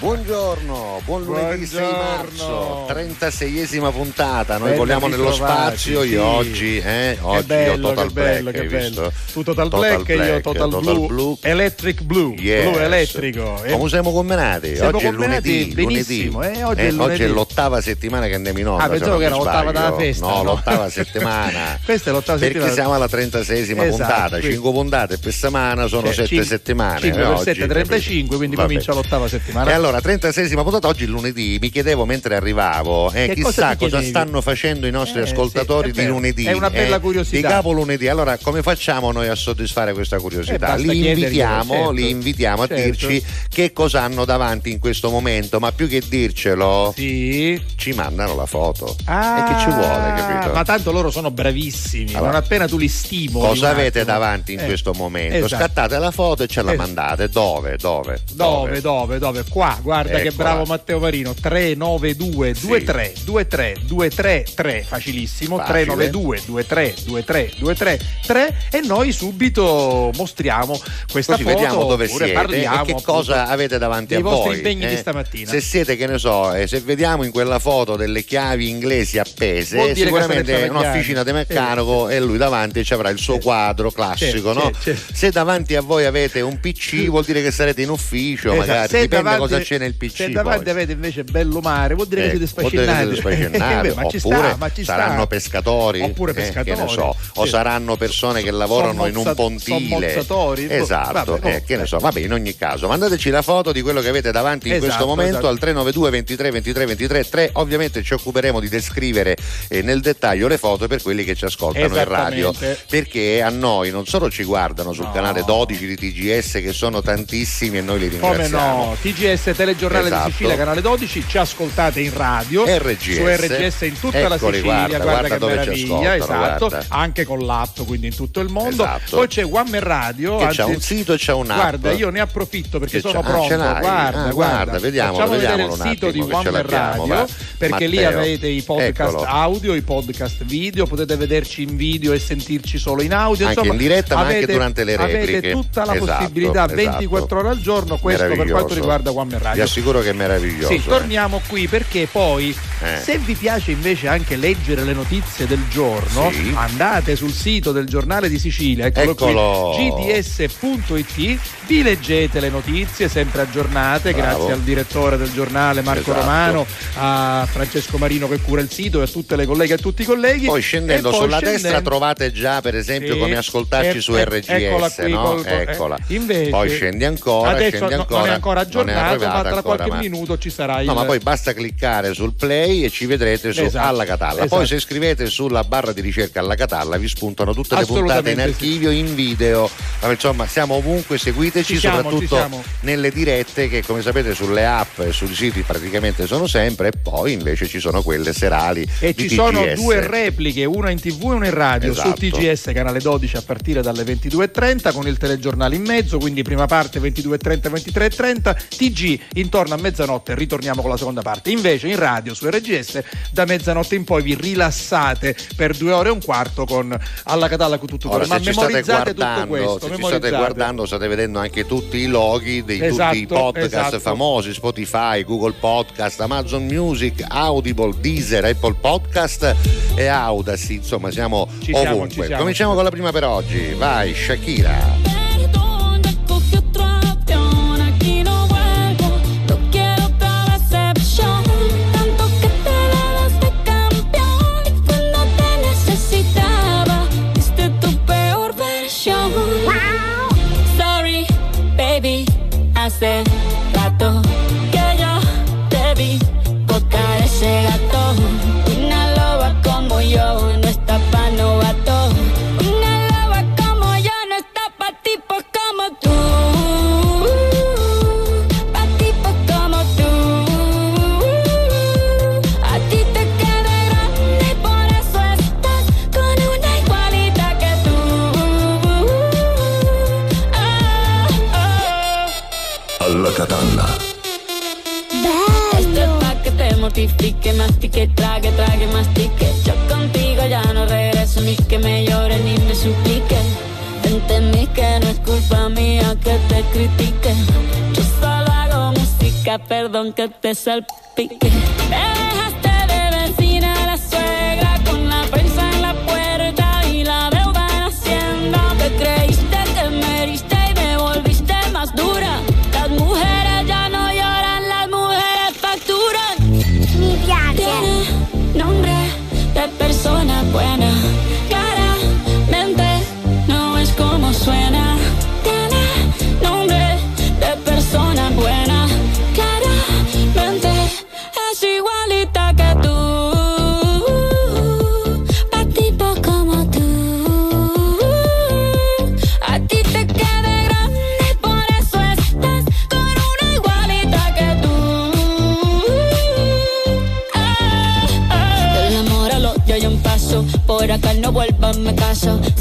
Buongiorno, buon lunedì 6 Buongiorno. marzo, 36esima puntata. Noi Bella vogliamo nello spazio. sì. Io oggi, eh, oggi bello, ho Total che bello, Black, bello. Tu Total, Black, e io Total, Blue. Electric Blue, Yes. blu elettrico. Come siamo combinati? Siamo oggi è combinati lunedì, benissimo, lunedì. eh, oggi è lunedì. l'ottava settimana che andiamo in onda. Ah, pensavo che era l'ottava della festa, No, no? l'ottava settimana. Questa è l'ottava Perché settimana. siamo alla 36esima Esatto, puntata, quindi- 5 puntate per settimana sono Cioè, 7 cin- settimane. 5 eh, per oggi, 7, 35, capito? quindi comincia l'ottava settimana. Allora, 36esima puntata, oggi lunedì, mi chiedevo mentre arrivavo, eh, cosa chissà cosa, chiedevi? stanno facendo i nostri Eh, ascoltatori sì, di lunedì. È una bella eh, curiosità. Di capo lunedì. Allora, come facciamo noi a soddisfare questa Eh, curiosità? basta li, invitiamo, certo. li invitiamo a Certo. dirci che cosa hanno davanti in questo momento, ma più che dircelo, Sì. ci mandano la foto. Ah, e che ci vuole, capito? Ma tanto loro sono bravissimi. Allora, non appena tu li stimoli. Cosa avete attimo. davanti in Eh, questo momento? esatto. Scattate la foto e ce la Es- mandate. Dove? Dove? Dove, dove, dove? Qua, guarda che Eccola. bravo Matteo Marino. 392 Sì. 23 23 23 3, facilissimo. Facile. 392 23 23 23 3 e noi subito mostriamo questa Così foto. vediamo dove siete parliamo e che cosa avete davanti a vostri voi. impegni di eh. stamattina. Se siete, che ne so, eh, se vediamo in quella foto delle chiavi inglesi appese, che sicuramente è un'officina di meccanico e lui davanti ci avrà il suo quadro classico, no? Se davanti a voi avete un PC, vuol dire che sarete in ufficio, Esatto. magari Se dipende davanti- cosa c'è nel PC. Se davanti poi. avete invece bello mare, vuol dire Ecco, che siete sfaccennati, Eh, ma ci oppure sta, ma ci sta. saranno pescatori, Oppure eh, che pescatori. ne so, o Sì. saranno persone che lavorano in un pontile. sommozzatori. Esatto, Vabbè, eh, comunque. che ne so. Vabbè, in ogni caso, mandateci la foto di quello che avete davanti in Esatto, questo momento esatto. al 392 23 23 23 3. Ovviamente ci occuperemo di descrivere eh, nel dettaglio le foto per quelli che ci ascoltano in radio. Perché a noi non solo ci guardano sul No. canale 12 di TGS, che sono tantissimi e noi li Come ringraziamo. no? TGS Telegiornale Esatto. di Sicilia, canale 12, ci ascoltate in radio. RGS. Su RGS in tutta la Eccoli, Sicilia, guarda, guarda, guarda che meraviglia, esatto. guarda. Anche con l'app, quindi in tutto il mondo. Esatto. Poi c'è One Radio. Anzi- c'ha un sito e c'ha un'app. Guarda, io ne approfitto perché Che sono c'ha- ah, pronto. l'hai? guarda, Ah, guarda, vediamolo, Facciamo vedere il sito di One Radio va. perché lì Matteo, avete i podcast eccolo. audio, i podcast video, potete vederci in video e sentirci solo in audio. Anche Insomma, in diretta, ma anche durante le repliche. Avete tutta la Esatto, possibilità esatto. 24 ore al giorno, questo per quanto riguarda One Man Vi assicuro che è meraviglioso. Sì, eh. torniamo qui perché poi Eh. se vi piace invece anche leggere le notizie del giorno, Sì. andate sul sito del giornale di Sicilia, eccolo, Eccolo. qui, gds.it, vi leggete le notizie sempre aggiornate, Bravo. grazie al direttore del giornale Marco Esatto. Romano, a Francesco Marino che cura il sito e a tutte le colleghe e a tutti i colleghi. Poi scendendo poi sulla scendendo- destra trovate già per esempio Sì, come ascoltarci e- su e- RGS, eccola qui no? col- eh, Eccola. invece- Poi scendi ancora, Adesso scendi ancora. non è ancora non arrivata tra ancora, qualche ma- minuto ci sarà il No, ma poi basta cliccare sul play e ci vedrete su Esatto, Alla Catalla. esatto. Poi se scrivete sulla barra di ricerca Alla Catalla vi spuntano tutte le puntate in Assolutamente sì. archivio, in video. Ma Insomma, siamo ovunque, seguiteci, Ci soprattutto siamo. nelle dirette che come sapete sulle app e sui siti praticamente sono sempre e poi invece ci sono quelle serali E ci sono TGS. due repliche, una in tv e una in radio, Esatto. su TGS canale 12 a partire dalle 22.30 con il telegiornale in mezzo, quindi prima parte 22.30 23.30, TG intorno a mezzanotte ritorniamo con la seconda parte. Invece in radio su RGS da mezzanotte in poi vi rilassate per due ore e un quarto con Alla Catalla con tutto Ora, quello. Ma se ci state memorizzate tutto guardando, questo, se ci state guardando state vedendo anche tutti i loghi di Esatto, tutti i podcast esatto. famosi, Spotify, Google Podcast, Amazon Music, Audible, Deezer, Apple Podcast e Audacy, insomma siamo Ci siamo, ovunque. ci siamo. Cominciamo con la prima per oggi, vai Shakira. Hace rato que yo te vi botar ese gato. Música, perdón que te salpique.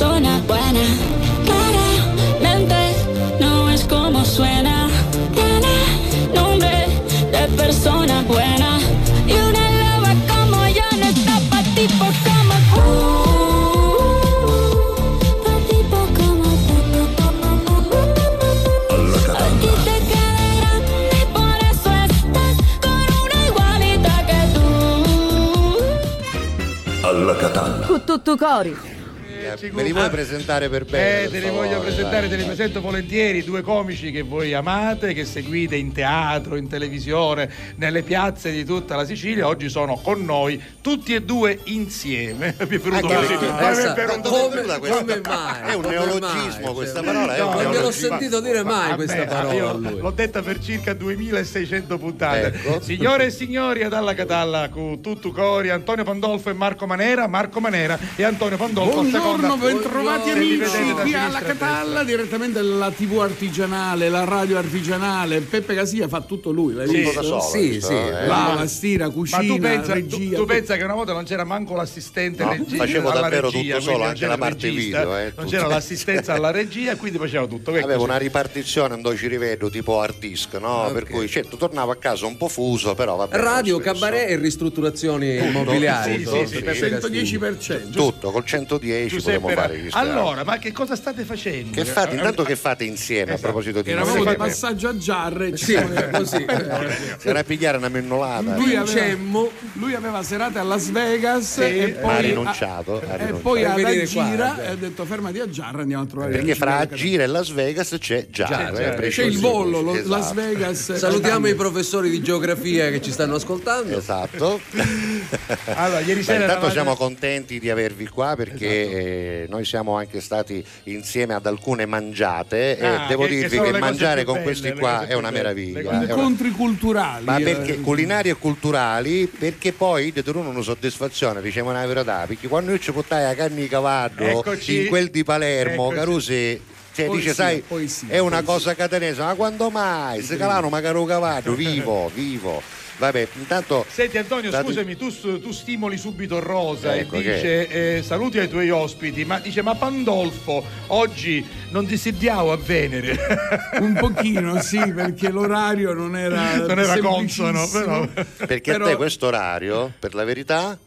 persona buena. Claramente no es como suena. Tiene nombre de persona buena. Y una loba como yo no está pa' tipo como tú. Pa' cori. Me li vuoi presentare per bene? Eh, te li voglio presentare, te li presento volentieri, due comici che voi amate, che seguite in teatro, in televisione, nelle piazze di tutta la Sicilia. Oggi sono con noi tutti e due insieme. Mi è venuto Anche così. Ma per un- come- come, questa- come mai? È un Come neologismo mai? questa parola, è No, non gliel'ho sentito dire mai questa parola. L'ho detta per circa 2600 puntate. Ecco. Signore e signori, ad alla Catalla, con tutto cori, Antonio Pandolfo e Marco Manera, Marco Manera e Antonio Pandolfo. a seconda- Buongiorno, bentrovati amici qui alla. Catalla, direttamente dalla TV artigianale, la radio artigianale. Peppe Casia fa tutto lui, l'hai Tutto visto? solo, Sì, visto, sì. eh? Lava, stira, Ma cucina, tu pensa, tu- regia. tu pensa che una volta non c'era manco l'assistente No, regia, facevo davvero regia, tutto solo, non anche c'era la parte regista, video, eh, non c'era l'assistenza alla regia, quindi faceva tutto. Che Avevo così. una ripartizione dove ci rivedo tipo hard disk, no? Per cui certo, tornavo a casa un po' fuso, però va bene. Radio, cabaret e ristrutturazioni immobiliari. Sì, sì, sì, Peppe Castillo. 110%. Tutto, col 110 Giuseppe potremmo Ra- fare gli scherzi. Allora, ma che cosa state facendo? Che fate? Eh, Intanto che fate insieme a Esatto. proposito di Eravamo di passaggio a giarre. ci Sì, così. Se ne pigliare una mennolata. Lui aveva, lui aveva serate a Las Vegas Sì, e ma ha poi, rinunciato, ha e rinunciato. poi Per alla qua, gira eh. e ha detto fermati a Giarra andiamo a trovare Perché fra. Gira e Las Vegas c'è già. Già, eh, c'è c'è il bollo lo- Esatto. Las Vegas Salutiamo i professori di geografia che ci stanno ascoltando. Esatto. Allora, ieri sera intanto eravate- siamo contenti di avervi qua perché Esatto. Noi siamo anche stati insieme ad alcune mangiate Ah, e devo che- che dirvi che cose mangiare con belle, questi qua è una belle, le meraviglia. una- incontri culturali Ma eh. perché culinari e culturali? Perché poi ti danno una soddisfazione, diciamo una verità, perché quando io ci portai a carne di cavallo Eccoci. in quel di Palermo, Eccoci. Carusi, cioè Poesia, dice, sai, poesia, è una poesia. cosa catanese, ma quando mai? Se calano magari un cavallo, vivo, vivo. Vabbè, intanto Senti Antonio, Dati- scusami, tu, tu stimoli subito Rosa Ecco, e dice eh, saluti ai tuoi ospiti, ma dice ma Pandolfo oggi non ti sediamo a Venere. un pochino sì perché l'orario non era Non era consono, però. perché Però- a te questo orario, per la verità,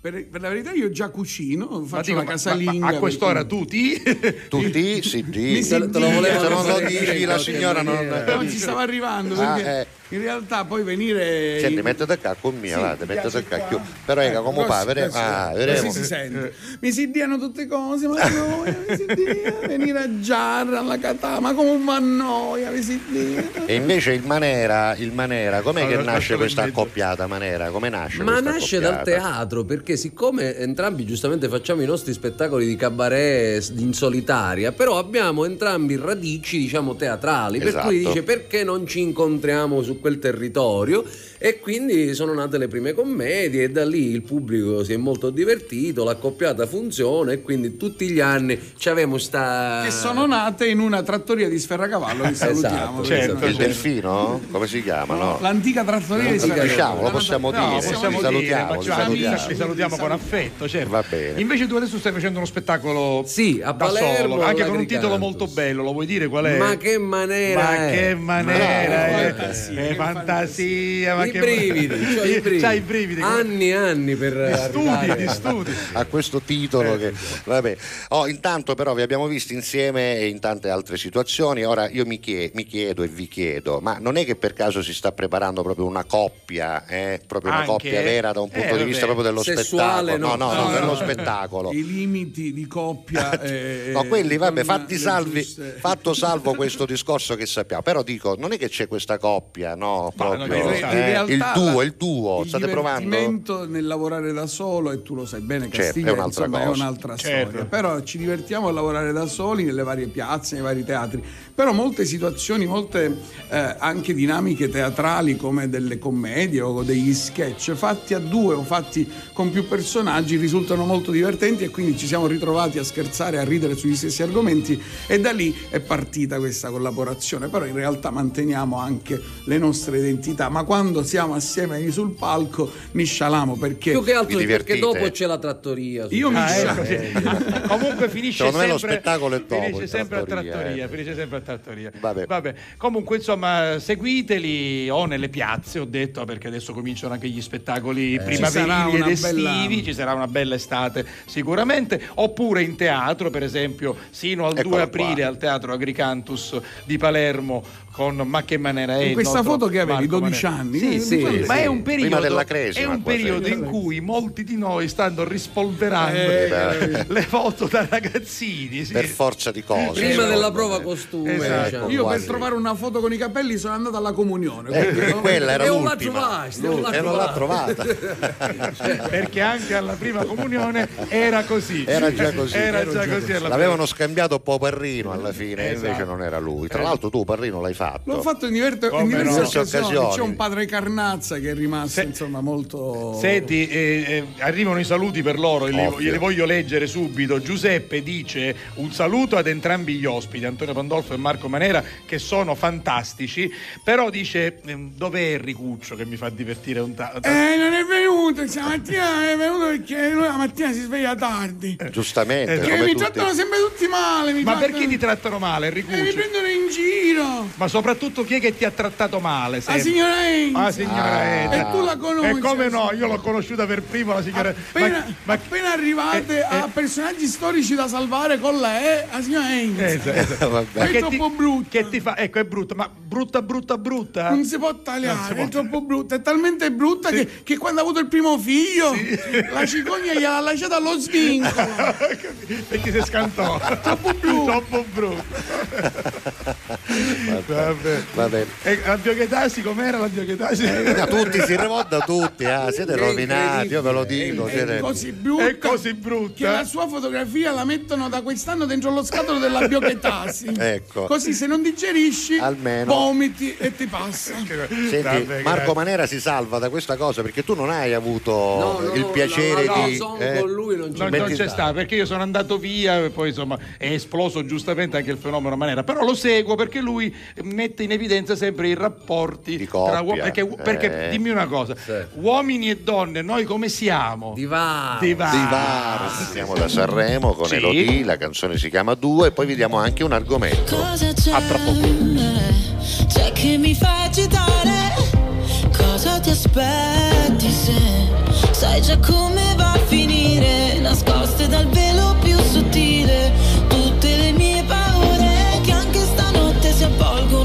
per, per la verità io già cucino Ma faccio dico, la casalinga ma- ma a quest'ora perché- tutti? tutti si Mi dice. si Te lo- te lo volevo Se non lo dici la signora non... non ci stava arrivando Ah, perché eh. In realtà poi venire Senti, mettete qua con mia, Sì, mi mettete qua più. Però ecco, come Così, fa, ah, vedremo. si sente. Mi si diano tutte cose, ma noia, mi si dia, venire a Giarra, alla Catà, ma come va noia, mi si dia. E invece il Manera, il Manera, com'è Allora, che nasce questa accoppiata Manera? Come nasce Ma nasce dal teatro perché siccome entrambi giustamente facciamo i nostri spettacoli di cabaret in solitaria, però abbiamo entrambi radici diciamo teatrali, per Esatto. cui dice perché non ci incontriamo su su quel territorio e quindi sono nate le prime commedie e da lì il pubblico si è molto divertito, l'accoppiata funziona e quindi tutti gli anni ci avevamo sta... Che sono nate in una trattoria di Sferracavallo, vi salutiamo. Esatto, Certo, Il delfino? Come si chiama? No? L'antica trattoria di Sferracavallo. diciamo, lo possiamo No, dire. possiamo vi dire, salutiamo, ci- amici, salutiamo. ci salutiamo con affetto, certo. Va bene. Invece tu adesso stai facendo uno spettacolo Sì, a da Palermo, solo, anche con un titolo molto bello, lo vuoi dire qual è? Ma che maniera Ma è? che maniera, Ma eh. Che fantasia, ma I che brividi, c'ho i brividi. C'hai i brividi. Anni e anni per Di studi, di studi. a questo titolo che vabbè oh, intanto però vi abbiamo visti insieme in tante altre situazioni ora io mi, chie- mi chiedo e vi chiedo ma non è che per caso si sta preparando proprio una coppia eh? proprio una Anche? coppia vera da un punto Eh, di vista proprio dello Sessuale, spettacolo no. no no, no, No, dello no. spettacolo I limiti di coppia. eh, No, quelli vabbè, fatti salvi, giuste- fatto salvo questo discorso che sappiamo, però dico, non è che c'è questa coppia, no, proprio, In, è- re- in eh, realtà il duo, la- il duo, il state provando? nel lavorare da solo e tu lo sai bene Certo, Castiglia è un'altra insomma, è cosa. un'altra Certo. storia però ci divertiamo a lavorare da soli nelle varie piazze nei vari teatri però molte situazioni molte eh, anche dinamiche teatrali come delle commedie o degli sketch fatti a due o fatti con più personaggi risultano molto divertenti e quindi ci siamo ritrovati a scherzare a ridere sugli stessi argomenti e da lì è partita questa collaborazione però in realtà manteniamo anche le nostre identità ma quando siamo assieme lì sul palco ni scialamo perché Più che altro perché dopo c'è la trattoria. io mi Ah, scialo sì. Comunque finisce Secondo me lo sempre, spettacolo è dopo, finisce in sempre trattoria, a trattoria, eh. finisce sempre a trattoria. Vabbè. Comunque insomma seguiteli o nelle piazze, ho detto, perché adesso cominciano anche gli spettacoli Eh, primaverili ed estivi, bella- ci sarà una bella estate sicuramente, oppure in teatro, per esempio, sino al 2 Eccola aprile qua. al Teatro Agricantus di Palermo con Ma che maniera è In questa foto che avevi, Marco 12 Manera. anni? Sì, Eh, sì, sì, ma sì. è un periodo Prima della cresima, è un periodo in cui molti di noi stanno rispolverando Eh, le foto da ragazzini. sì. per forza di cose. Prima della prova costume. Esatto. diciamo. io per quasi. trovare una foto con i capelli sono andato alla comunione Eh, quindi, quella era E l'ultima e non l'ha trovata perché anche alla prima comunione era così. Era già così. Era Era già così. L'avevano scambiato un po' Parrino alla fine, e Esatto. invece non era lui. Tra l'altro tu Parrino l'hai fatto. L'ho fatto in, Come in diverse occasioni. C'è un padre Carnazza che è rimasto Se- insomma molto. Senti, eh, eh, arrivano i saluti per loro, glieli voglio leggere subito. Giuseppe dice un saluto ad entrambi gli ospiti, Antonio Pandolfo e Marco Manera, che sono fantastici, però dice ehm, dov'è Enricuccio che mi fa divertire un tanto. Eh, non è venuto stamattina, è venuto perché lui la mattina si sveglia tardi. Giustamente, Eh, Che come mi tutti. trattano sempre tutti male. Mi Ma trattano- perché ti trattano male, Eh, mi prendono in giro. Ma soprattutto chi è che ti ha trattato male? La sempre? signora Enza. Ah, signora Ah. Enza. E tu la conosci? E come no? Io l'ho conosciuta per primo la signora Appena, ma- ma- appena arrivate eh, a eh. personaggi storici da salvare con la E, la signora Enza. Eh, esatto. Vabbè. È troppo ti, brutta. che ti fa? Ecco, è brutta, ma brutta, brutta, brutta? Non si può Non si tagliare, può è troppo brutta, è talmente brutta che, che quando ha avuto il primo figlio la cicogna gliel'ha lasciata allo svincolo. Perché si scantò. Troppo brutto. Troppo brutto. Vabbè. Va bene. E la Bioghetasi com'era la Bioghetasi? No, tutti si remoda tutti, ah, siete rovinati, io ve lo dico. È siete- così brutta, È così brutta. che la sua fotografia la mettono da quest'anno dentro lo scatolo della biochetasi. Ecco. Così se non digerisci, Almeno. vomiti e ti passa. Senti, Vabbè, Marco. Manera si salva da questa cosa perché tu non hai avuto No, no, il no, piacere la di. zone eh, con lui non c'è Non, c'è stato perché io sono andato via e poi insomma è esploso giustamente anche il fenomeno Manera però lo seguo perché lui mette in evidenza sempre i rapporti Di coppia, tra uomini perché, perché eh. dimmi una cosa uomini e donne noi come siamo Di va. Di va. Di Vars, siamo da Sanremo con Sì. Elodie, la canzone si chiama Due e poi vi diamo anche un argomento. Cosa c'è? A tra poco. C'è che mi fa agitare? Cosa ti aspetti se sai già come va a finire? Nascoste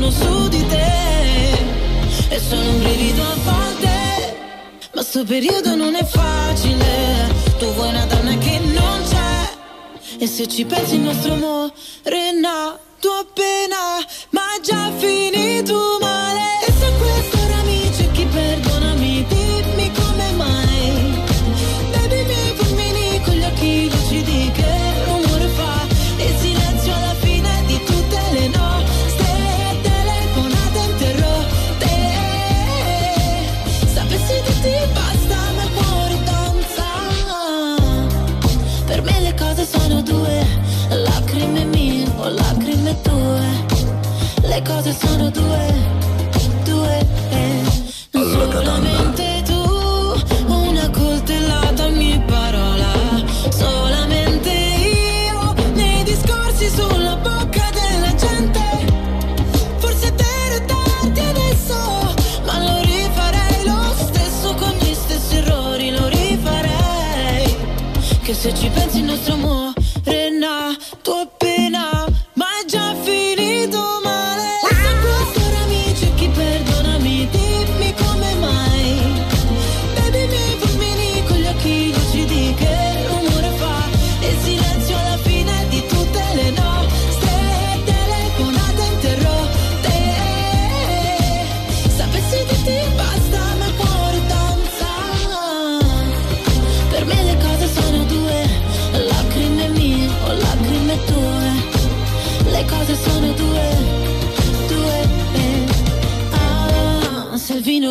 avvolgono su di te. E sono un brivido a volte. Ma sto periodo non è facile. Tu vuoi una donna che non c'è. E se ci pensi il nostro amore è nato appena Ma già finito male se ci pensi il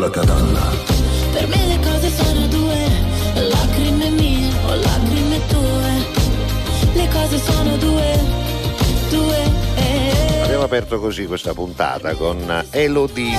Alla Abbiamo aperto così questa puntata con Elodie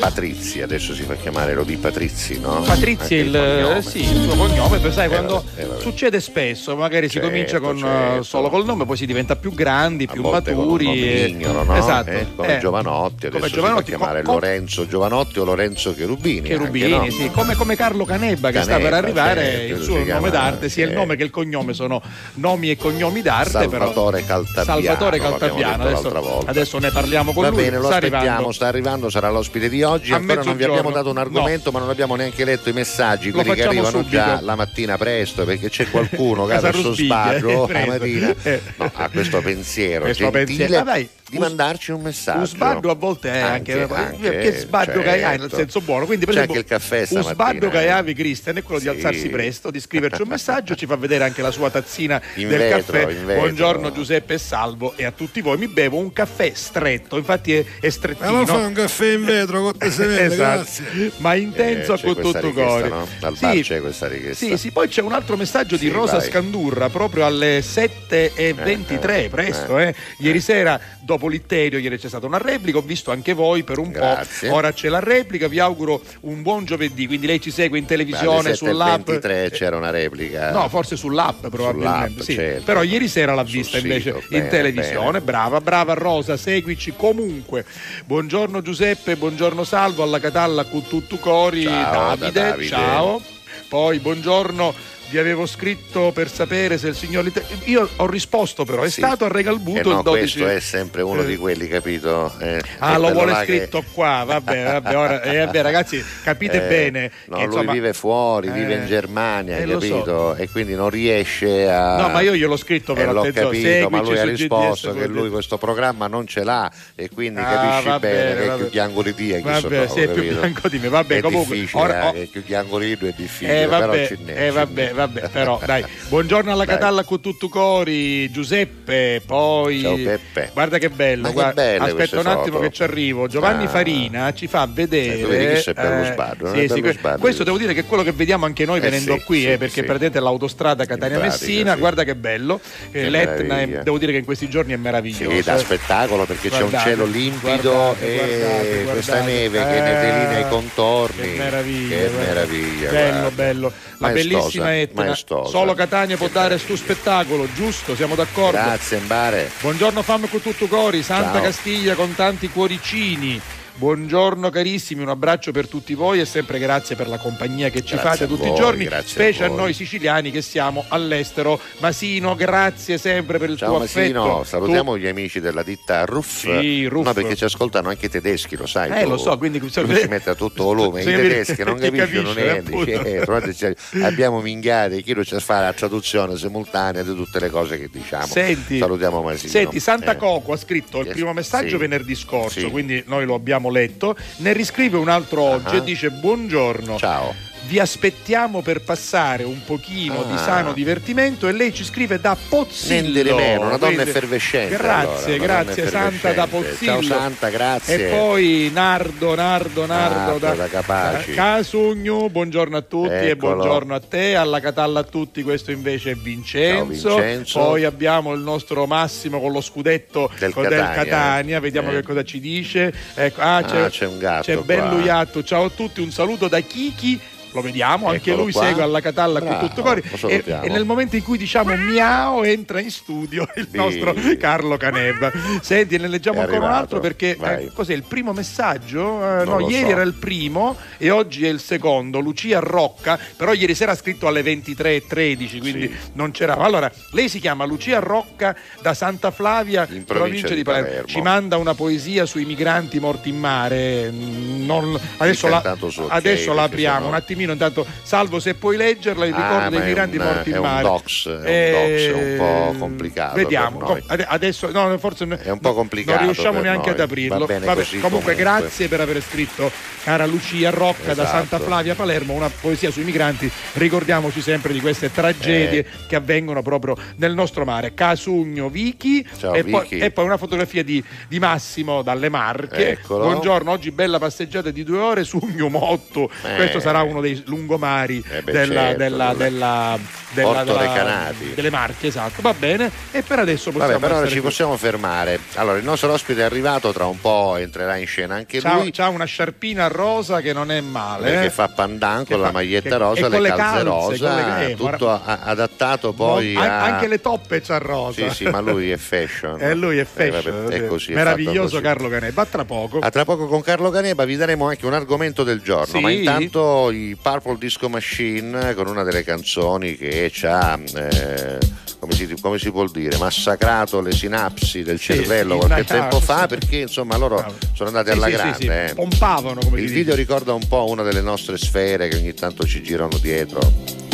Patrizzi, adesso si fa chiamare Elodie Patrizzi, no? Patrizia il, cognome. eh, sì, il suo cognome, poi sai Eh, quando eh, succede spesso, magari si Certo, comincia con, certo. eh, solo col nome, poi si diventa più grandi, più con maturi. e- no? Esatto. Eh, come eh, Giovanotti, adesso come si Giovanotti, fa chiamare co- co- Lorenzo Giovanotti o Lorenzo Cherubini. Cherubini, anche, no? sì, come, come Carlo Canebba che sta per Canebba, arrivare, certo, il si suo chiama, nome d'arte, sia il nome che il cognome sono nomi e cognomi d'arte. Salvatore però, Caltabiano, Salvatore Caltabiano, adesso, l'altra volta. Adesso ne parliamo con Va lui. bene, lo sta aspettiamo, arrivando. sta arrivando, sarà l'ospite di oggi. A Ancora non vi abbiamo dato un argomento, ma non abbiamo neanche letto i messaggi, quelli che arrivano subito. già la mattina presto, perché c'è qualcuno che ha questo presto. la mattina Eh. no, ha questo pensiero Questo gentile pensiero. Dai, di un- mandarci un messaggio. Un sbardo a volte è anche, anche, che sbardo che hai nel certo. senso buono. Quindi, per C'è esempio, anche il caffè un stamattina, sbardo che eh. hai, Cristian, è quello di Sì. alzarsi presto, di scriverci un messaggio, ci fa vedere anche la sua tazzina In del vetro, caffè. Buongiorno Giuseppe e Salvo e a tutti voi mi bevo un caffè stretto, infatti è, è strettino. Ma lo fai un caffè in vetro con te se vede, Esatto. grazie. ma intenso Eh, con tutto cuore. no? Dal bar c'è questa richiesta. Sì, sì, poi c'è un altro messaggio di Sì, Rosa vai. Scandurra proprio alle 7.23, Eh, eh, presto, eh. Ieri sera, dopo l'Itterio, ieri c'è stata una replica, ho visto anche voi per un Grazie. po'. Ora c'è la replica, vi auguro un buon giovedì, quindi lei ci segue in televisione, sull'app. 7.23 c'era una replica. No, forse sull'app probabilmente. Sull'app, sì. certo. Però ieri sera l'ha Sul vista sito, invece bene, in televisione. bene. Brava, brava Rosa, seguici comunque. Buongiorno Giuseppe, buongiorno Salvo, alla Catalla con tutto cori. Ciao, Davide, da Davide. ciao. Poi buongiorno. Vi avevo scritto per sapere se il signor Io ho risposto però, è Sì. stato a Regalbuto Eh no, il 12. questo è sempre uno Eh. di quelli, capito? Eh, Ah, lo vuole là che- scritto qua, vabbè, vabbè, ora, eh, vabbè, ragazzi, capite Eh, bene. No, che, lui insomma, vive fuori, vive eh, in Germania, eh, hai lo so. capito? E quindi non riesce a. No, ma io gliel'ho scritto Eh, però, l'ho capito, ma lui ha risposto GDS, che lui questo programma non ce l'ha e quindi Ah, capisci va bene, bene, che è più bianco di te Vabbè, sono, sì, è più capito? bianco di me, vabbè, è comunque, difficile, ora- eh, che più bianco di tu è difficile, Eh però vabbè, ci eh, vabbè. Vabbè, però dai. Buongiorno alla Dai. Catalla con tutto cori, Giuseppe, poi Ciao, Peppe. Guarda che bello, che guarda- belle aspetta un attimo foto. che ci arrivo. Giovanni Ah. Farina ci fa vedere Eh, vedi che c'è per lo sbarro, sì, sì, que- sbarro. questo devo dire che è quello che vediamo anche noi Eh, venendo sì, qui, eh, perché praticamente l'autostrada pratica, sì. guarda che bello. Eh, Che L'Etna, è- devo dire che in questi giorni è meraviglioso. Sì, da eh. spettacolo perché c'è un Guardate, cielo limpido guardate, e guardate, questa guardate. neve che ne delinea i contorni. Che meraviglia, Che meraviglia. Bello, bello. La Maestosa, bellissima Etna. maestosa. Solo Catania può dare stu spettacolo, giusto? Siamo d'accordo? Grazie, Mbare. Buongiorno fam con tutto cori, Santa Ciao. Castiglia con tanti cuoricini. Buongiorno carissimi, un abbraccio per tutti voi e sempre grazie per la compagnia che ci Grazie fate a tutti voi, i giorni, a specie a, voi. noi siciliani che siamo all'estero. Masino, grazie sempre per il Ciao tuo Masino, affetto. salutiamo gli amici della ditta Ruff. Sì, Ruff. No, perché ci ascoltano anche i tedeschi, lo sai. Eh, tu. lo so, quindi Tu ci metti a tutto volume, i tedeschi non capiscono capisce, niente. cioè, cioè, abbiamo minghiati, chi lo ci fa la traduzione simultanea di tutte le cose che diciamo. Senti, Salutiamo Masino. Senti, Santa Eh. Coco ha scritto il primo messaggio sì. venerdì scorso, Sì. quindi noi lo abbiamo letto. Ne riscrive un altro oggi Ah. e dice: Buongiorno. Ciao. Vi aspettiamo per passare un pochino di Ah. sano divertimento e lei ci scrive da Pozzillo. Di meno, una donna Quindi- effervescente. Grazie, allora, grazie Santa da. Pozzillo. Ciao Santa, grazie. E poi Nardo, Nardo, Nardo, Nardo da, da Capaci. Casugno, buongiorno a tutti e Eccolo. buongiorno a te, alla Catalla a tutti, questo invece è Vincenzo. Ciao, Vincenzo. Poi abbiamo il nostro Massimo con lo scudetto Del con- Catania, eh. vediamo Eh. che cosa ci dice. Ecco, ah, Ah, c'è, c'è un gatto C'è Ben qua. Luiatto, ciao a tutti, un saluto da Kiki. Lo vediamo, anche Eccolo lui qua. segue alla Catalla con tutto cori. lo E, e nel momento in cui diciamo miau entra in studio il Sì. nostro Carlo Caneva. Senti, ne leggiamo È ancora un arrivato. altro perché eh, cos'è il primo messaggio? Eh, no, ieri so. era il primo e oggi è il secondo. Lucia Rocca, però ieri sera ha scritto alle 23.13, quindi Sì. non c'era. Allora, lei si chiama Lucia Rocca da Santa Flavia, In provincia di Palermo. Ci manda una poesia sui migranti morti in mare. Non- adesso la, adesso la perché apriamo sennò- un attimino. Intanto, salvo se puoi leggerla, il Ah, ricordo ma dei migranti un- morti in un mare. dox, è un dox, è un po' complicato Vediamo. Com- ade- Adesso, no, forse È un po' complicato Non riusciamo neanche noi. ad aprirlo. Vabbè, comunque, comunque. grazie per aver scritto, cara Lucia Rocca da Esatto. Santa Flavia Palermo, una poesia sui migranti. Ricordiamoci sempre di queste tragedie Eh. che avvengono proprio nel nostro mare. Casugno Vichi Ciao, e, Poi, Vichi. e poi una fotografia di, di Massimo dalle Marche. Eccolo. Buongiorno, oggi bella passeggiata di due ore su Motto. Eh. Questo sarà uno dei lungomari Eh beh, della, certo, della, della- della, della- Porto della- Recanati. delle Marche, esatto. Va bene. E per adesso possiamo Vabbè, per ora essere ci qui. possiamo fermare. Allora, il nostro ospite è arrivato, tra un po' entrerà in scena anche C'ha, lui. c'ha una sciarpina rosa che non è male. Perché eh. fa pandan Che con la fa- maglietta che- rosa, le le calze rosa, le- eh, tutto a- adattato poi an- a... Anche le toppe c'ha rosa. Sì, sì, ma lui è fashion. E lui è Eh, fashion. è così, Meraviglioso. Carlo Caneva. A tra poco. A tra poco con Carlo Caneba vi daremo anche un argomento del giorno, Sì. ma intanto i Purple Disco Machine con una delle canzoni che ci ha, eh, come, si, come si può dire, massacrato le sinapsi del Sì, cervello qualche tempo fa perché insomma loro Ah, sono andati alla sì, grande. sì, eh. Pompavano come Il video dice. ricorda un po' una delle nostre sfere che ogni tanto ci girano dietro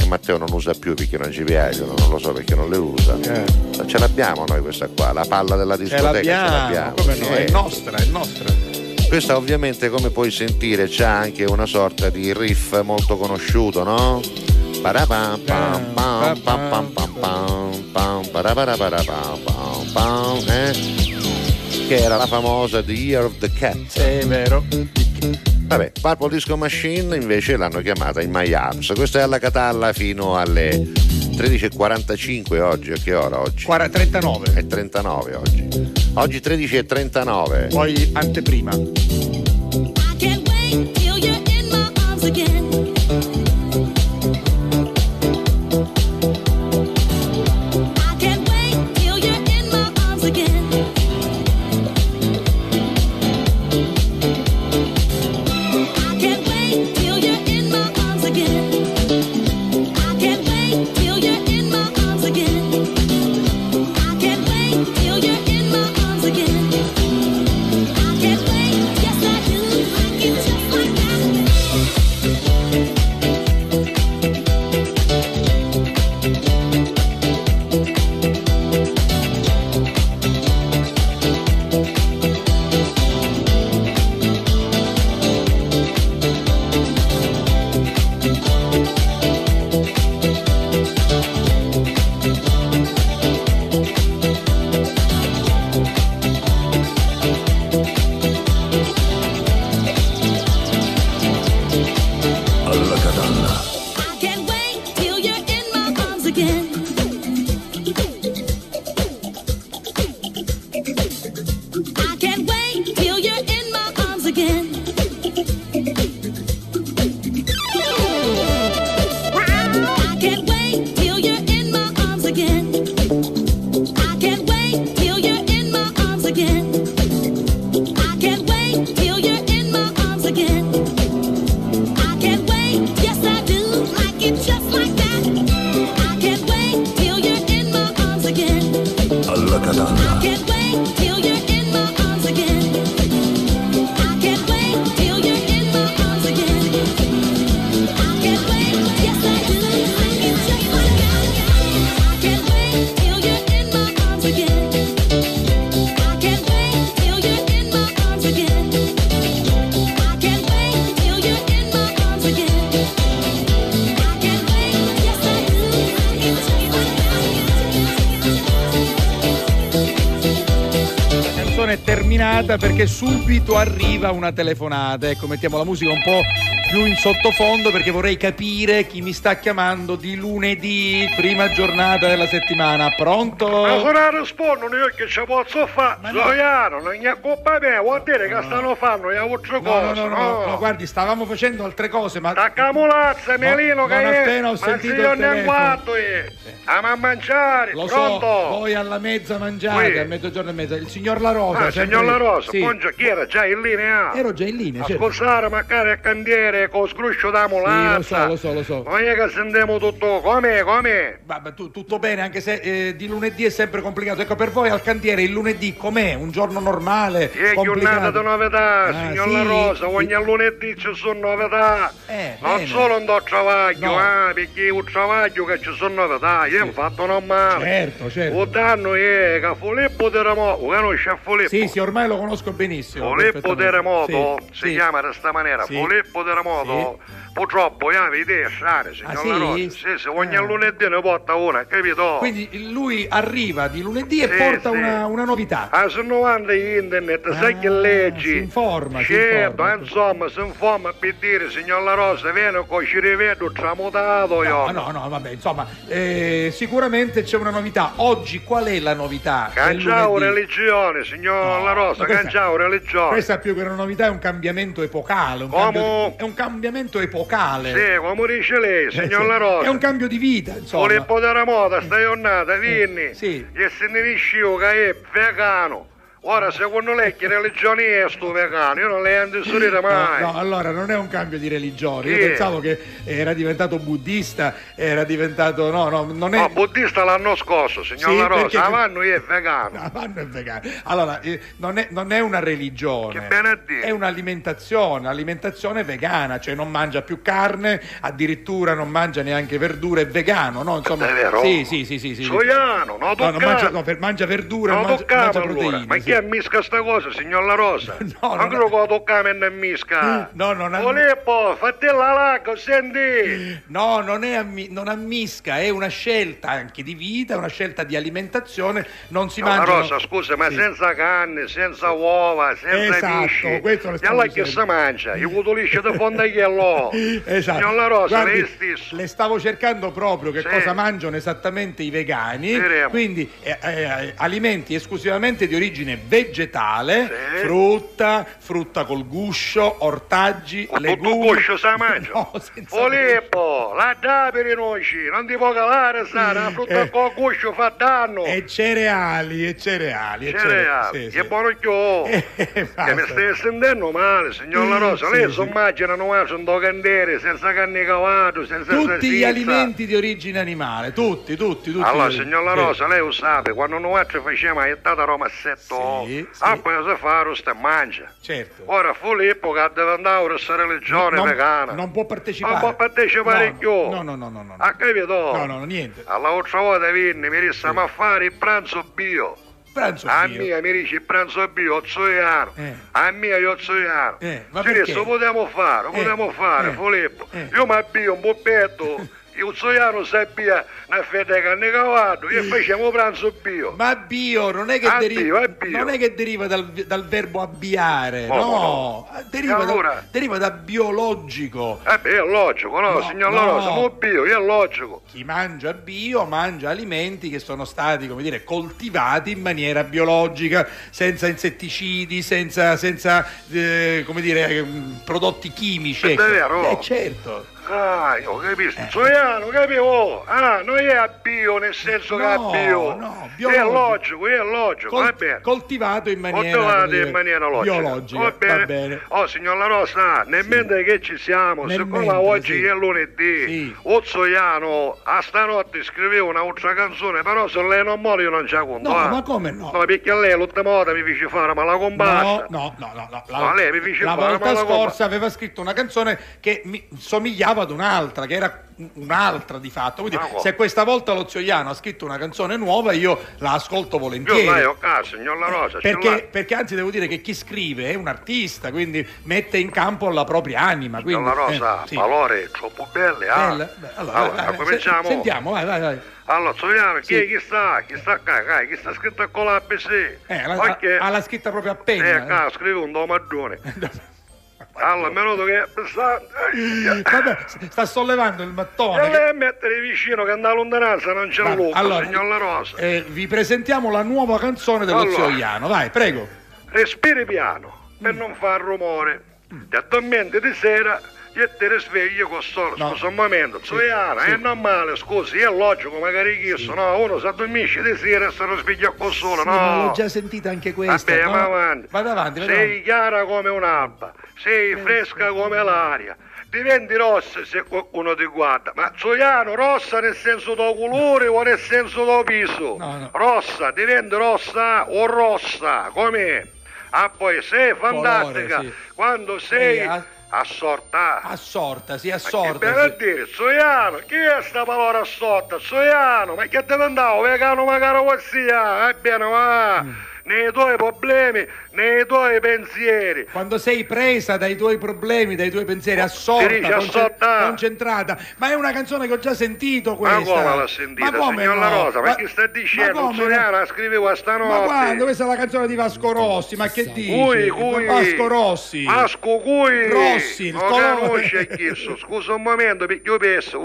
Matteo non usa più perché non ci piacciono, non lo so perché non le usa. Eh. Ce l'abbiamo noi questa qua, la palla della Ce discoteca ce l'abbiamo, l'abbiamo. come no? È nostra, è nostra. Questa ovviamente come puoi sentire c'ha anche una sorta di riff molto conosciuto, no? Eh? Che era la famosa The Year of the Cat. Sì, è vero. Vabbè, Purple Disco Machine invece l'hanno chiamata in My Arms. Questa è alla Catalla fino alle 13.45 oggi, a che ora oggi? 39. È 39 oggi. Oggi 13.39. Poi anteprima. Arriva una telefonata. Ecco, mettiamo la musica un po' più in sottofondo perché vorrei capire chi mi sta chiamando di lunedì, prima giornata della settimana. Ma Pronto? se non rispondono io che ci posso fare? Ma no. Zoiano, non è colpa mia, vuol dire che stanno fanno le altre No, no, cose. no, no, no, guardi, stavamo facendo altre cose, ma Taccamulazza, Melino, che non è? appena ho Ma sentito se io ne guardo, eh. Ama a mangiare, lo pronto? so, poi alla mezza mangiate, a mezzogiorno e mezza. Il signor La Rosa. Ah, sempre signor La. Rosa, Sì. buongiorno, chi era già in linea? Ero già in linea, certo. Ascoltare magari a candiere con scruscio da mulazza. Sì, lo so, lo so, lo so. Non è che sentiamo tutto, come, come? Vabbè, tu- tutto bene, anche se eh, di lunedì è sempre complicato. Ecco, per voi al cantiere il lunedì com'è? Un giorno normale? Che complicato? giornata di novità, Ah, signor sì? La Rosa, ogni lunedì ci sono novità. Eh, non bene. solo un do travaglio, No. ah, perché un travaglio che ci sono novità, io ho fatto non male. Certo, certo. Un danno è che Filippo Terremoto, conosce Filippo? Sì, sì, ormai lo conosco benissimo. Filippo perfettamente. Terremoto Sì, si sì. chiama in questa maniera, Sì. Filippo Terremoto. Purtroppo io idee strane, signor Ah, sì? Rosa. Sì, sì, ogni Ah. lunedì ne porta una, capito? Quindi lui arriva di lunedì e Sì, porta sì. Una, una novità. Ah, su 90 internet, sai che Ah, leggi? si informa, si Certo, informa. insomma, si informa per dire, signor La Rosa, viene con ci rivedo tramutato io. No, no, no, vabbè, insomma, eh, sicuramente c'è una novità. Oggi qual è la novità? Canciao religione, signor No, La Rosa, questa- canciao religione. Questa più che una novità è un cambiamento epocale. Un Come? cambio- è un cambiamento epocale. Sì, come dice lei, Eh, signor. La Rosa. È un cambio di vita, insomma. Filippo Terremoto, sta giornata, vieni. sì. E se ne discivo che è vegano. Ora, secondo lei che religione è sto vegano? Io non le ho inserito mai. No, no, allora non è un cambio di religione. Io pensavo che era diventato buddista, era diventato. No, no, non è. No, buddista l'anno scorso, signor Sì, La Rosa. perché- Avanno è vegano. No, non è vegano. Allora, eh, non, è, non è una religione, Che bene a dire. è un'alimentazione, alimentazione vegana, cioè non mangia più carne, addirittura non mangia neanche verdure, è vegano, no? Insomma, È vero? Sì, sì, sì, sì. sì. Soiano, No, non non mangia, no, per- mangia verdure, Non mangia, mangia allora. proteine. Ma sì. Chi ammisca sta cosa, signor La Rosa? No, Anche lo può toccare non ammisca. No, non am- Filippo, fatti la lacca, senti. No, non, è ammi- non ammisca, è una scelta anche di vita, una scelta di alimentazione, non si No, La mangia. Rosa, scusa, ma Sì. senza carne, senza uova, senza Esatto, pesci. questo lo E allora che si mangia? I cutolisci di fondagliello. Esatto. Signor La Rosa, Guardi, lei stesso. le stavo cercando proprio che Sì. cosa mangiano esattamente i vegani, Vedremo. quindi eh, eh, alimenti esclusivamente di origine vegetale, Sì. frutta, frutta col guscio, ortaggi, Con tutto legumi. cuscio sa mangia. No, Filippo, la dà per i noci, non ti può calare, sa, la frutta Eh. con guscio fa danno. E cereali, e cereali, e Cereali, sì, sì. che buono chiò. Eh, Che mi stai sentendo male, signor La Rosa. Sì, Lei sì. si immagina non mangia un candiere senza carne di cavallo, senza Tutti salsiccia. gli alimenti di origine animale, tutti, tutti, tutti. Allora, signor La Sì. Rosa, lei lo sa, quando noi facciamo la Roma a setto, Sì, sì. ah, poi si fa rosta mangia. Certo. Ora Filippo che deve andare a questa religione non, vegana. non può partecipare. Non può partecipare no, più. No, no, no, no, no. Ha capito? No, no, no, niente. All'altra volta vieni, mi disse, ma fare il pranzo bio. Pranzo A bio. mia mi dice il pranzo bio, zoiano. Eh. A mia io zoiano. Eh, ma lo potremmo fare, lo Eh, potremmo fare, eh, Filippo. eh. Io mi abbio un buppetto, io zoiano sappia una fetta di carne cavallo, e facciamo pranzo bio. Ma bio non è che, Ah, deri- bio, è non è che deriva dal, dal verbo abbiare, Oh, no, no. Deriva, allora? da, deriva da biologico. Eh beh, è logico, no, No, signor no. La Rosa, mo bio, è logico. Chi mangia bio mangia alimenti che sono stati, come dire, coltivati in maniera biologica, senza insetticidi, senza, senza eh, come dire, ehm, prodotti chimici. È ecco. vero? Eh, certo. Ah, io capisco. Zoiano, capivo? Ah, non è a bio nel senso che No, a bio. no, È biologico. logico, è logico, Col- va bene. coltivato in maniera, dire, in maniera logica. biologica. Va bene. Va bene. Oh, signor La Rosa, nel mentre che ci siamo, Nel siccome mentre, oggi sì. è lunedì, Sì. Ozzoiano a stanotte scriveva un'altra canzone, però se lei non muore io non ci conto. No, eh. ma come no? No, perché lei l'ultima volta mi fece fare ma la comparsa. No, no, no, no, no. La, No, lei mi dice la fare, volta ma la scorsa aveva scritto una canzone che mi somigliava ad un'altra che era un'altra di fatto. Quindi se questa volta lo zio Iano ha scritto una canzone nuova, io la ascolto Io volentieri. lei ho casa, signor La Rosa. Perché, perché anzi devo dire che chi scrive è un artista, quindi mette in campo la propria anima. Quindi, La Rosa, eh, sì. valore troppo belle, ah. Bella? Beh, allora, Allora, vai, vai, cominciamo. se- Sentiamo, vai, vai, vai. Allora, Sogliano, chi, Sì. chi sta? Chi sta qua? Dai, Chi sta scritto con la ABC? Eh, la- Ok. ha, la scritta proprio a Eh, penna. qua, scrive un domaggone. Allora, minuto che... eh. Vabbè, sta sollevando il E mattone. che- lei a mettere vicino che andava lontananza non c'è luce, allora, signor La Rosa. eh, vi presentiamo la nuova canzone dello Allora. zio Iano. Vai, prego. Respiri piano per non far rumore. Ti addormenti di sera e te risvegli con solo. No. Un momento, Zoiana, sì. è normale, scusi, è logico, magari chiesto, no? Uno si addormisce di sera e si risveglia con solo, Sì, no? l'ho già sentita anche questa. Vabbè, no? ma avanti. Vado avanti, vado Sei avanti. chiara come un'alba, sei fresca come l'aria. Diventi rossa se qualcuno ti guarda, ma Zoiano rossa nel senso del colore o nel senso del viso? No, no. Rossa, diventi rossa o rossa, com'è? Ah, poi sei fantastica sì. quando sei Sì, a- assorta. Assorta, sì, Ma che assorta. per a sì. dire, Zoiano, chi è sta parola assorta? Zoiano, ma che te ne andavo? Vegano magari così, ah, ebbene, va, Mm. Nei tuoi problemi, nei tuoi pensieri. Quando sei presa dai tuoi problemi, dai tuoi pensieri, assorta, dice assorta. concentrata. Ma è una canzone che ho già sentito Ma questa. come l'ha sentita, Ma come signor no? La Rosa? Ma, Ma- chi sta ma dicendo? come no? Zoiano la scrive questa notte. Ma quando? Questa è la canzone di Vasco Rossi, ma che dici? Cui, cui. Vasco Rossi. Vasco cui. Rossi, il Non colore. conosce chiesto. Scusa un momento, perché io penso.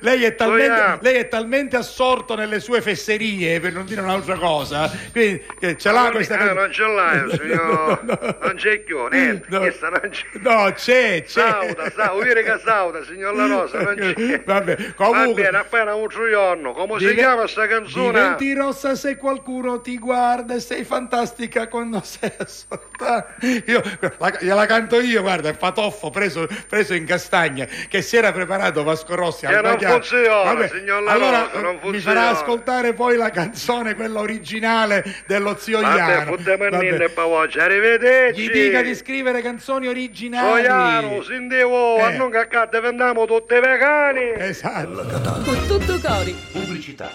lei, è talmente, lei è talmente assorto nelle sue fesserie, per non dire un'altra cosa, quindi eh, ce l'ha questa Ah, canzone. non ce l'hai, signor. Non c'è più, niente. No. Questa non c'è. No, c'è, c'è. Sauda, sauda, dire che sauda, signor La Rosa, non c'è. Vabbè, Va comunque bene, appena un giorno. Come si Dive- chiama sta canzone? Diventi rossa se qualcuno ti guarda e sei fantastica quando sei assorta. Io la, gliela canto io, guarda, è patoffo preso, preso in castagna che si era preparato Vasco Rossi Che al non funziona, signor La allora Rosa, non mi funziona. farà ascoltare poi la canzone, quella originale dello zio Iano. e arrivederci. Gli dica di scrivere canzoni originali. Soiano, sentivo, Eh. a non cacca diventiamo tutti vegani. Esatto. Con tutto cori. Pubblicità.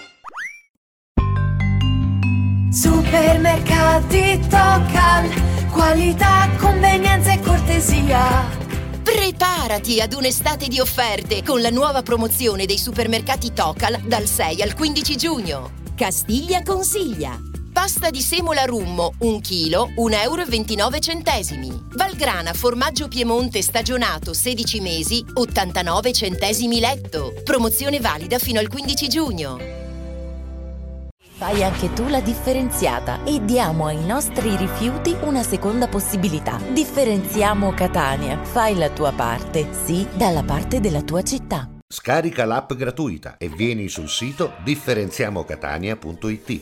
Supermercati Tocal, qualità, convenienza e cortesia. Preparati ad un'estate di offerte con la nuova promozione dei supermercati Tocal dal 6 al 15 giugno. Castiglia consiglia. Pasta di semola rummo, 1 kg, 1,29 euro. Valgrana formaggio Piemonte stagionato 16 mesi, 89 centesimi letto. Promozione valida fino al 15 giugno. Fai anche tu la differenziata e diamo ai nostri rifiuti una seconda possibilità. Differenziamo Catania. Fai la tua parte, sì, dalla parte della tua città. Scarica l'app gratuita e vieni sul sito differenziamocatania.it.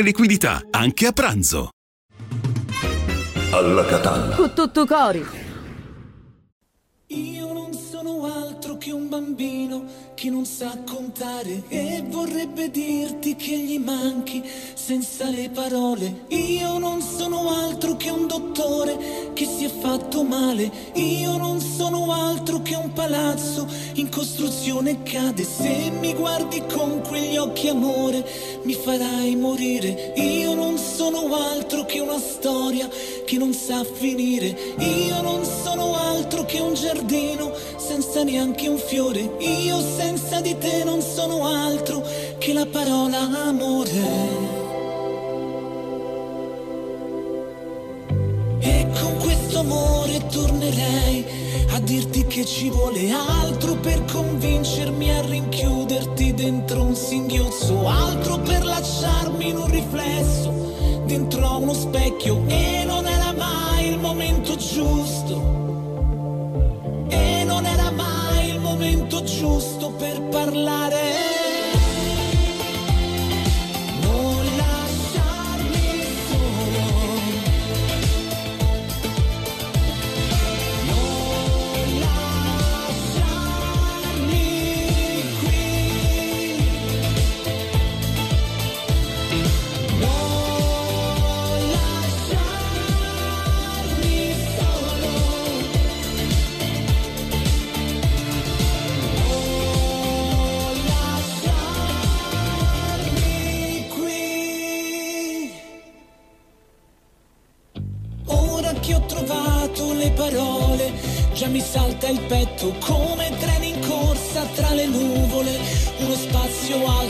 liquidità, anche a pranzo. Alla Catalla. Con tutto cori. Io non sono altro che un bambino che non sa contare e vorrebbe dirti che gli manchi senza le parole. Io non sono altro che un dottore che si è fatto male. Io non sono altro che un palazzo in costruzione cade. Se mi guardi con quegli occhi amore mi farai morire. Io non sono altro che una storia che non sa finire. Io non sono altro che un giardino senza neanche un fiore. Io senza di te non sono altro che la parola amore. E con questo amore tornerei a dirti che ci vuole altro per convincermi a rinchiuderti dentro un singhiozzo, altro per lasciarmi in un riflesso dentro uno specchio e non era mai il momento giusto. Momento giusto per parlare. Spazio altro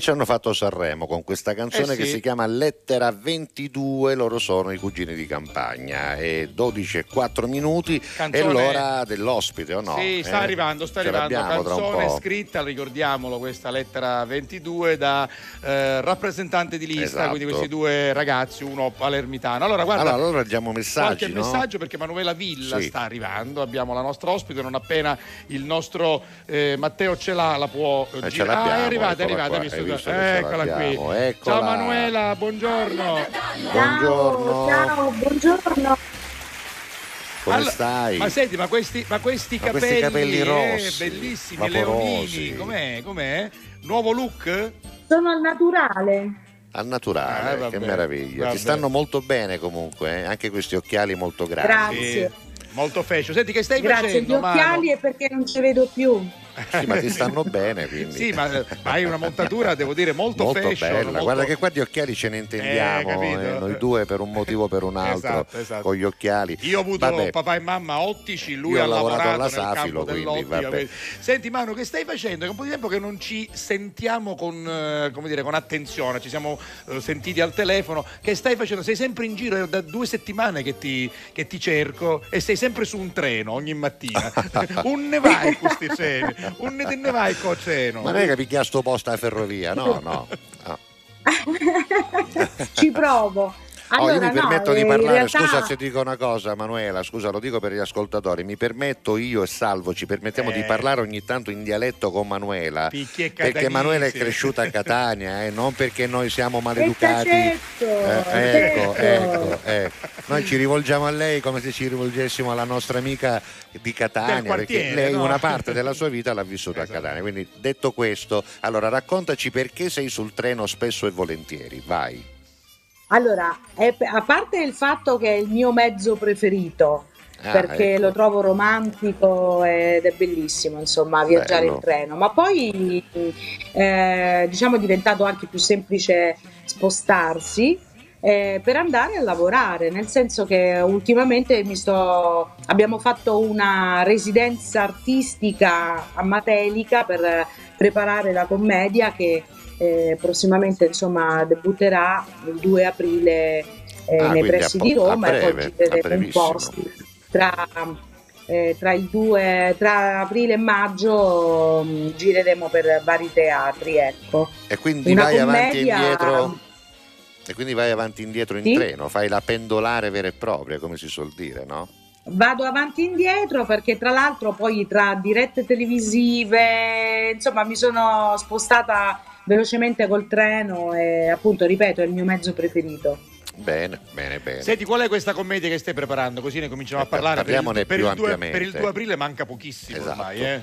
E ci hanno fatto Sanremo con questa canzone Eh che sì. si chiama Lettera 22, loro sono i cugini di campagna, e 12 e 4 minuti è Canzone- l'ora dell'ospite o no? Sì, sta Eh? arrivando, sta Ce arrivando. Canzone scritta, ricordiamolo, questa lettera 22 da eh, rappresentante di lista, Esatto. quindi questi due ragazzi, uno palermitano. Allora, guarda, Allora, allora leggiamo messaggi, qualche no? messaggio perché Manuela Villa Sì. sta arrivando, abbiamo la nostra ospite, non appena il nostro eh, Matteo ce l'ha, la può eh, Eh, girare. Ah, è arrivata, è arrivata, qua, visto? eccola qui. eccola. Ciao Manuela, buongiorno. Buongiorno. Ciao, buongiorno. Come Allora, stai? Ma senti, ma questi, ma questi Ma capelli, questi capelli eh, rossi, bellissimi, vaporosi. leonini, com'è? Com'è? Nuovo look? Sono al naturale. Al naturale, Eh, vabbè, che meraviglia. vabbè. Ti stanno molto bene comunque, eh? anche questi occhiali molto grandi. Grazie. Molto fashion. Senti, che stai Grazie, gli facendo, Manu? occhiali è perché non ci vedo più. Sì, ma ti stanno bene, quindi. Sì, ma ma hai una montatura, devo dire, molto, molto fashion. bella. molto- Guarda che qua di occhiali ce ne intendiamo, Eh, eh, noi due per un motivo o per un altro, Esatto, esatto. con gli occhiali. Io ho avuto Vabbè, papà e mamma ottici, lui Io ha lavorato lavorato, alla nel Safilo, campo quindi, vabbè. Senti Manu, che stai facendo? È un po' di tempo che non ci sentiamo con, eh, come dire, con attenzione, ci siamo eh, sentiti al telefono. Che stai facendo? Sei sempre in giro, è da due settimane che ti, che ti cerco e sei sempre su un treno ogni mattina. un ne vai questi treni, un ne te ne vai con treno. Ma non è che picchia sto posto alla ferrovia, no, no. no. Ci provo. Oh, Allora, io mi no, permetto eh, di in parlare, realtà- scusa se dico una cosa Manuela, scusa lo dico per gli ascoltatori, mi permetto io e Salvo, ci permettiamo Eh. di parlare ogni tanto in dialetto con Manuela, perché. Manuela è cresciuta a Catania, eh, non perché noi siamo maleducati. Eh, ecco, ecco, eh. Noi ci rivolgiamo a lei come se ci rivolgessimo alla nostra amica di Catania, perché lei no? una parte della sua vita l'ha vissuta Esatto. a Catania. Quindi detto questo, allora raccontaci perché sei sul treno spesso e volentieri, vai. Allora, è- a parte il fatto che è il mio mezzo preferito, Ah, perché ecco. lo trovo romantico ed è bellissimo, insomma, viaggiare Bello. in treno, ma poi eh, diciamo è diventato anche più semplice spostarsi eh, per andare a lavorare, nel senso che ultimamente mi sto, abbiamo fatto una residenza artistica a Matelica per preparare la commedia che eh, prossimamente insomma debutterà il 2 aprile eh, Ah, nei pressi di po- a Roma e breve, poi a gireremo un brevissimo. po' sì, tra, eh, tra il 2 tra aprile e maggio mh, gireremo per vari teatri ecco E quindi Una vai avanti e commedia- indietro. E quindi vai avanti e indietro in Sì. treno, fai la pendolare vera e propria, come si suol dire, no? Vado avanti e indietro perché tra l'altro poi tra dirette televisive, insomma mi sono spostata velocemente col treno e appunto ripeto è il mio mezzo preferito. Bene, bene, bene. Senti, qual è questa commedia che stai preparando? Così ne cominciamo a Eh, parlare. Per il, parliamone per, più il 2, ampiamente. per il 2 aprile manca pochissimo Esatto. ormai, eh?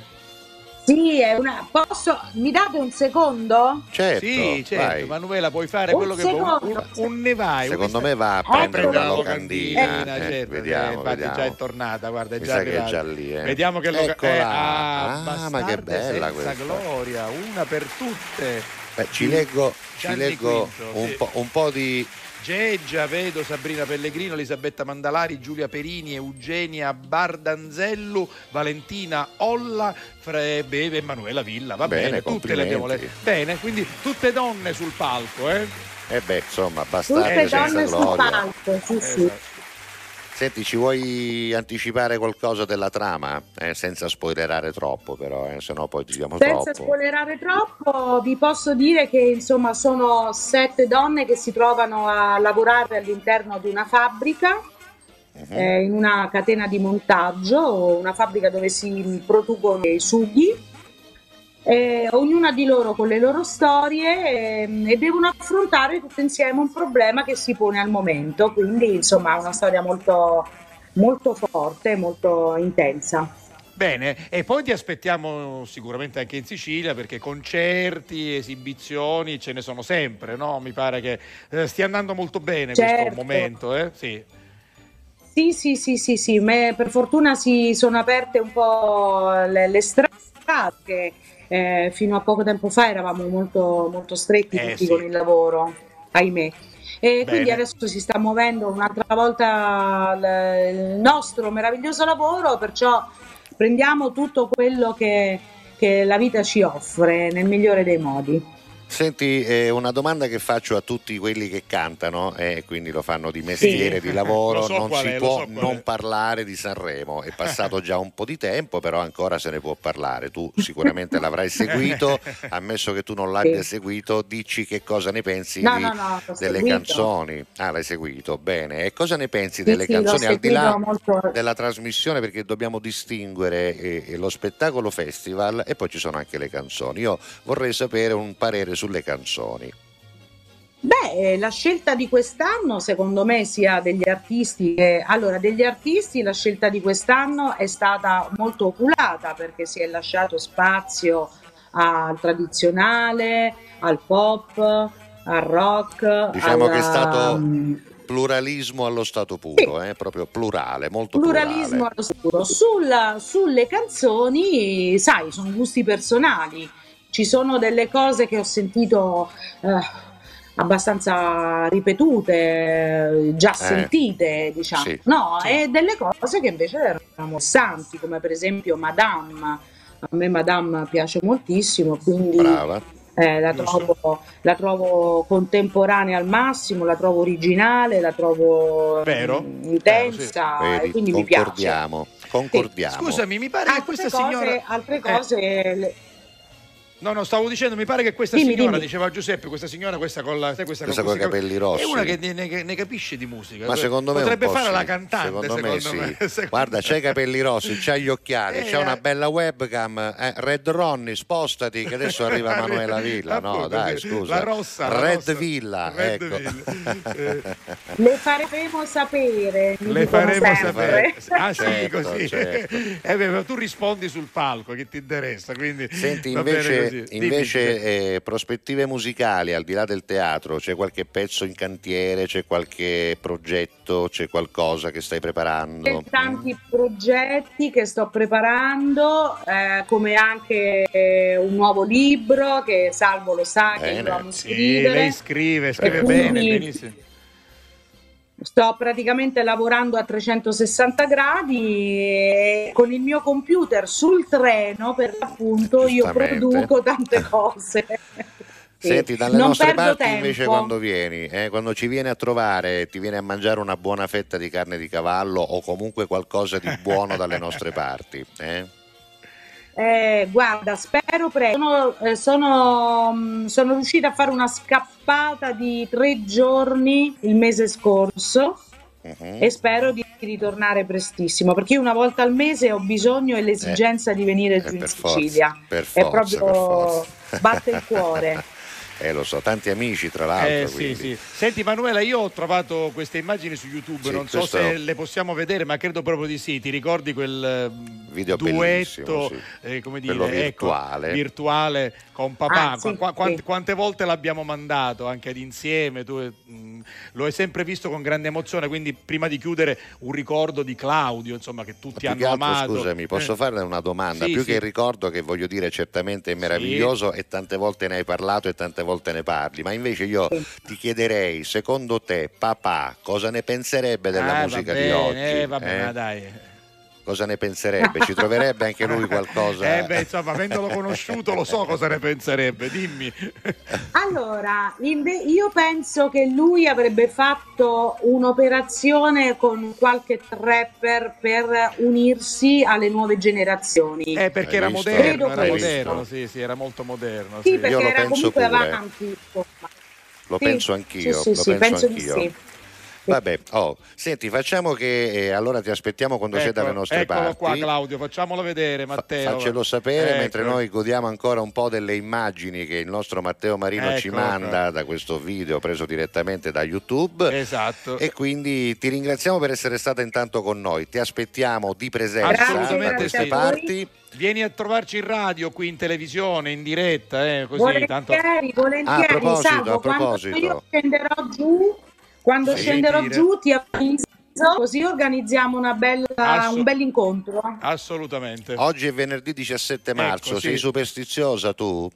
Sì, è una... Posso... Mi date un secondo? Certo, sì, certo, vai. Manuela, puoi fare Un quello che vuoi. Un, secondo. un ne vai. Secondo me va a Ecco. prendere la Ecco. locandina. Eh, eh, certo, vediamo, eh, infatti vediamo. già è tornata, guarda, è Mi già che è arrivata. già lì, eh. Vediamo che lo Eccola. eh, Ah, ah, ma che bella questa. gloria, una per tutte. Beh, ci leggo, ci leggo Quinto, un, sì. po', un po' di Geggia, vedo Sabrina Pellegrino, Elisabetta Mandalari, Giulia Perini, Eugenia Bardanzellu, Valentina Olla, Fre- Beve, Emanuela Villa. Va Bene, bene, tutte le abbiamo complimenti. lette. Bene, quindi tutte donne sul palco, eh? Eh beh, insomma, bastarde Tutte donne sul palco, sì sì. Senti, ci vuoi anticipare qualcosa della trama? Eh, senza spoilerare troppo, però, eh, se no poi diciamo Senza troppo. spoilerare troppo, vi posso dire che insomma sono sette donne che si trovano a lavorare all'interno di una fabbrica, Mhm. eh, in una catena di montaggio, una fabbrica dove si producono i sughi. Eh, ognuna di loro con le loro storie ehm, e devono affrontare tutte insieme un problema che si pone al momento, quindi insomma è una storia molto, molto forte, molto intensa. Bene, e poi ti aspettiamo sicuramente anche in Sicilia perché concerti, esibizioni ce ne sono sempre, no? Mi pare che eh, stia andando molto bene questo Certo. momento, eh? Sì. Sì, sì, sì, sì, sì, per fortuna si sono aperte un po' le, le strade eh, fino a poco tempo fa eravamo molto, molto stretti Eh, tutti sì. con il lavoro, ahimè. E quindi Bene. adesso si sta muovendo un'altra volta l- il nostro meraviglioso lavoro, perciò prendiamo tutto quello che, che la vita ci offre nel migliore dei modi. Senti, eh, una domanda che faccio a tutti quelli che cantano e quindi lo fanno di mestiere, di lavoro, so non si è, può so non è. parlare di Sanremo. È passato già un po' di tempo, però ancora se ne può parlare. Tu sicuramente l'avrai seguito, ammesso che tu non l'abbia Sì. seguito, dici che cosa ne pensi No, di- no, no, delle seguito. canzoni. Ah, l'hai seguito, bene. E cosa ne pensi Sì, delle sì, canzoni al di là molto- della trasmissione? Perché dobbiamo distinguere eh, eh, lo spettacolo festival e poi ci sono anche le canzoni. Io vorrei sapere un parere sulle canzoni. Beh, eh, la scelta di quest'anno, secondo me, sia degli artisti che... Allora, degli artisti la scelta di quest'anno è stata molto oculata perché si è lasciato spazio al tradizionale, al pop, al rock. Diciamo alla- che è stato mm, pluralismo allo stato puro, eh, proprio plurale, molto pluralismo plurale. allo sicuro. Sulla- sulle canzoni, sai, sono gusti personali. Ci sono delle cose che ho sentito eh, abbastanza ripetute, eh, già sentite, diciamo. sì, no, sì. e delle cose che invece erano santi, come per esempio Madame. A me Madame piace moltissimo, quindi Brava. eh, la, trovo, la trovo contemporanea al massimo, la trovo originale, la trovo Vero. mm, intensa e Vedi, quindi mi piace. concordiamo, concordiamo. Scusami, mi pare che Altre questa cose, signora... altre Eh. cose le- No, no, stavo dicendo, mi pare che questa Dimmi, signora, dimmi. diceva Giuseppe, questa signora, questa con la, questa Questa con coi capelli rossi. È una che ne, ne- ne capisce di musica. Ma secondo me potrebbe un po' fare sì. la cantante, secondo, secondo, me, sì. me. Secondo Guarda, me. c'ha i capelli rossi, c'ha gli occhiali, Eh, c'ha una eh. bella webcam. eh, Red Ronnie, spostati che adesso arriva Manuela Villa. No, Appunto, dai, sì. scusa. La rossa, la Red rossa. Villa, Red ecco. Villa. Eh, le faremo sapere. Le faremo sapere. Ah sì, Certo, così. certo. Eh, beh, ma tu rispondi sul palco, che ti interessa, quindi Senti, bene invece, eh, prospettive musicali, al di là del teatro, c'è qualche pezzo in cantiere, c'è qualche progetto, c'è qualcosa che stai preparando? C'è tanti progetti che sto preparando, eh, come anche eh, un nuovo libro che Salvo lo sa che Bene. io amo Sì, scrivere. lei scrive, scrive bene, benissimo. Sto praticamente lavorando a 360 gradi e con il mio computer sul treno per l'appunto io produco tante cose. Senti, dalle non nostre parti invece tempo. quando vieni, eh, quando ci vieni a trovare, ti vieni a mangiare una buona fetta di carne di cavallo o comunque qualcosa di buono dalle nostre parti. eh? Eh, guarda, spero presto. Sono, eh, sono, mh, sono riuscita a fare una scappata di tre giorni il mese scorso Mhm. e spero di ritornare prestissimo perché io una volta al mese ho bisogno e l'esigenza di venire giù in Eh, forza, Sicilia. per È forza, proprio forza. batte il cuore. Eh, lo so, tanti amici tra l'altro. Eh, sì, sì. Senti Manuela, io ho trovato queste immagini su YouTube, Sì, non so se le possiamo vedere, ma credo proprio di sì. Ti ricordi quel eh, Video duetto, sì. eh, come dire, Quello ecco, virtuale. virtuale con papà? Ah, sì, Qua- qua- sì. Quante volte l'abbiamo mandato anche ad insieme? Tu, mh, lo hai sempre visto con grande emozione, quindi prima di chiudere un ricordo di Claudio, insomma, che tutti Più hanno che altro, amato. scusami, posso Eh. farle una domanda? Sì, Più sì. che il ricordo che voglio dire certamente è meraviglioso e tante volte ne hai parlato e tante volte ne parli, ma invece io ti chiederei, secondo te papà cosa ne penserebbe della Eh, musica va di bene, oggi? eh, vabbè, eh? ma dai. Cosa ne penserebbe? Ci troverebbe anche lui qualcosa? Eh beh, insomma, avendolo conosciuto lo so cosa ne penserebbe, dimmi. Allora, inve- io penso che lui avrebbe fatto un'operazione con qualche trapper per unirsi alle nuove generazioni. Eh, perché era moderno, era moderno, sì, sì, era molto moderno. Sì, sì. perché Io lo era penso comunque pure. avanti. insomma. Lo Sì, penso anch'io, sì, sì, lo sì, penso penso di anch'io. Vabbè, oh, senti, facciamo che eh, allora ti aspettiamo quando sei Ecco, dalle nostre eccolo parti. qua Claudio, facciamolo vedere Fa- Matteo. Faccelo sapere Ecco. mentre noi godiamo ancora un po' delle immagini che il nostro Matteo Marino ci Ecco, manda da questo video preso direttamente da YouTube. Esatto. E quindi ti ringraziamo per essere stata intanto con noi. Ti aspettiamo di presenza da queste sì. parti. Vieni a trovarci in radio, qui in televisione, in diretta, eh, così tanto Volentieri, volentieri, Ah, a proposito, Salvo, a proposito. quando io scenderò giù, quando Sì. scenderò Dire. giù ti avviso, così organizziamo una bella, Assu- un bel incontro. assolutamente. Oggi è venerdì 17 marzo, Ecco, sì. sei superstiziosa tu?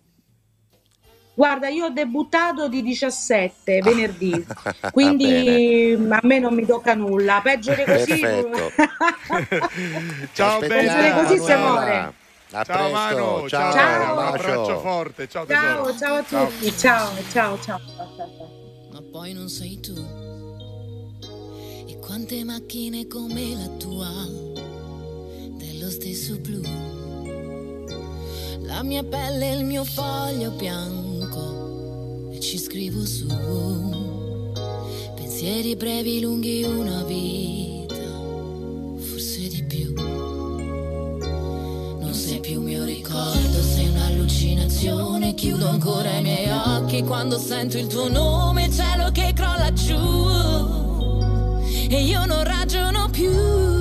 Guarda, io ho debuttato di 17 Ah. venerdì, quindi a me non mi tocca nulla. Peggio di così. Perfetto. Ciao Bella. aspettiamo, così si muore. A Ciao presto. Manu, ciao, ciao. un abbraccio forte, ciao. Ciao, ciao a tutti. Ciao. ciao, ciao. ma poi non sei tu. E quante macchine come la tua, dello stesso blu. La mia pelle è il mio foglio bianco e ci scrivo su. Pensieri brevi, lunghi, una vita, forse di più. Non sei più mio ricordo, sei un'allucinazione. Chiudo ancora i miei occhi quando sento il tuo nome, cielo che crolla giù. E io non ragiono più.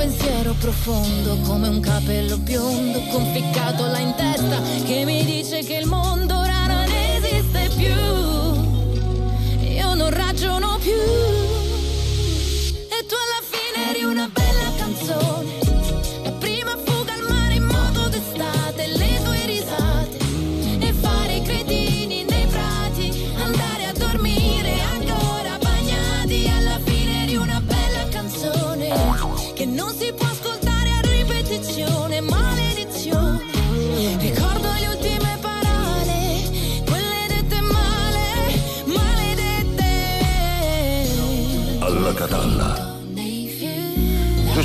Pensiero profondo come un capello biondo conficcato là in testa che mi dice che il mondo ora non esiste più. Io non ragiono più.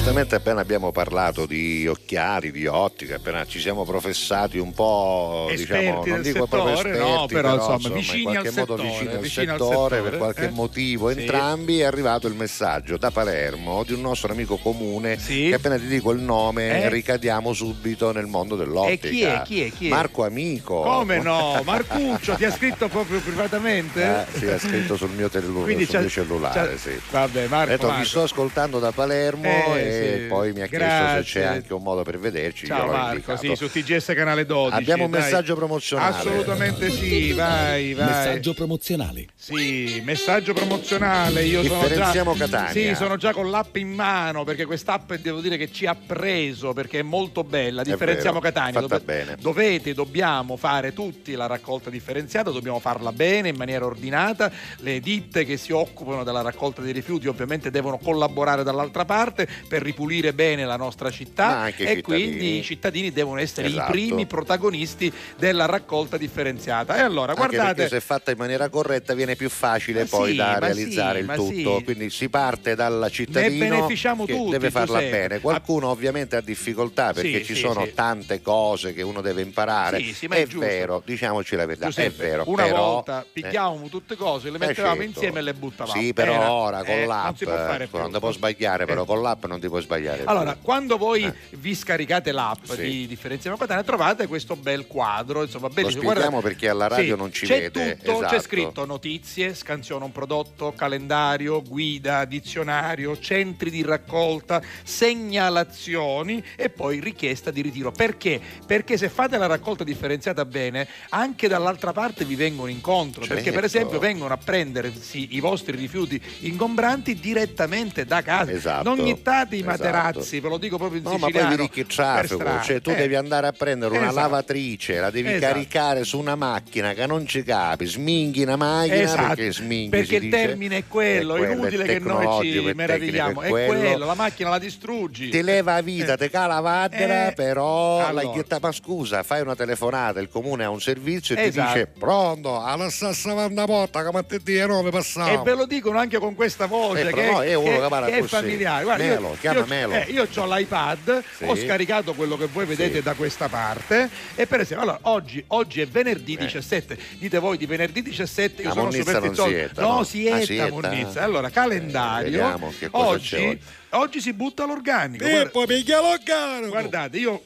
Giustamente appena abbiamo parlato di occhiali, di ottica, appena ci siamo professati un po', diciamo, Esperti non del dico proprio settore, esperti, no, però, insomma, in vicini qualche al modo settore, vicini al vicini al settore, settore, per qualche eh? motivo Sì. entrambi è arrivato il messaggio da Palermo di un nostro amico comune che appena ti dico il nome Eh? ricadiamo subito nel mondo dell'ottica. E chi è? Chi è? Chi è? Marco Amico. Come no? Marcuccio ti ha scritto proprio privatamente? Eh, sì, ha scritto sul mio, tellu- Quindi sul mio cellulare, sì. Vabbè, Marco, detto, Marco. vi sto ascoltando da Palermo Eh, e sì. poi mi ha chiesto Grazie. se c'è anche un modo per vederci. Ciao Marco, sì, su TGS canale 12. Abbiamo un dai. messaggio promozionale. Assolutamente sì, vai, vai. Messaggio promozionale. Sì, messaggio promozionale. Io sono Differenziamo già, Catania. Sì, sono già con l'app in mano perché quest'app devo dire che ci ha preso perché è molto bella. Differenziamo vero, Catania. fatta bene. Dovete, dobbiamo fare tutti la raccolta differenziata, dobbiamo farla bene, in maniera ordinata. Le ditte che si occupano della raccolta dei rifiuti ovviamente devono collaborare dall'altra parte per ripulire bene la nostra città e cittadini. quindi i cittadini devono essere Esatto. i primi protagonisti della raccolta differenziata. E allora, Anche guardate... se fatta in maniera corretta viene più facile Ma poi sì, da realizzare sì, il tutto. sì. Quindi si parte dal cittadino beneficiamo che tutti, deve farla bene. Qualcuno ovviamente ha difficoltà perché ci sono tante cose che uno deve imparare. Sì, sì, ma è è vero, diciamoci la verità, Giuseppe, è vero. una però, volta eh, picchiavamo tutte cose, le eh, mettevamo certo. insieme e le buttavamo. Sì, però Era- ora con eh, l'app non si può fare eh, non può sbagliare, però con l'app non ti puoi sbagliare. Allora, quando voi Eh. vi scaricate l'app Sì. di Differenziamo Catania, trovate questo bel quadro, insomma, bellissimo. spieghiamo Guardate- perché alla radio Sì, non ci c'è vede, Tutto, C'è esatto. scritto notizie, scansiona un prodotto, calendario, guida, dizionario, centri di raccolta, segnalazioni e poi richiesta di ritiro. Perché? Perché se fate la raccolta differenziata bene, anche dall'altra parte vi vengono incontro. Perché, per Certo. esempio, vengono a prendersi i vostri rifiuti ingombranti direttamente da casa. Esatto, Non gettate i esatto. materazzi, ve lo dico proprio in No, ma poi siciliano. vedi che traffico, cioè tu Eh, devi andare a prendere una esatto. lavatrice, la devi Esatto. caricare su una macchina che non ci capi, sminghi una macchina Esatto, perché sminghi perché il termine è quello, è quello, inutile è che noi ci è meravigliamo, tecnico, è quello. la macchina la distruggi. Ti leva vita, te cala vaddera, Eh, però allora. la ghietta, ma scusa, fai una telefonata, il comune ha un servizio e Esatto. ti dice pronto, alla stessa banda porta che martedì e nove passiamo. E ve lo dicono anche con questa voce Eh, che, no, è uno che- che è familiare. Guarda, Melo, io, chiama io, Melo. eh, io ho l'iPad, Sì. ho scaricato quello che voi vedete Sì. da questa parte e per esempio, allora, oggi, oggi è venerdì Eh. 17, dite voi di venerdì 17 io A sono superstizioso. sieta, no, no? si Ah, etta sieta? Monnizza. Allora, calendario. Eh, cosa c'è oggi, oggi. si butta l'organico. E Guarda- poi piglia l'organico. Guardate, io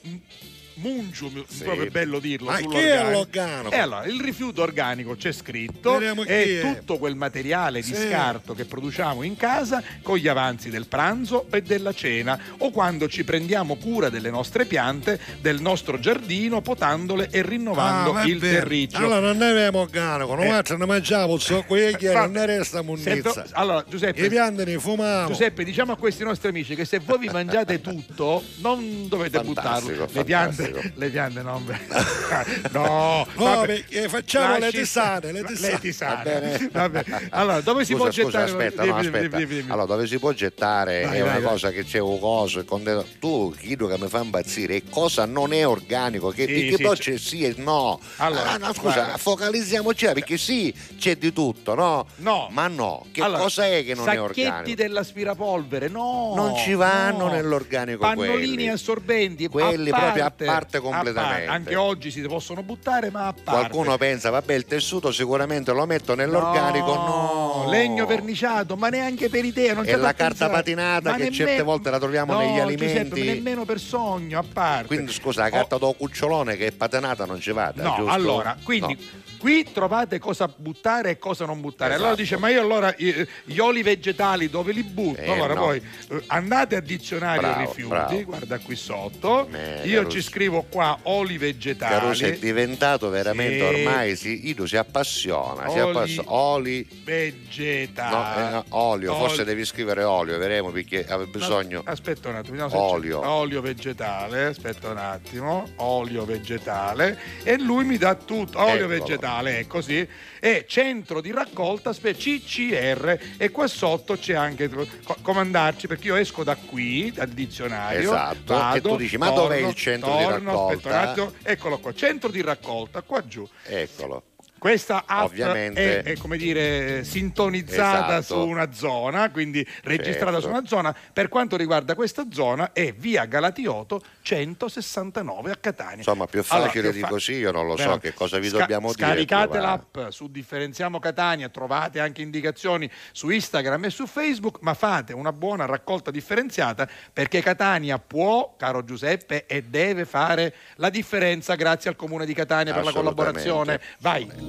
mungio, mi- Sì. proprio è bello dirlo. Ma chi è l'organico? E allora, il rifiuto organico c'è scritto, Vediamo è tutto quel materiale di Sì. scarto che produciamo in casa con gli avanzi del pranzo e della cena o quando ci prendiamo cura delle nostre piante, del nostro giardino, potandole e rinnovando Ah, il terriccio. Allora non ne abbiamo organico, non Eh. ne mangiamo, so qui che Fa- non ne resta munnizza. allora, Giuseppe, I piante ne fumavo. Giuseppe, diciamo a questi nostri amici che se voi vi mangiate tutto, non dovete Fantastico, buttarlo. Le piante, fantastico. le piante non. no, No, vabbè. perché facciamo le Lasci- tisane, le tisane. tisane. Va bene. Vabbè. Allora, dove si Scusa, può scusa, gettare? aspetta, no, aspetta. dimmi, dimmi. Allora, dove si può gettare Vai, è vai, una vai. cosa che c'è un coso, con tu chiedo che mi fa impazzire, e cosa non è organico, che, Sì, che sì, poi c'è- sì e no. Allora, Ah, no, scusa, guarda. focalizziamoci là, perché sì, c'è di tutto, no? No. Ma no, che Allora, cosa è che non è sacchetti organico? dell'aspirapolvere, no. Non ci vanno no. nell'organico Pannolini quelli. assorbenti, Quelli a proprio a parte, parte completamente. Anche oggi si possono buttare, ma a parte. Qualcuno pensa, vabbè, il tessuto sicuramente lo metto nell'organico, no. Legno verniciato, ma neanche per idea. Non E la carta pensare. patinata Ma che nemmeno- certe volte la troviamo No, negli Giuseppe, alimenti. nemmeno per sogno, a parte. Quindi scusa, la carta do cucciolone che è patinata non ci vada, No, giusto? allora, quindi No. Qui trovate cosa buttare e cosa non buttare. Allora Esatto. dice, ma io allora gli oli vegetali dove li butto? Eh, allora no. poi eh, andate a dizionario Bravo, rifiuti, bravo. guarda qui sotto. Eh, io Caruso. ci scrivo qua oli vegetali. Caruso è diventato veramente Sì. ormai si, Ido si appassiona, si Oli- appassiona. Oli, vegetali. no, eh, no, olio, Oli- forse devi scrivere olio, vedremo perché aveva bisogno. Aspetta un attimo, Olio. olio vegetale, aspetta un attimo, olio vegetale e lui mi dà tutto, olio Eccolo. vegetale, è così, e centro di raccolta CCR e qua sotto c'è anche co- come andarci perché io esco da qui, dal dizionario, Esatto, vado, e tu dici, ma torno, dov'è il centro di torno, raccolta? Un attimo, eccolo qua, centro di raccolta, qua giù. Eccolo. Questa app è, è, come dire sintonizzata Esatto. su una zona, quindi registrata Certo. su una zona. Per quanto riguarda questa zona è via Galatioto 169 a Catania. Insomma, più Allora, facile più di fa- così, io non lo so Vero. che cosa vi Sca- dobbiamo dire. Scaricate l'app su Differenziamo Catania, trovate anche indicazioni su Instagram e su Facebook, ma fate una buona raccolta differenziata perché Catania può, caro Giuseppe, e deve fare la differenza grazie al Comune di Catania per la collaborazione. Vai.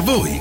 Grazie a voi,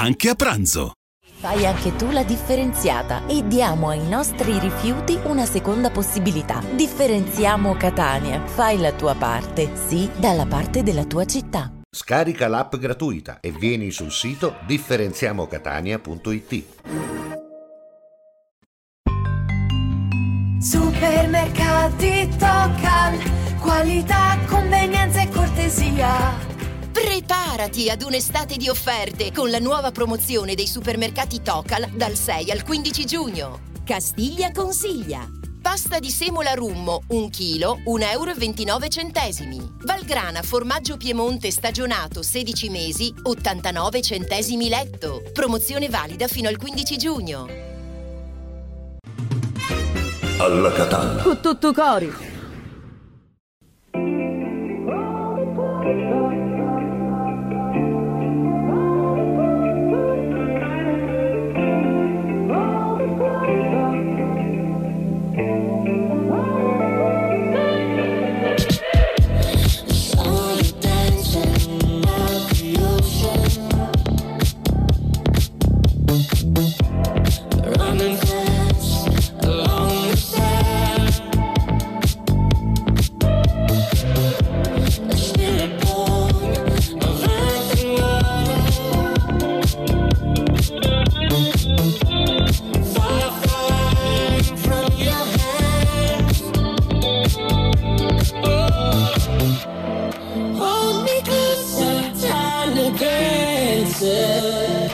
anche a pranzo. Fai anche tu la differenziata e diamo ai nostri rifiuti una seconda possibilità. Differenziamo Catania. Fai la tua parte, sì, dalla parte della tua città. Scarica l'app gratuita e vieni sul sito differenziamocatania.it. Supermercati Tocal, qualità, convenienza e cortesia. Preparati ad un'estate di offerte con la nuova promozione dei supermercati Tocal dal 6 al 15 giugno. Castiglia consiglia. Pasta di semola rummo 1 kg 1,29 euro. Valgrana formaggio Piemonte stagionato 16 mesi 89 centesimi letto. Promozione valida fino al 15 giugno. Alla Catalla. Con tutto cori. said.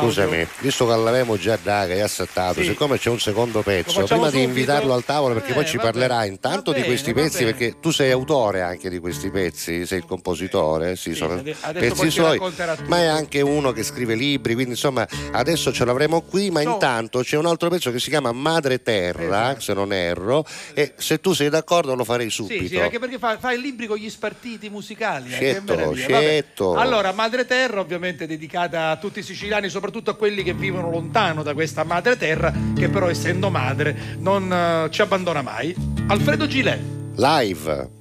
Senti, bene l'audio. scusami, visto che l'avevamo già da che è assettato, Sì. siccome c'è un secondo pezzo, prima di subito? invitarlo al tavolo, perché Eh, poi ci va bene. parlerà intanto Va di bene, questi pezzi, bene. perché tu sei autore anche di questi pezzi, sei il compositore, sì, sono ade- adesso pezzi suoi, ma è anche uno che scrive libri, quindi insomma adesso ce l'avremo qui, ma No. intanto c'è un altro pezzo che si chiama Madre Terra, Esatto. se non erro, e se tu sei d'accordo lo farei Sì, subito. sì, anche perché fa, fa i libri con gli spartiti musicali. eh. Vabbè. scelto. Allora, Madre Terra, ovviamente dedicata a tutti i siciliani, soprattutto a quelli che vivono lontano da questa madre terra, che però essendo madre non eh, ci abbandona mai. Alfredo Gilet. Live.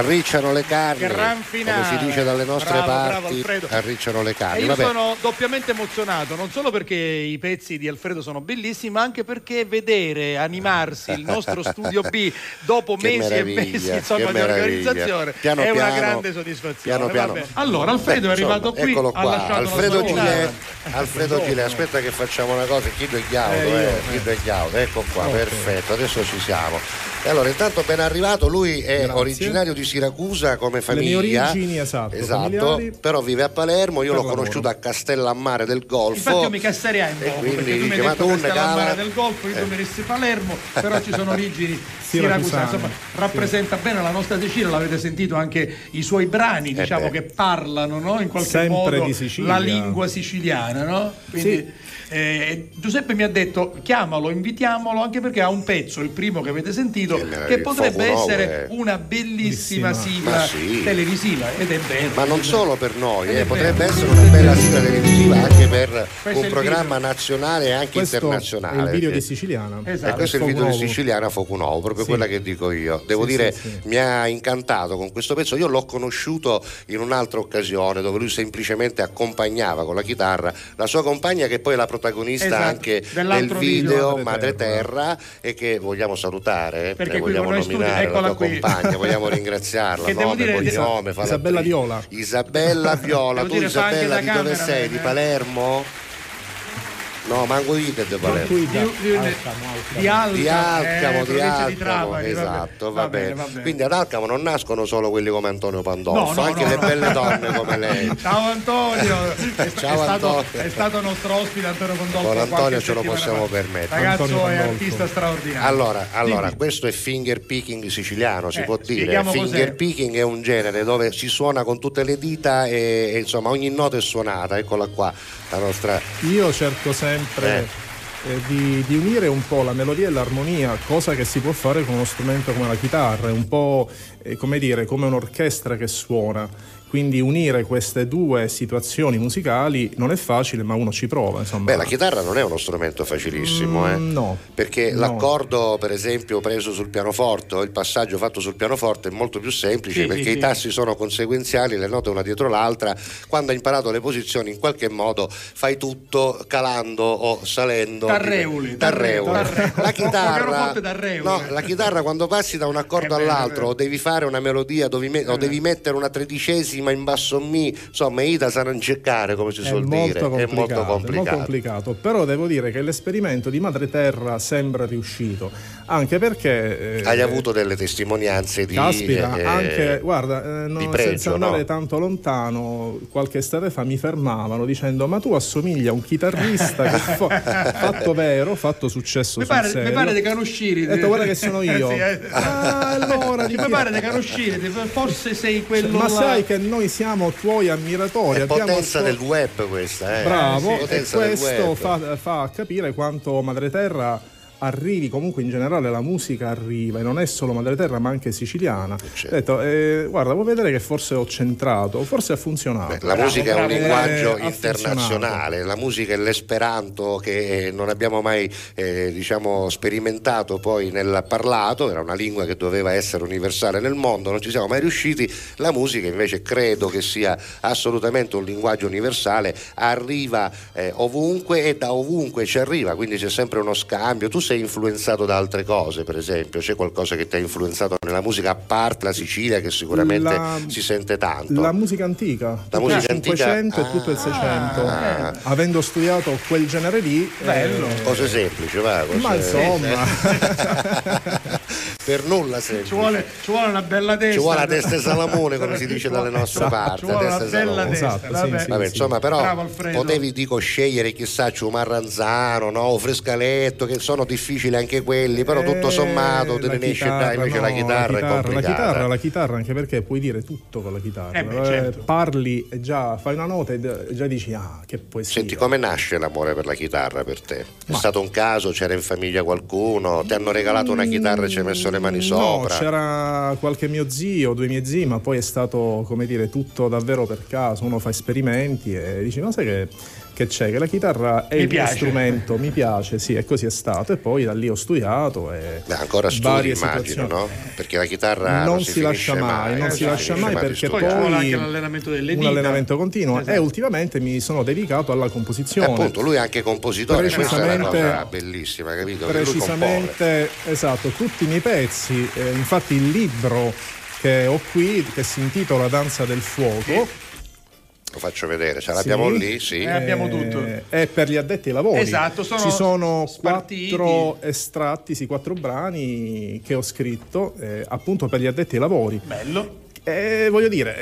Arricciano le carni, come si dice dalle nostre Bravo, bravo, parti, Alfredo. arricciano le E carni. io Vabbè. sono doppiamente emozionato, non solo perché i pezzi di Alfredo sono bellissimi, ma anche perché vedere animarsi il nostro studio B dopo mesi e mesi insomma, di organizzazione Piano è una piano, grande soddisfazione. piano. Allora, Alfredo Beh, è arrivato insomma, qui, eccolo qua, Alfredo una chiave. Alfredo Gilet, aspetta che facciamo una cosa, chiedo il chiauto, Eh, eh, eh. chiedo il ecco qua, perfetto, adesso ci siamo. E allora, intanto ben arrivato, lui è Grazie. originario di Siracusa come Le famiglia. mie origini, esatto, Esatto, familiari. però vive a Palermo, io Per l'ho lavoro. conosciuto a Castellammare del Golfo. Infatti io mi E po' quindi perché tu mi hai detto alla cala- del Golfo, io Eh. tu mi resti Palermo, però ci sono origini Siracusane. siracusane, insomma rappresenta bene la nostra Sicilia, l'avete sentito anche i suoi brani, diciamo beh. che parlano no? in qualche Sempre modo la lingua siciliana, no? Quindi eh, Giuseppe mi ha detto chiamalo, invitiamolo anche perché ha un pezzo, il primo che avete sentito, Che che, potrebbe essere una bellissima sigla sì. televisiva ed è bello. Ma non solo per noi, eh, potrebbe essere una bella sigla televisiva anche per è un programma nazionale e anche Questo internazionale. è il video di Siciliana. Esatto. E questo è il video di Nuovo. Siciliana Fuoco Nuovo, proprio Sì. quella che dico io. Devo Sì, dire, sì, sì. mi ha incantato con questo pezzo. Io l'ho conosciuto in un'altra occasione dove lui semplicemente accompagnava con la chitarra la sua compagna, che poi è la protagonista Esatto, anche del video video, Madre Madre Terra, e che vogliamo salutare, eh, Perché eh, qui vogliamo con noi studio- eccola tua qui. compagna, vogliamo ringraziarla. Che devo nome, dire- cognome, Isabella. Viola. Isabella Viola, tu Isabella di dove sei? Di eh. Palermo? No, manco io di Palermo. Qui Di, di- Alcamo, di Alcamo, Di Alcamo, eh, di Alcamo, vabbè. esatto, Va va bene, bene. va bene. Quindi ad Alcamo non nascono solo quelli come Antonio Pandolfo, No, no, anche no, le no. belle donne come lei. Ciao Antonio, è, Ciao è stato, Antonio. è stato nostro ospite Antonio Condolfo. Con Antonio ce lo possiamo fa. permettere. Ragazzo Antonio è Pandolfo. artista straordinario. Allora, allora, questo è finger picking siciliano, si Eh, può dire. Finger cos'è. picking è un genere dove si suona con tutte le dita e, e, insomma ogni nota è suonata, eccola qua, la nostra Io cerco sempre eh, di, di unire un po' la melodia e l'armonia, cosa che si può fare con uno strumento come la chitarra, è un po' eh, come dire, come un'orchestra che suona. Quindi unire queste due situazioni musicali non è facile, ma uno ci prova. Insomma. Beh, la chitarra non è uno strumento facilissimo, eh. Mm, no. Perché No. l'accordo, per esempio, preso sul pianoforte o il passaggio fatto sul pianoforte è molto più semplice Sì, perché sì, i sì. tassi sono conseguenziali, le note una dietro l'altra. Quando hai imparato le posizioni, in qualche modo fai tutto calando o salendo. Tarreuli, Tarreuli. tarreuli. La chitarra, no, la chitarra quando passi da un accordo È vero, è all'altro o devi fare una melodia devi me- o devi mettere una tredicesima in basso mi, insomma, Ida sa non cercare come si È suol dire, è molto complicato, è molto complicato, però devo dire che l'esperimento di Madre Terra sembra riuscito, anche perché... eh, Hai avuto delle testimonianze di Caspita, eh, anche, guarda, eh, no, pregio, senza andare no? tanto lontano, qualche estate fa mi fermavano dicendo ma tu assomigli a un chitarrista che fa- fatto vero, fatto successo Mi sul pare, mi serio. pare di Canusciri. Ho detto, guarda che sono io. Sì, eh. Ah, allora, mi pare di Canusciri, forse sei quello ma là. sai che noi siamo tuoi ammiratori. È potenza del web questa, eh. Bravo, Sì, e questo fa, fa capire quanto Madre Terra arrivi, comunque in generale la musica arriva e non è solo Madre Terra ma anche siciliana. certo. Ho detto, eh, guarda, vuoi vedere che forse ho centrato, forse ha funzionato. La musica è un bravo. linguaggio Eh, internazionale, la musica è l'esperanto che eh, non abbiamo mai eh, diciamo, sperimentato poi nel parlato, era una lingua che doveva essere universale nel mondo, non ci siamo mai riusciti, la musica invece credo che sia assolutamente un linguaggio universale, arriva eh, ovunque e da ovunque ci arriva, quindi c'è sempre uno scambio, tu sei influenzato da altre cose per esempio, c'è qualcosa che ti ha influenzato nella musica a parte la Sicilia che sicuramente La- si sente tanto. La musica antica, La tutto musica il 500 antica? e tutto il 600. Ah. Avendo studiato quel genere lì, Bello. eh, Cose semplici, va. cose- ma insomma, per nulla semplici. Ci vuole, ci vuole una bella testa. Ci vuole la testa di Salamone, come si dice Ci dalle vuole- nostre ci parti. vuole la una testa di bella Salamone. testa. Esatto, sì, vabbè. sì, Vabbè, insomma, però potevi dico scegliere chissà un marranzano, no? o frescaletto, che sono difficili anche quelli, però tutto Eh, sommato te la ne esce chitarra, dai, invece no, la chitarra è la chitarra, la chitarra, anche perché puoi dire tutto con la chitarra. Eh beh, certo. parli e già fai una nota e già dici ah, che poesia. Senti, come nasce l'amore per la chitarra per te? È Ma- stato un caso? C'era in famiglia qualcuno? Ti hanno regalato una chitarra e ci hai messo le mani No, sopra? c'era qualche mio zio, due miei zii, ma poi è stato, come dire, tutto davvero per caso. Uno fa esperimenti e dici, ma sai che che c'è, che la chitarra è Mi il mio piace. strumento, mi piace, sì, e così è stato. E poi da lì ho studiato e Beh, ancora studi varie immagino, situazioni. no? Perché la chitarra non, non, si, lascia finisce mai, non eh, si lascia mai perché. Poi poi anche l'allenamento delle un dita. allenamento continuo Esatto. e ultimamente mi sono dedicato alla E composizione. appunto, lui è anche compositore, questa è una Precisamente- cosa bellissima, capito? Precisamente esatto tutti i miei pezzi eh, infatti il libro che ho qui che si intitola Danza del fuoco Lo faccio vedere, ce l'abbiamo Sì. lì, sì. Eh, abbiamo tutto. eh, è per gli addetti ai lavori Esatto, sono ci sono spartiti. quattro estratti sì, quattro brani che ho scritto eh, appunto per gli addetti ai lavori Bello. Eh, voglio dire,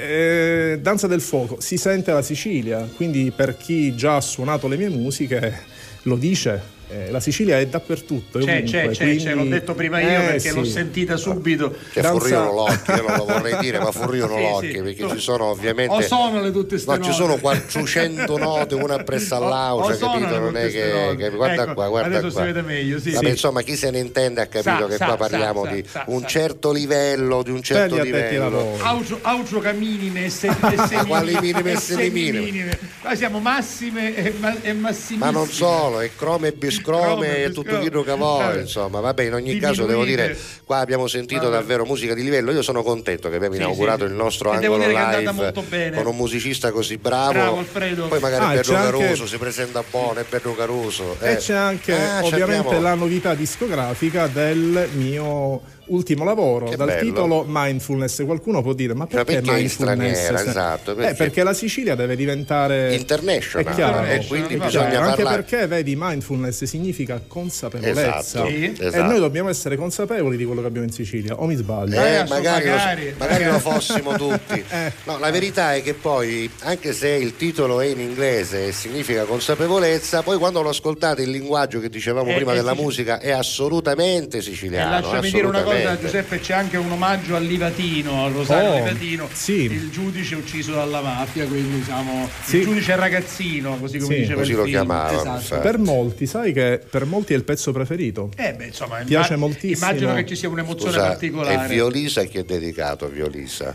eh, Danza del Fuoco si sente la Sicilia, quindi per chi già ha suonato le mie musiche lo dice. Eh, la Sicilia è dappertutto. è C'è, ovunque, c'è, c'è, quindi- c'è, l'ho detto prima io Eh, perché l'ho sì. sentita subito. Cioè, Danza- furriano l'occhio, io non lo vorrei dire, ma furriano Sì, l'occhio, sì. perché ci sono ovviamente... O sono le tutte ste No, ci sono 400 note, una appresso all'altra, sono capito? le Non è che, note. che- guarda Ecco, qua, guarda adesso qua. si vede meglio, sì. Vabbè, Sì. insomma, chi se ne intende ha capito Sa, che sa, qua parliamo sa, di sa, un sa. certo livello, di un certo ai livello. Aucio, caminime e se, e se Quali minime e semiminime? semiminime. Noi siamo massime e, ma, massimissime. Ma non solo, è crome e biscrome Crome e tutto quello che vuoi, Eh. insomma, vabbè, in ogni caso devo dire, qua abbiamo sentito davvero musica di livello, io sono contento che abbiamo inaugurato il nostro angolo live con un musicista così bravo, poi magari Ah, Pedro c'è anche- Caruso si presenta buono, è Pedro Caruso. E eh. c'è anche Ah, ovviamente la novità discografica del mio ultimo lavoro Che dal bello. titolo Mindfulness. Qualcuno può dire: Ma perché, perché in mindfulness? straniera, esatto, Eh, perché- perché la Sicilia deve diventare International, È chiaro. e quindi Chiaro, bisogna Chiaro, anche perché vedi mindfulness significa consapevolezza Esatto, Sì. e esatto. noi dobbiamo essere consapevoli di quello che abbiamo in Sicilia o mi sbaglio? Eh, adesso magari, lo- magari, lo magari. fossimo tutti. Eh. No, la verità è che poi, anche se il titolo è in inglese e significa consapevolezza, poi quando lo ascoltate il linguaggio che dicevamo Eh, prima eh, della musica è assolutamente E siciliano. lasciami dire una cosa, assolutamente. Giuseppe, c'è anche un omaggio al Livatino, al Rosario Oh, Livatino, sì. il giudice ucciso dalla mafia, quindi diciamo Sì. il giudice ragazzino, così come Sì. diceva Così il lo film. chiamavano, Esatto. Per molti, sai che per molti è il pezzo preferito. Eh beh, insomma, Piace imma- moltissimo. Immagino che ci sia un'emozione Scusa, particolare. è Violisa chi è dedicato, Violisa?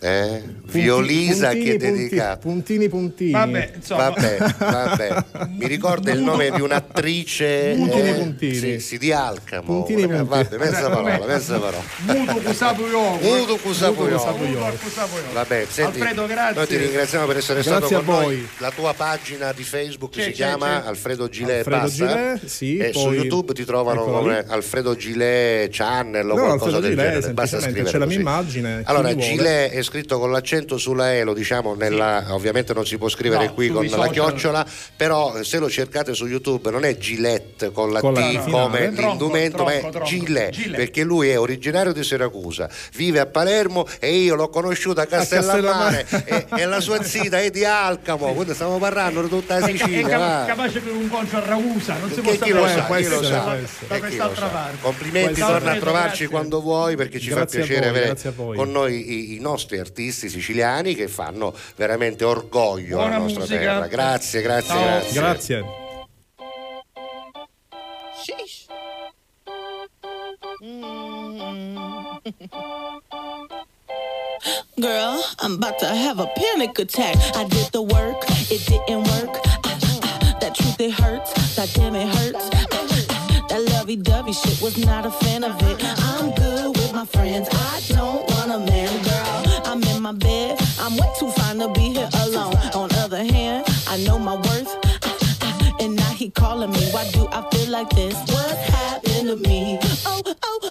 Eh? Violisa puntini, chi è punti- dedicato? puntini puntini. Vabbè, insomma, Vabbè, vabbè. Mi ricorda il nome di un'attrice Puntini, eh, puntini. Sì, sì, di Alcamo. Puntini, Eh, puntini. Vabbè, mezza parola, vabbè. mezza parola. Muto Kusapuyoku. Muto Kusapuyoku. Vabbè, senti, Alfredo, grazie. noi ti ringraziamo per essere Grazie stato con noi. La tua pagina di Facebook C'è, si c'è, chiama c'è. Alfredo Gilet Alfredo? Gilet, sì, e su poi- YouTube ti trovano eccola come lì. Alfredo Gilet Channel o No, qualcosa Alfredo del Gilet, genere. Basta scrivere c'è la mia immagine, Allora. Gilet è scritto con l'accento sulla E, lo diciamo nella ovviamente non si può scrivere No, qui con la social. chiocciola, però eh, se lo cercate su YouTube non è Gillette con la Con la T finale. come Tronco, l'indumento, ma è. Gillette, Gillette. perché lui è originario di Siracusa, vive a Palermo e io l'ho conosciuto a Castellammare e, e la sua zita è di Alcamo, quindi stiamo parlando di tutta la È, è Sicilia. va. capace per un concio a Ragusa, non si può chi lo sapere. sa, chi lo sa, da, quest'altra parte. Complimenti, torna a trovarci quando vuoi perché ci fa a piacere avere a con noi i, i artisti siciliani che fanno veramente orgoglio Buona alla nostra musica. terra. Grazie, grazie, Ciao. grazie. Grazie. Girl, I'm about to have a panic attack. I did the work, it didn't work. Ah, ah, that truth, it hurts. That damn, it hurts. Ah, that lovey dovey shit was not a fan of it. I'm good with my friends. I don't want a man, my bed. I'm way too fine to be here alone. On other hand, I know my worth. And now he calling me. Why do I feel like this? What happened to me? Oh, oh,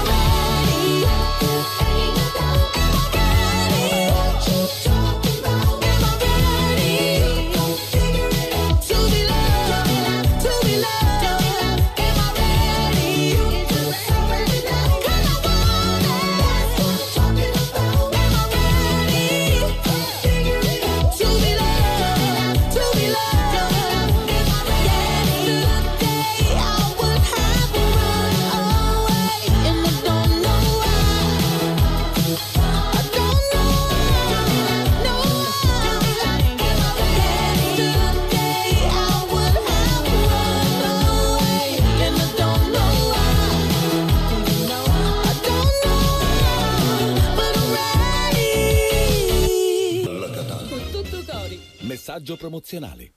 Messaggio promozionale.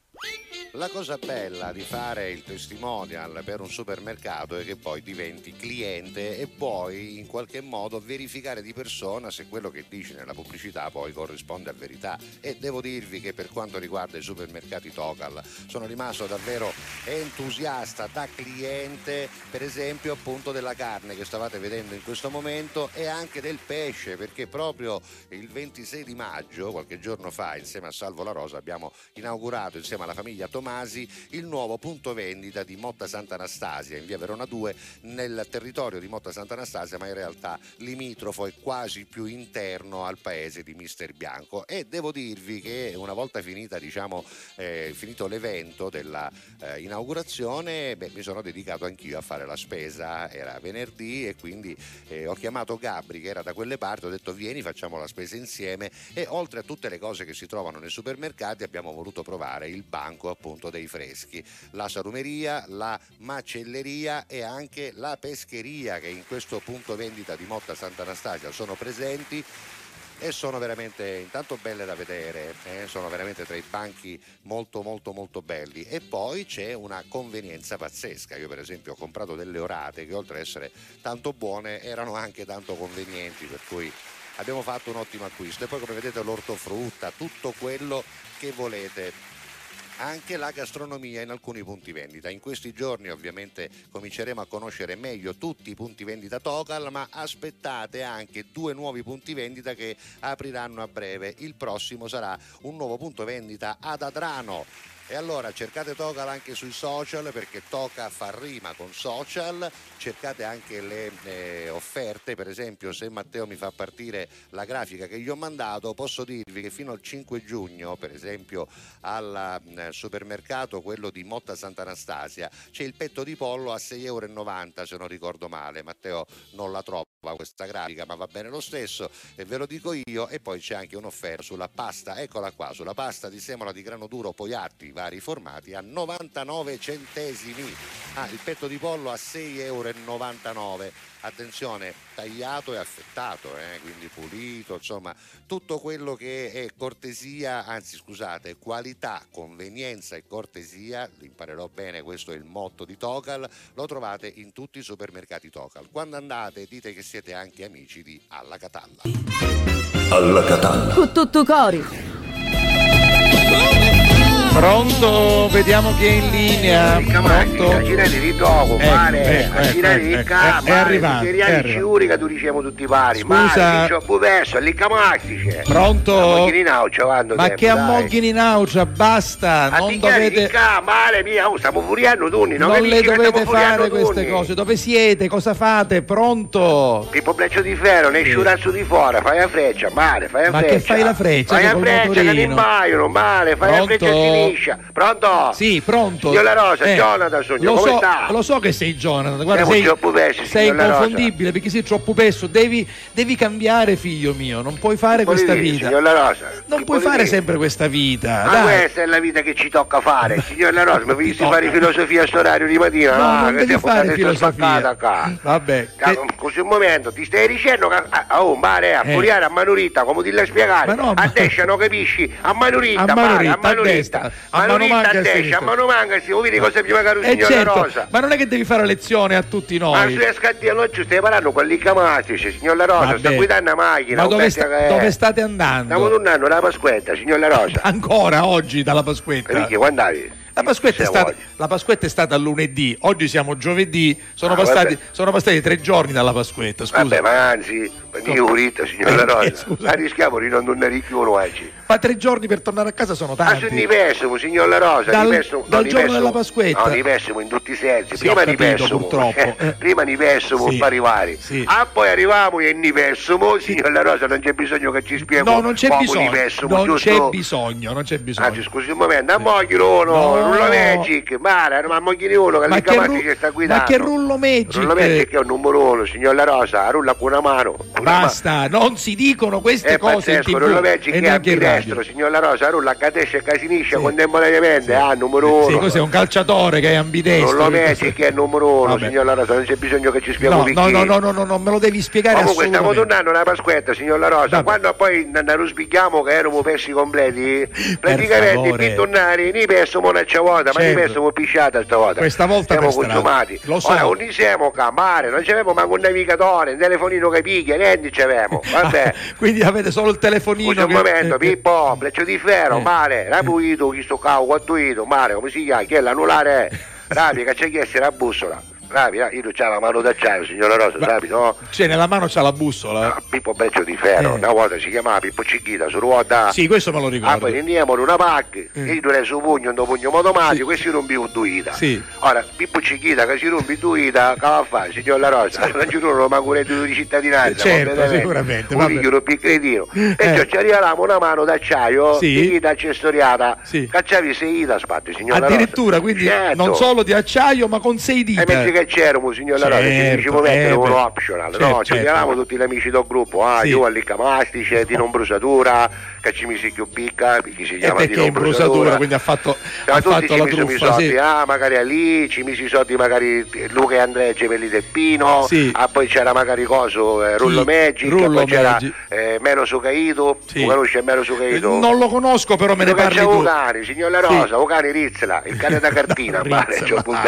La cosa bella di fare il testimonial per un supermercato è che poi diventi cliente e puoi in qualche modo verificare di persona se quello che dici nella pubblicità poi corrisponde a verità. E devo dirvi che per quanto riguarda i supermercati Tocal sono rimasto davvero entusiasta da cliente, per esempio appunto della carne che stavate vedendo in questo momento e anche del pesce, perché proprio il 26 di maggio, qualche giorno fa, insieme a Salvo La Rosa, abbiamo inaugurato insieme alla famiglia Tomasi il nuovo punto vendita di Motta Sant'Anastasia in via Verona 2 nel territorio di Motta Sant'Anastasia ma in realtà limitrofo e quasi più interno al paese di Mister Bianco. E devo dirvi che una volta finita diciamo eh, finito l'evento della eh, mi sono dedicato anch'io a fare la spesa. Era venerdì e quindi eh, ho chiamato Gabri che era da quelle parti ho detto vieni facciamo la spesa insieme. E oltre a tutte le cose che si trovano nei supermercati abbiamo voluto provare il banco appunto dei freschi, la salumeria, la macelleria e anche la pescheria che in questo punto vendita di Motta Sant'Anastasia sono presenti e sono veramente intanto belle da vedere, eh, sono veramente tra i banchi molto molto molto belli. E poi c'è una convenienza pazzesca, io per esempio ho comprato delle orate che oltre ad essere tanto buone erano anche tanto convenienti per cui abbiamo fatto un ottimo acquisto. E poi come vedete l'ortofrutta, tutto quello che volete anche la gastronomia in alcuni punti vendita. In questi giorni ovviamente cominceremo a conoscere meglio tutti i punti vendita Tocal, ma aspettate anche due nuovi punti vendita che apriranno a breve. Il prossimo sarà un nuovo punto vendita ad Adrano. E allora cercate Tocal anche sui social perché Toca fa rima con social, cercate anche le eh, offerte, per esempio se Matteo mi fa partire la grafica che gli ho mandato posso dirvi che fino al 5 giugno per esempio al eh, supermercato quello di Motta Sant'Anastasia c'è il petto di pollo a 6,90 euro se non ricordo male, Matteo non la trova questa grafica ma va bene lo stesso e ve lo dico io e poi c'è anche un'offerta sulla pasta, eccola qua, sulla pasta di semola di grano duro Poiatti vari formati a 99 centesimi. Ah, il petto di pollo a 6,99 euro. Attenzione, tagliato e affettato, eh, quindi pulito, insomma, tutto quello che è cortesia, anzi scusate, qualità, convenienza e cortesia, imparerò bene, questo è il motto di Tocal, lo trovate in tutti i supermercati Tocal. Quando andate dite che siete anche amici di Alla Catalla. Alla Catalla. Con tutto cori. Pronto? Vediamo chi è in linea. Pronto? Girati di dopo, Ecco, mare, ecco, ecco, girati di ecco, ca, è- arrivato, tu tutti pari, Scusa. c'ho lì camastice. Pronto? Ma che amoghini in aucia, basta, non dovete, male mia, oh, stiamo furiando tutti, non, non le dovete fare queste cose. Dove siete? Cosa fate? Pronto? Pippo Bleccio di ferro, ne sciurazzo di fuori, fai la freccia, male, fai la Ma freccia. che fai la freccia? Fai la freccia, che ti motorino? imbaiano, male, fai la freccia a sinistra. Pronto? Sì, pronto. Signor La Rosa, Eh, Jonathan, sogno, lo come so, sta? Lo so che sei Jonathan, guarda, sei, troppo persi, sei inconfondibile perché sei troppo pesso. Devi, devi cambiare, figlio mio. Non puoi fare questa dire, vita. Signor La Rosa, Non che puoi fare dire? sempre questa vita. Ma dai. questa è la vita che ci tocca fare, signor La Rosa, mi visti tocca. fare filosofia a sto orario di mattina? No, non che devi stiamo fare filosofia. Vabbè. Ah, Così un momento, ti stai dicendo che a, a, oh, mare, a Eh. furiare a manurita, come ti la spiegare? Ma no, a ma- destra non capisci? A manurita, A manurita, a manurita. A Ma mano manca a mano manca, si vuoi dire cosa prima caro Eh signora certo, Rosa. ma non è che devi fare lezione a tutti Ma noi. sulle scattiere oggi stai parlando con lì camatici, signor La Rosa, sta Vabbè. guidando una macchina. Ma dove, sta- dove state Stiamo andando? tornando alla Pasquetta, signor La Rosa. Ancora oggi dalla Pasquetta? Perché quando andavi? La Pasquetta, è stata, la Pasquetta è stata lunedì, oggi siamo giovedì, sono, Ah, passati, sono passati tre giorni dalla Pasquetta, scusa. Vabbè, ma anzi, io urita, signor La Eh, Rosa. scusa. Ma rischiamo di non tornare più oggi. Ma tre giorni per tornare a casa sono Ma tanti. sono di pessimo, signor La Rosa, Dal- pessimo, dal no, giorno pessimo. della Pasquetta. No, di pessimo in tutti i sensi. Sì, Prima di pessimo. purtroppo. eh, prima di pessimo Sì. per arrivare. Sì. Ah, poi arriviamo e di pessimo, signor La Rosa, non c'è bisogno che ci spieghi No, non c'è bisogno, pessimo, non giusto? c'è bisogno, non c'è bisogno. Anzi, scusi un momento, a moglielo, no, No. Rullo magic, mare, ma mogliene uno che Ma Camatti ru- ci sta guidando. ma che rullo magic? Rullo magic è un numero uno, signor La Rosa, rulla con una mano. Con una. Basta, non si dicono queste È cose in pazzesco, tv non lo vedi e che è in ambidestro, radio. signor La Rosa, rulla a cadesce e casinisce contemporaneamente, ah, numero Sì, uno. cos'è un calciatore che è ambidestro? Non lo vedi che è numero uno, Vabbè. signor La Rosa, non c'è bisogno che ci spieghi No, no, no, no, no, no, no, me lo devi spiegare Comunque stiamo tornando alla Pasquetta, signor La Rosa, quando poi ne ruspichiamo che erano pesci completi, praticamente per tornare ne pessimo una volta, ma Certo. pessimo pisciata stavolta. Questa volta siamo consumati. Lo so. Ora non siamo campare, non c'avevamo manco un navigatore, un telefonino che piglia, niente c'avevamo. Vabbè. Quindi avete solo il telefonino Scusa un che- momento, eh, Pippo, Breccio di ferro, Eh. mare, rapuito, chi sto cavo, quattuito, mare, come si chiama? Chi è l'anulare? Rapi, che c'è chiesto la bussola. Rapi, rapi, io c'ho la mano d'acciaio, signora Rosa, rapi, no? Cioè, nella mano c'ha la bussola. Pippo Breccio di ferro, Eh. una volta si chiamava Pippo Cicchita, su ruota. Sì, questo me lo Ah, ricordo. poi andiamo in una pacca, io dovrei su pugno, un pugno e si rompe un duita. Sì. Ora, Pippo Cicchita che si rompe duita, che va a fare, signor La Rosa? Non ci sono un reddito di cittadinanza, Certo, completamente. sicuramente, Un figlio il cretino. E Eh. cioè ci arriviamo una mano d'acciaio, Sì. di vita accessoriata, Sì. cacciavi sei dita, spatti, signor La Rosa. Addirittura, quindi Certo. non solo di acciaio, ma con sei E dita. mentre che c'erano, signor La Rosa, ci Certo, diciamo mettere eh, uno beh. optional, Certo, no? Ci certo. chiamavamo tutti gli amici del gruppo, ah, Sì. io all'Iccamastice, Tino Brusatura, che ci misi più picca, perché si E chiama Tino in brusatura, quindi ha fatto, ha fatto la truffa, soldi, sì. ah, magari a lì, ci misi i soldi magari Luca e Andrea Gemelli del Pino, Sì. ah, poi c'era magari coso, eh, Rullo Chi? Magic, Rullo poi c'era eh, Meno Sucaito, Sì. tu conosci Meno Sucaito? Non lo conosco, però me ne parli tu. un cane, signor La Sì. Rosa, un cane Rizzla, il cane da cartina, pare,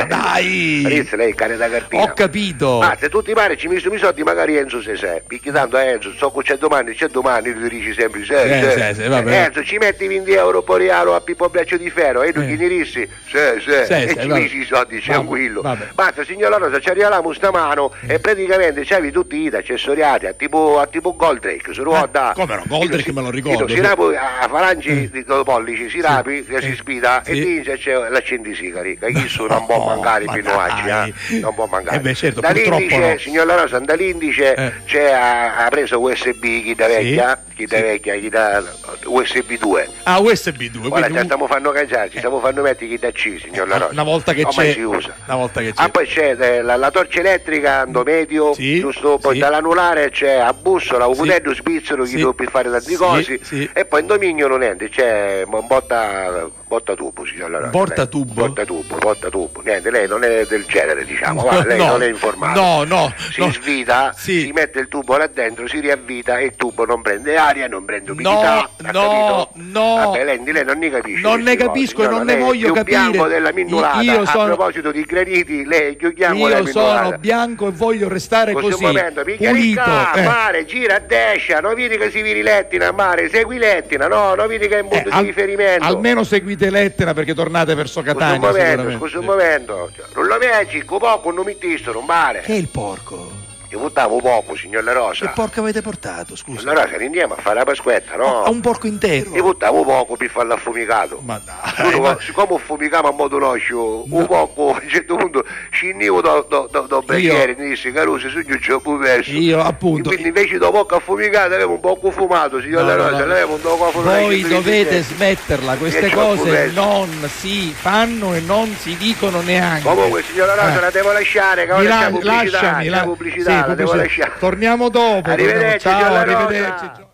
dai! Rizzla è il cane da cartina. Ho capito. Ma se tutti pare ci misero i soldi magari Enzo se sei, perché tanto Enzo, so che c'è domani, c'è domani, tu dici sempre sì, Eh, sì, sì, vabbè. Enzo ci metti 20 euro per realo a Pippo Braccio di Ferro e tu Eh. gli dirissi, sì, sì, Sì, e sì, ci misi i soldi, tranquillo. vabbè. Basta signor La Rosa, ci arriviamo sta mano e praticamente c'avevi tutti i accessoriati a tipo, a tipo Goldrake, su ruota. Eh, come no, Goldrake me lo ricordo, Si rapi a falangi di pollici, si rapi, si spida e lì c'è l'accendisigari, che chi su non può mancare ma fino oggi, dai. eh? Non può mancare. Eh beh, certo, dall'indice, no. signor La Rosa, dall'indice Eh. c'è, ha, ha preso USB, chi da vecchia, chi da sì. vecchia, chi da USB 2. Ah, USB 2, Ora quindi ci stiamo fanno cangiare, ci stiamo fanno mettere chi da C, signor La Rosa. una volta che Ormai c'è si usa. una volta che c'è Ah, poi c'è eh, la, la torcia elettrica ando medio, Sì, giusto? Poi sì. dall'anulare c'è a bussola, un Sì. cutello svizzero che Sì. devo per fare tanti Sì, cosi. sì. E poi in dominio non niente, c'è un botta, botta tubo, signor La Rosa. Porta lei. tubo? Porta tubo, porta tubo. Niente, lei non è del genere, diciamo, va, lei No, non è informato. No, no, Si no. svita, Sì. si mette il tubo là dentro, si riavvita e il tubo non prende aria, non prende No, umidità. no, capito? no. Vabbè, lei, lei non ne capisce. Non ne capisco e non no, ne voglio capire. bianco della minnulata. Io A sono- proposito di graniti, lei della Io sono bianco e voglio restare Così così, momento, pulito. ricca, eh. mare, gira a destra, non vedi che si viri Lettina, mare, segui Lettina, no, non vedi che è un punto Eh, al- di riferimento. almeno seguite Lettera perché tornate verso Scusa un Catania momento, scusa un momento. Non lo vedi, poco non mi tistano, mare. Che è il porco? Io buttavo poco, signor La Rosa. Che porco avete portato, scusa? La Rosa, andiamo a fare la pasquetta, no? A un porco intero. Io buttavo poco per farlo affumicato. Ma dai, ma- siccome affumicavo a modo noscio, un poco, a un certo punto scendivo da, da, da, da brecchiere, mi disse Caruso, su giù c'ho pure perso. Io appunto Quindi invece dopo poco affumicato avevo un poco fumato, signor No, La no, Rosa, no. avevo un poco fumato. voi dovete smetterla, queste Io cose non si fanno e non si dicono neanche. Comunque, signor La Rosa, Eh. la devo lasciare, che ora la- lasciami, la- pubblicità, sì, la devo lasciare. Torniamo dopo. Arrivederci, Ciao, Rosa. arrivederci.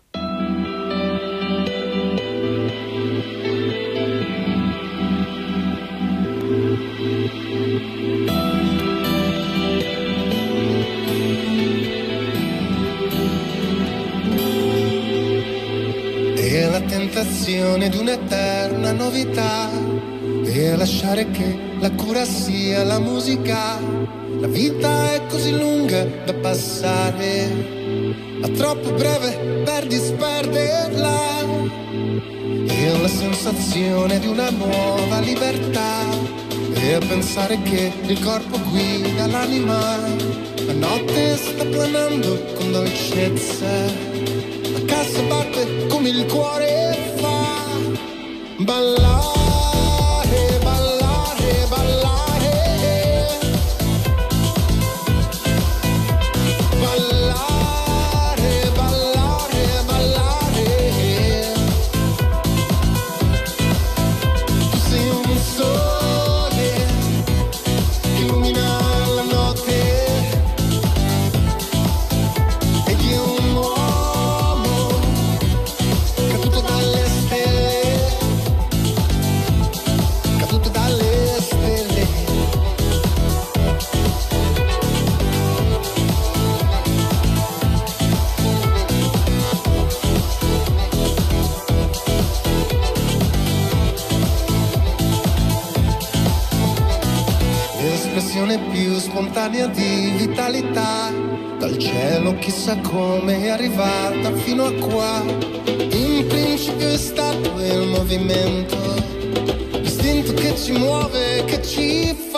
E la tentazione di un'eterna novità a lasciare che la cura sia la musica. La vita è così lunga da passare, ma troppo breve per disperderla. E la sensazione di una nuova libertà e pensare che il corpo guida l'anima. La notte sta planando con dolcezza, la cassa batte come il cuore fa. Ballare, più spontanea di vitalità dal cielo chissà come è arrivata fino a qua. In principio è stato il movimento, l'istinto che ci muove, che ci fa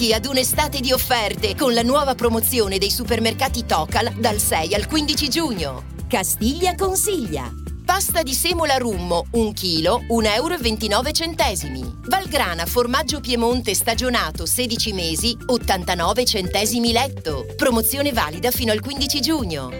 Preparati ad un'estate di offerte con la nuova promozione dei supermercati Tocal dal 6 al 15 giugno. Castiglia consiglia. Pasta di semola rummo, 1 kg, 1,29 euro. Valgrana formaggio Piemonte stagionato 16 mesi, 89 centesimi letto. Promozione valida fino al 15 giugno.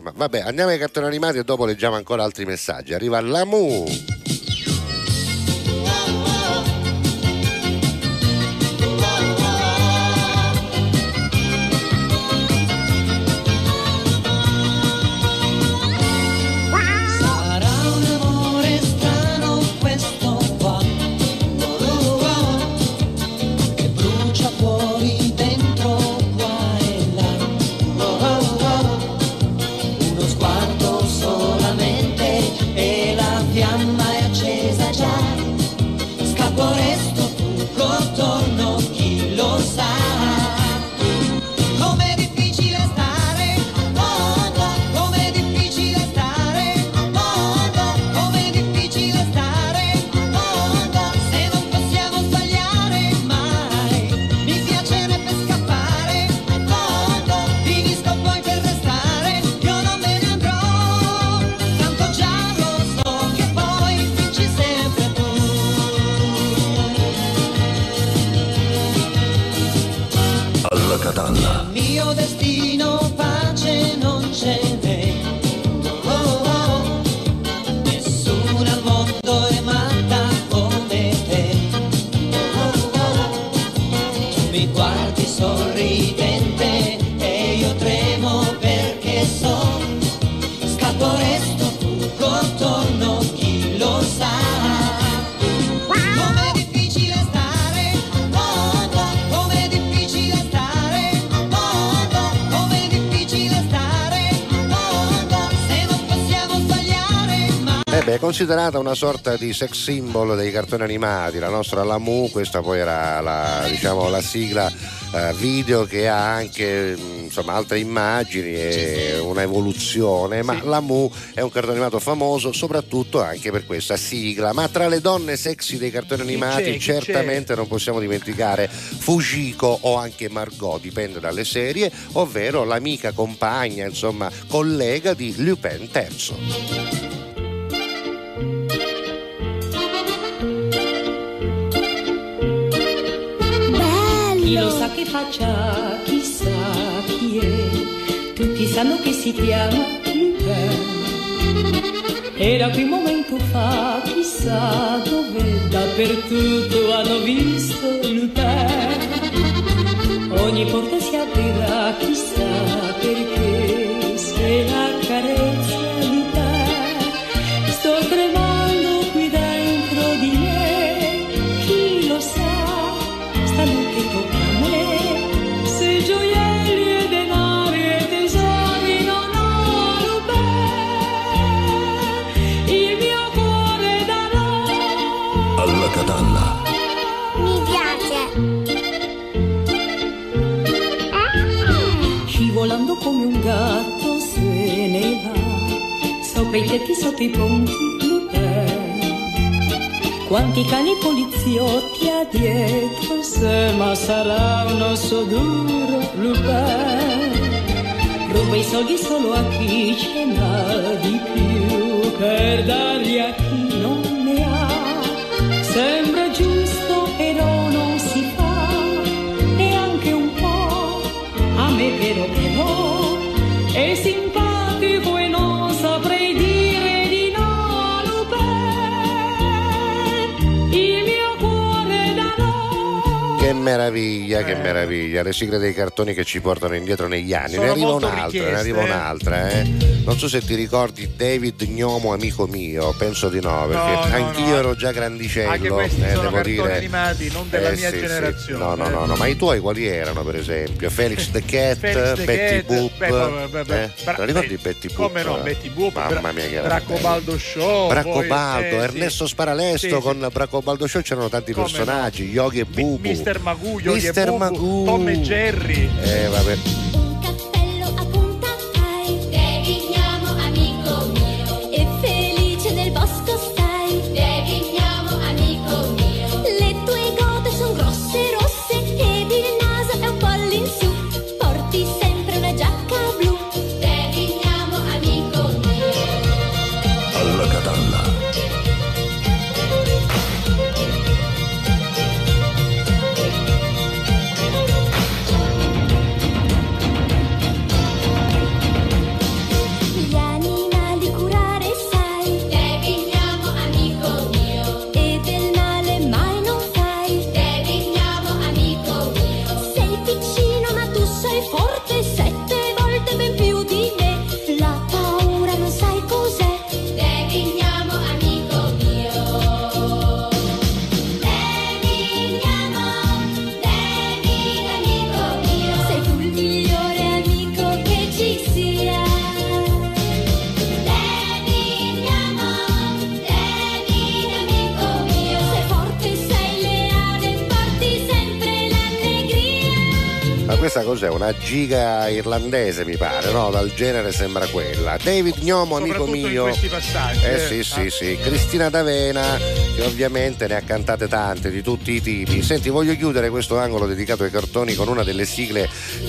Vabbè, andiamo ai cartoni animati e dopo leggiamo ancora altri messaggi. Arriva l'Amu. Considerata una sorta di sex symbol dei cartoni animati, la nostra Lamu, questa poi era la, diciamo, la sigla eh, video che ha anche mh, insomma, altre immagini e una evoluzione, ma Lamu è un cartone animato famoso soprattutto anche per questa sigla, ma tra le donne sexy dei cartoni animati c'è? Certamente non possiamo dimenticare Fujiko o anche Margot, dipende dalle serie, ovvero l'amica compagna, insomma, collega di Lupin III. Chi lo sa che faccia, chissà chi è. Tutti sanno che si chiama Lupin. Era qui un momento fa, chissà dove, dappertutto hanno visto Lupin. Ogni porta si aprirà, chissà perché, se la carezza va, sopra i tetti, sotto i ponti, Lupin. Quanti cani poliziotti ha dietro se, ma sarà un osso duro, Lupin. Ruba i soldi solo a chi ce n'ha di più, per darli a chi non ne ha. Sembra giusto, però non si fa, neanche un po'. A me però meraviglia, che meraviglia, le sigle dei cartoni che ci portano indietro negli anni. Sono ne arriva un'altra, ne arriva eh. un'altra, eh. Non so se ti ricordi David Gnomo, amico mio, penso di no, perché No, anch'io no. ero già grandicello. Anche questi eh, sono dire. animati, non della Eh, mia sì, sì. generazione. No, no, no, no, ma i tuoi quali erano, per esempio? Felix the Cat, Felix the Betty Boop. beh, beh, eh? bra- ricordi Betty Boop? Come no, Betty Boop, Mamma mia, che era Braccobaldo Show. eh, sì. Ernesto Sparalesto Sì, sì. con Braccobaldo Show c'erano tanti personaggi, Yogi e Bubu. Mister Magoo, Yogi e Mr. Bubu, Magoo. Tom e Jerry. Eh, vabbè. Devigniamo giga irlandese mi pare, no? Dal genere sembra quella. David Gnomo, amico Soprattutto in mio. questi passaggi, Eh eh. sì, sì, sì. Cristina D'Avena, che ovviamente ne ha cantate tante di tutti i tipi. Senti, voglio chiudere questo angolo dedicato ai cartoni con una delle sigle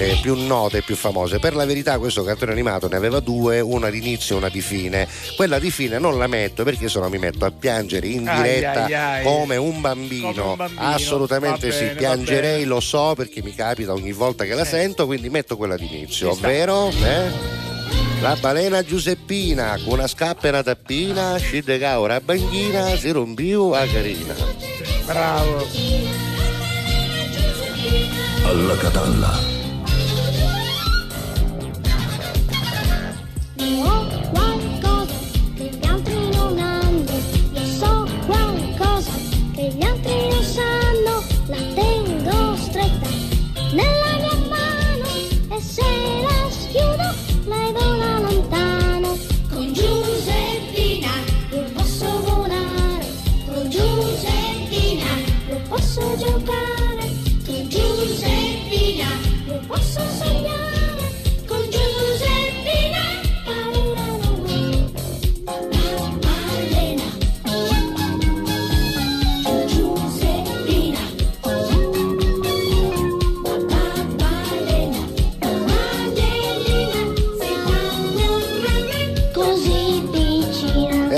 eh, più note e più famose. Per la verità, questo cartone animato ne aveva due, una di inizio e una di fine. Quella di fine non la metto perché se no mi metto a piangere in Ai, diretta ai, ai. come un bambino. Come un bambino. Assolutamente sì, bene, va piangerei, lo so perché mi capita ogni volta che la sento, quindi metto quella di inizio, ovvero eh? la balena Giuseppina con una scappa e una tappina, scende ca ora a banchina, si rompiu a carina. Bravo. Alla catalla.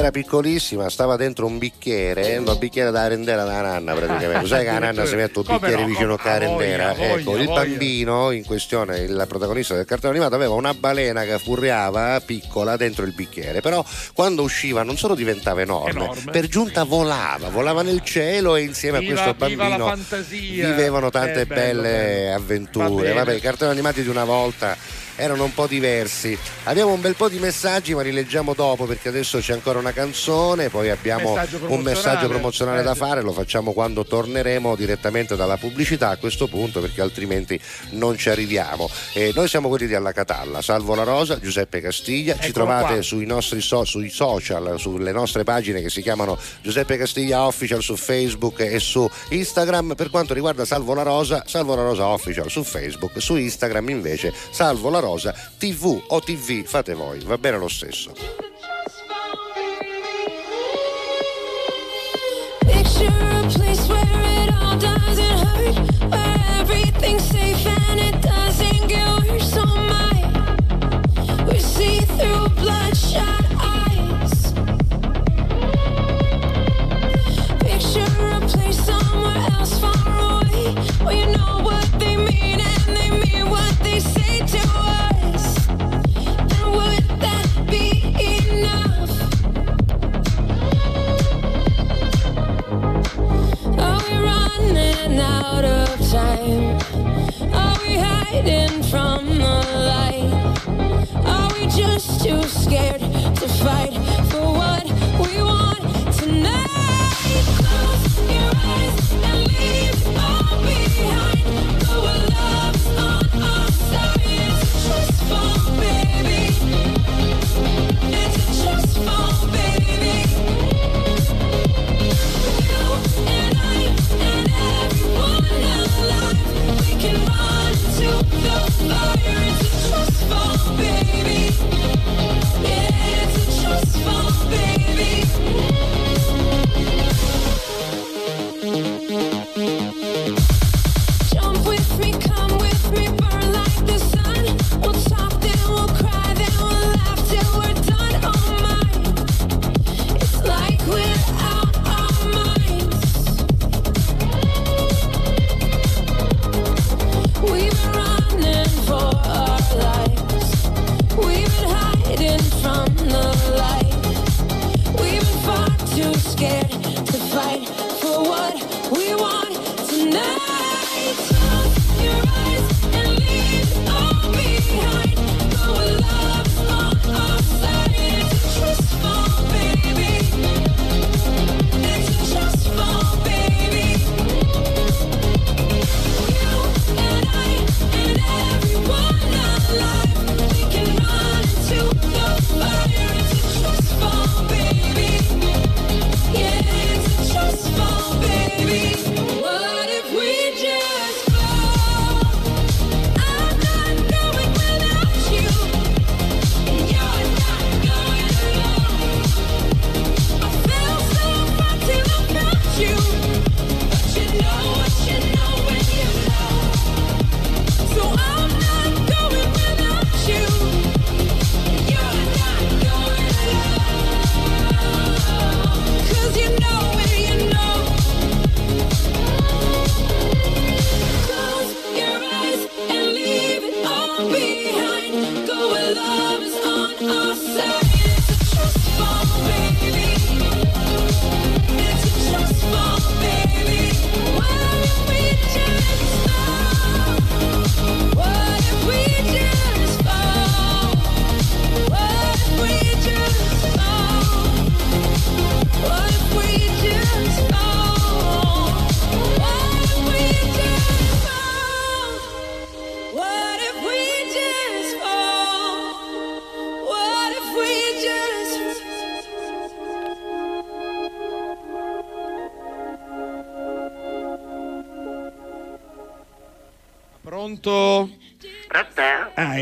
Era piccolissima, stava dentro un bicchiere, un bicchiere da rendera da nanna praticamente. Sai che la nanna si mette un bicchiere no? vicino a rendera. voglia, Ecco, il voglia. bambino in questione, il protagonista del cartone animato, aveva una balena che furriava piccola dentro il bicchiere, però quando usciva non solo diventava enorme, Enorme. per giunta volava, volava nel cielo e insieme Viva- a questo bambino vivevano tante Eh, bello, belle bello. avventure. Vabbè, i cartoni animati di una volta erano un po' diversi. Abbiamo un bel po' di messaggi, ma li leggiamo dopo perché adesso c'è ancora una canzone, poi abbiamo Messaggio un messaggio promozionale Eh, da fare, lo facciamo quando torneremo direttamente dalla pubblicità a questo punto perché altrimenti non ci arriviamo. E noi siamo quelli di Alla Catalla, Salvo La Rosa, Giuseppe Castiglia, ci Eccolo trovate qua. sui nostri so- sui social, sulle nostre pagine che si chiamano Giuseppe Castiglia Official su Facebook e su Instagram. Per quanto riguarda Salvo La Rosa, Salvo La Rosa Official su Facebook, su Instagram invece Salvo La Rosa TV o TV, fate voi, va bene lo stesso. Picture a place time? Are we hiding from the light? Are we just too scared to fight for what we want tonight?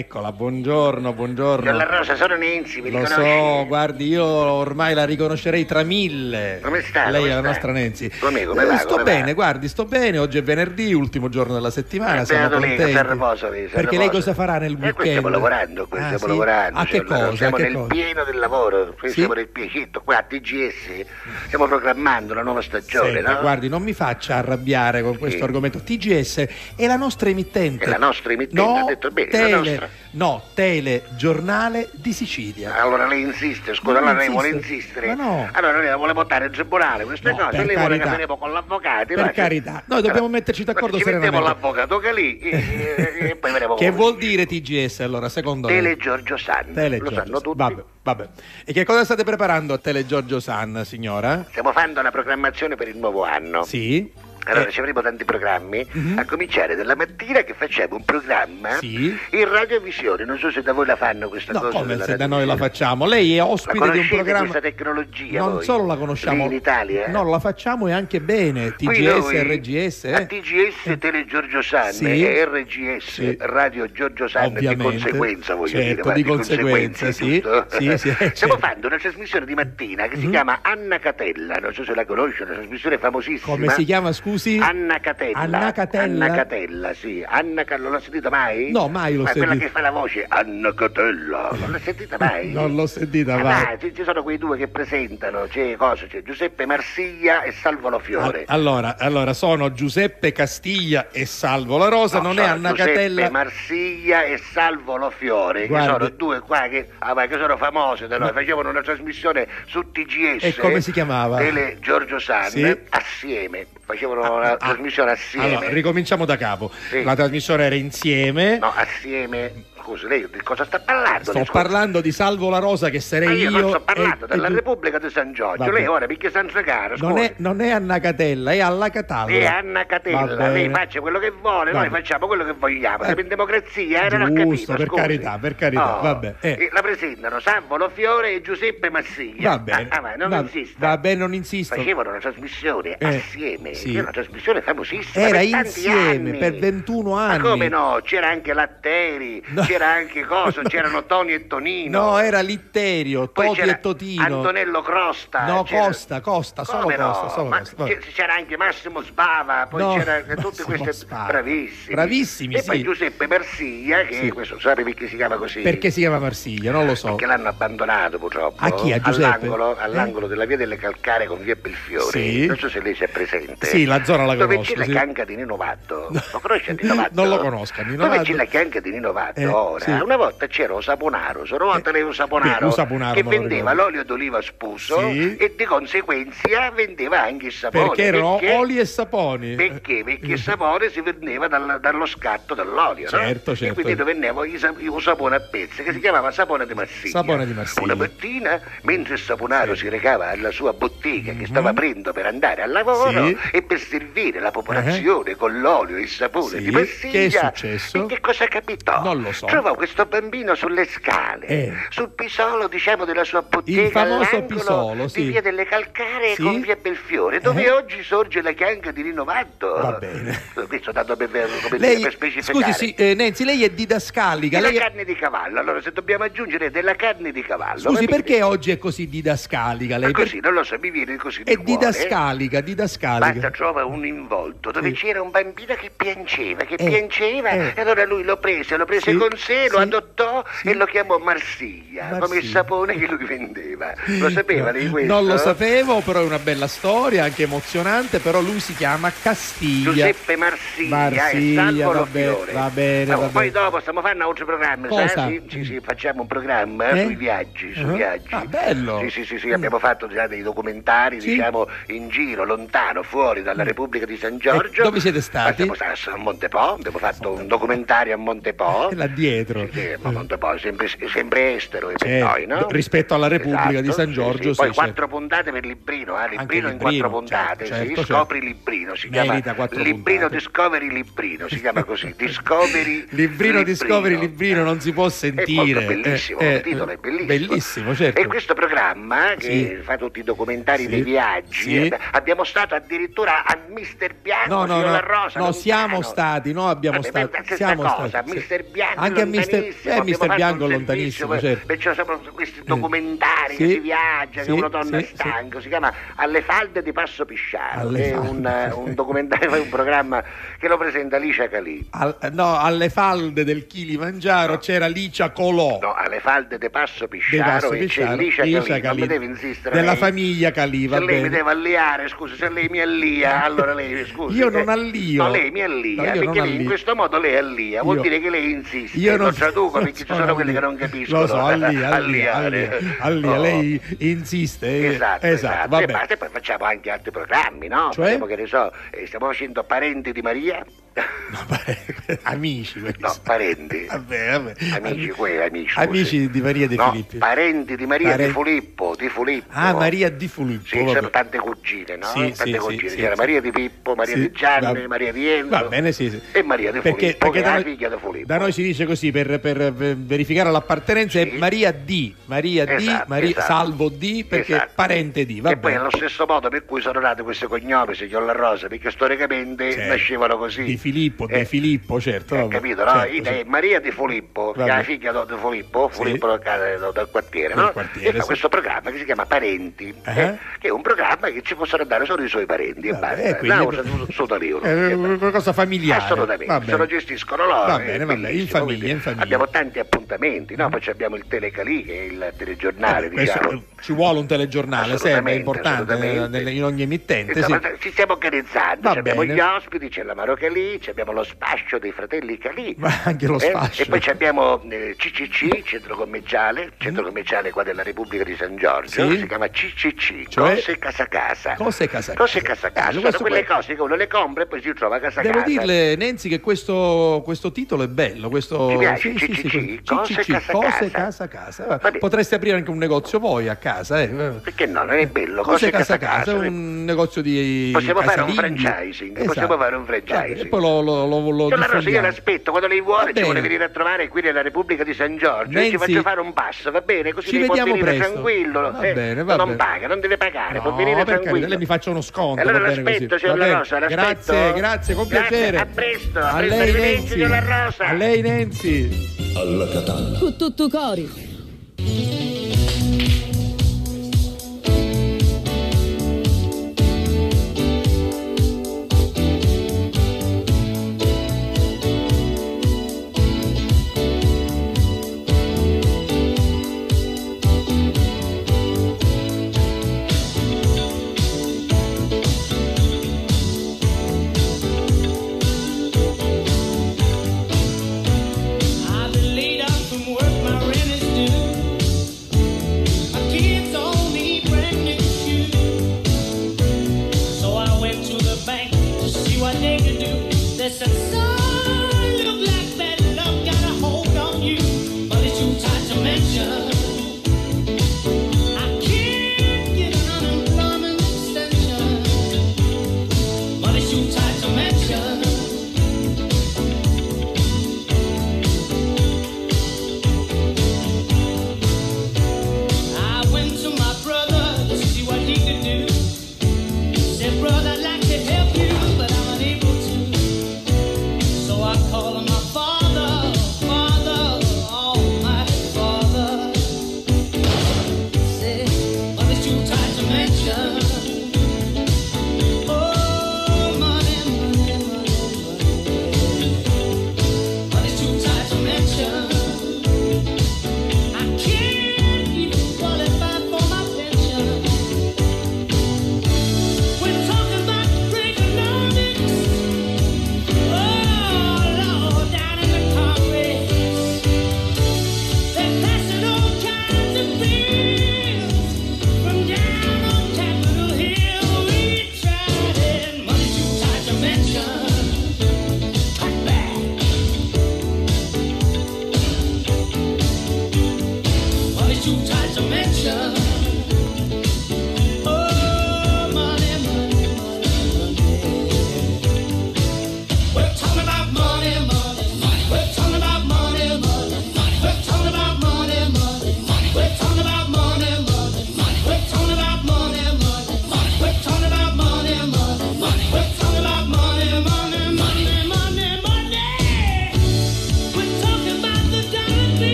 Eccola, buongiorno, buongiorno. Io la Rosa sono Nenzi, mi Lo riconosci? so, guardi, io ormai la riconoscerei tra mille. Come sta? Lei Come è la sta? nostra Nenzi. Come, come Eh, va, sto come va? bene, guardi, sto bene. Oggi è venerdì, ultimo giorno della settimana. Eh, siamo lei, che contenti. riposo lei, a Perché lei riposo. cosa farà nel Eh, weekend? stiamo lavorando, qui Ah, stiamo sì? lavorando. A che cioè, cosa? Siamo a che nel cosa? pieno del lavoro, qui Sì? siamo nel piecetto, qua a TGS stiamo programmando una nuova stagione, Senta, no? guardi, non mi faccia arrabbiare con questo argomento. TGS è la nostra emittente. È la nostra emittente, no, ha detto bene, la tele, nostra. No, telegiornale di Sicilia. Allora lei insiste, scusa, allora lei vuole insiste. insistere. Ma no. Allora lei la vuole portare in tribunale queste No, cose, lei vuole che carità. con l'avvocato. Per no? carità, noi dobbiamo metterci d'accordo Ci mettiamo serenamente. l'avvocato che lì e, e- e poi vedremo Che vuol dire TGS allora, secondo Tele lei? Giorgio San, Tele lo Giorgio sanno San. tutti. Vabbè, vabbè. E che cosa state preparando a Tele Giorgio San, signora? Stiamo facendo una programmazione per il nuovo anno. Sì. Allora, ci avremo tanti programmi, a cominciare dalla mattina che facciamo un programma Sì. in radiovisione. Non so se da voi la fanno questa No, cosa. come se da noi la facciamo? Lei è ospite di un programma. questa tecnologia Non voi? solo la conosciamo, Lì in Italia? no, la facciamo e anche bene. TGS, RGS. A eh? TGS Tele Giorgio San Sì. e RGS Sì. Radio Giorgio San di Ovviamente. conseguenza voglio Certo, dire. va, di conseguenza, sì. giusto? Sì, sì, Stiamo certo. facendo una trasmissione di mattina che si Mhm. chiama Anna Catella, non so se la conosci, una trasmissione famosissima. Come si chiama, scusi? Anna Catella. Anna Catella? Anna Catella, sì. Anna Ca- non l'ho sentita mai? No, mai l'ho Ma quella sentita. che fa la voce Anna Catella, non l'ha sentita mai? Non l'ho sentita Ah, mai. vai, ci, ci sono quei due che presentano, c'è, cosa, c'è Giuseppe Marsiglia e Salvo Lo Fiore. Al- Allora, allora, sono Giuseppe Castiglia e Salvo La Rosa, No, non è Anna Giuseppe Catella. Marsiglia e Salvo Lo Fiore, Guardi. che sono due qua che, ah, ma che sono famose da noi, facevano una trasmissione su TGS. E come si chiamava? Tele Giorgio San, Sì. assieme, facevano una trasmissione assieme. Allora, ricominciamo da capo. Sì. La trasmissione era insieme. No, assieme. Scusi, lei di cosa sta parlando? Sto parlando di Salvo La Rosa che Ma sarei io io. non sto parlando e- della e Repubblica di San Giorgio. Vabbè. Lei ora perché San Segaro, Non è, non è Anna Catella, è alla Catalla. E Anna Catella, lei faccia quello che vuole, noi Vabbè. facciamo quello che vogliamo. Siamo in democrazia, eh, non ho Giusto, capito. per scusi. carità, per carità, Oh, vabbè, eh. e La presentano Salvo Fiore e Giuseppe Massiglia. Va bene. Ah, ah, ma non va, insista. va bene, non insisto. Facevano una trasmissione Eh, assieme, sì. era una trasmissione famosissima. Era per insieme anni. per 21 Ma anni. come no? C'era anche Latteri, c'era anche Coso, c'erano Toni e Tonino. No, era Litterio, Poi Toti c'era e Totino. Antonello Crosta. No, c'era- Costa, Costa, solo Come no? Costa, solo Ma Costa. c'era anche Massimo Sbava, poi No, c'era tutte queste Sbava. bravissimi. Bravissimi, E poi sì. Giuseppe Marsiglia, che Sì. questo sape perché si chiama così. Perché si chiama Marsiglia? Non lo so. Perché l'hanno abbandonato purtroppo. A chi? A Giuseppe? All'angolo, Eh? all'angolo della via delle Calcare con via Belfiore. Sì. Non so se lei sia presente. Sì, la zona la Dove conosco, c'è la canca di Nino Vatto. Lo conosce Nino Vatto? Non lo conosco, Nino Dove Vatto. c'è la canca di Nino Vatto Eh, ora? sì. Una volta c'era un saponaro, sono volta lei un saponaro, un saponaro, che vendeva l'olio d'oliva spuso Sì. e di conseguenza vendeva anche il sapone. Perché erano Perché? oli e saponi. Perché? Perché il sapone si vendeva dal- dallo scatto dell'olio, no? Certo, E certo. quindi vendeva il sa- un sapone a pezzi che si chiamava sapone di Marsiglia. Sapone di Marsiglia. Una mattina, mentre il saponario si recava alla sua bottega che stava aprendo per andare al lavoro Mhm. Sì. e per servire la popolazione con l'olio e il sapone Sì. di Marsiglia, Che è successo? e che cosa capitò? Non lo so. Trovò questo bambino sulle scale, Eh. sul pisolo, diciamo, della sua bottega Il famoso all'angolo pisolo, sì. di via delle Calcare Sì. con via Belfiore, dove Eh. oggi sorge la chianca di Rinovato. Va bene. Questo tanto per, come dire, Lei, per specificare. scusi, sì, eh, Nancy, lei è didascalica. Della Lei carne di cavallo, allora se dobbiamo aggiungere della carne di cavallo. Scusi, perché oggi è così didascalica? Lei Ma Per- così, non lo so, mi viene così È cuore. didascalica, didascalica. Basta trova un involto dove c'era un bambino che piangeva, che Eh, piangeva, eh. e allora lui lo prese, lo prese con sé, lo adottò e lo chiamò Marsiglia, come il Marsiglia. sapone che lui vendeva. Lo sapeva lei questo? Non lo sapevo, però è una bella storia, anche emozionante, però lui si chiama Castiglia. Giuseppe Marsiglia, Marsiglia, e Salvo Lo va bene, Fiore. va bene, va poi bene. dopo stiamo facendo altri programmi, Cosa? sai? Sì, sì, sì, facciamo un programma Eh? sui viaggi, sui Ah. viaggi. Ah, bello. Sì, sì, sì, sì, abbiamo fatto già dei documentari, diciamo, in giro, lontano, fuori dalla Repubblica di San Giorgio. Eh, dove siete stati? Siamo stati a Montepo, abbiamo fatto un documentario a Montepo. Là dietro. Dietro. Sì, ma non te puoi, sempre, sempre estero Certo, noi, no? rispetto alla Repubblica Esatto, di San Giorgio, sì. Poi sì, quattro puntate per Librino, eh? Librino in Librino, quattro puntate, certo, sì, certo, scopri Librino, si Merita chiama Librino puntate. Discovery Librino, si chiama così, Discovery Librino Discovery, Librino non si può È sentire. molto bellissimo, Eh, il titolo è bellissimo. Bellissimo, certo. E questo programma che fa tutti i documentari dei viaggi, eh, abbiamo stato addirittura a Mister Bianco, No, no, no, La Rosa, no, siamo stati, no, abbiamo stessa siamo cosa, stati. Mister Bianco Anche a Mister, eh, Mister Bianco lontanissimo, certo. perciò sono questi documentari Sì. che si viaggia, che Sì, uno torna sì, sì. stanco, si chiama Alle falde di Passo Pisciano, che è un, eh, un documentario, un programma che lo presenta Alicia Calì. Al- no, alle falde del Kilimangiaro c'era Licia Colò. No, alle falde di Passo Passo e c'è Licia Licia Calì, deve insistere della lei. famiglia Calì, va se lei mi bene. deve alliare, scusi, se lei mi allia, allora lei, scusi. Io non eh, allio. No, lei mi allia, No, io perché lei in questo modo lei allia, vuol Io- dire che lei insiste. Io non traduco non perché ci sono quelli che non capiscono. Lo so, allia, allia, allia, allia, Oh. lei insiste. eh, Esatto, esatto, esatto. E poi facciamo anche altri programmi, no? Cioè? Facciamo, che ne so, eh, stiamo facendo Parenti di Maria. Amici, No, parenti. Vabbè, vabbè. Amici, quelli, amici. Amici di Maria De No, Filippi. parenti di Maria Pare- di Filippo, di Filippo. Ah, Maria Di Filippo. Sì, sono tante cugine, no? Sì, tante sì, cugine. C'era Maria di Pippo, Maria di Gianni, va- Maria di Enzo. Va bene, sì. E Maria di Perché, Filippo, perché da, noi, figlia di Filippo. da noi si dice così per, per ver- verificare l'appartenenza è Maria D, Maria D, Esatto, Maria- esatto. salvo D perché Esatto. parente D, va e poi bene. allo stesso modo per cui sono nati questi cognomi, signor La Rosa, perché storicamente Certo. nascevano così. Di Filippo, Eh, di Filippo, certo. Eh, capito, no? certo, sì. è Maria di Filippo, che è Vabbè. la figlia di Filippo, Sì. Filippo del, ca- del quartiere, no? quartiere, e sì. questo programma che si chiama Parenti, Eh? eh, che è un programma che ci possono dare solo i suoi parenti e basta. eh, quindi- No, su- sotto l'euro. È una cosa familiare. Assolutamente, se lo gestiscono loro. Va è bene, va bene, in famiglia, quindi in famiglia. Abbiamo tanti appuntamenti, no? Poi abbiamo il Telecalì, che è il telegiornale, Eh, diciamo. eh, ci vuole un telegiornale, sempre è importante eh, in ogni emittente. sì. Ci stiamo organizzando, abbiamo gli ospiti, c'è la Maro Calì, ci abbiamo lo spascio dei fratelli Calì. Ma anche lo Eh, spascio. E poi ci abbiamo eh, CCC, centro commerciale, centro commerciale qua della Repubblica di San Giorgio, Mm. Sì. si chiama CCC, Cioè? Cose Casa Casa. Cose casa Cose casa. Casa Casa, sono quelle cose che uno le compra e poi si trova a casa Devo casa. dirle, Nenzi, che questo, questo titolo è bello. Questo, Ti piace? Sì, sì, sì, CCC? questo- Cose CCC, casa cose casa. casa casa. Potreste aprire anche un negozio voi a casa, eh. Perché no, non è bello, Cose cose casa casa casa, casa. un negozio di Possiamo fare un franchising, Esatto. possiamo fare un franchising. Poi lo, lo, lo, lo Rosa, io l'aspetto, quando lei vuole ci vuole venire a trovare qui nella Repubblica di San Giorgio e Nenzi, ci faccio fare un passo, va bene? Così ci lei può vediamo venire presto. tranquillo. Va eh, bene, va non bene. paga, non deve pagare, No, può venire tranquillo. lei mi faccia uno sconto. Allora va bene così. l'aspetto, signor Va La. Rosa, l'aspetto. Grazie, grazie, con Grazie, piacere. a presto, a lei, Rosa. A lei, Nenzi. Alla Catalla. Cu tutto cori.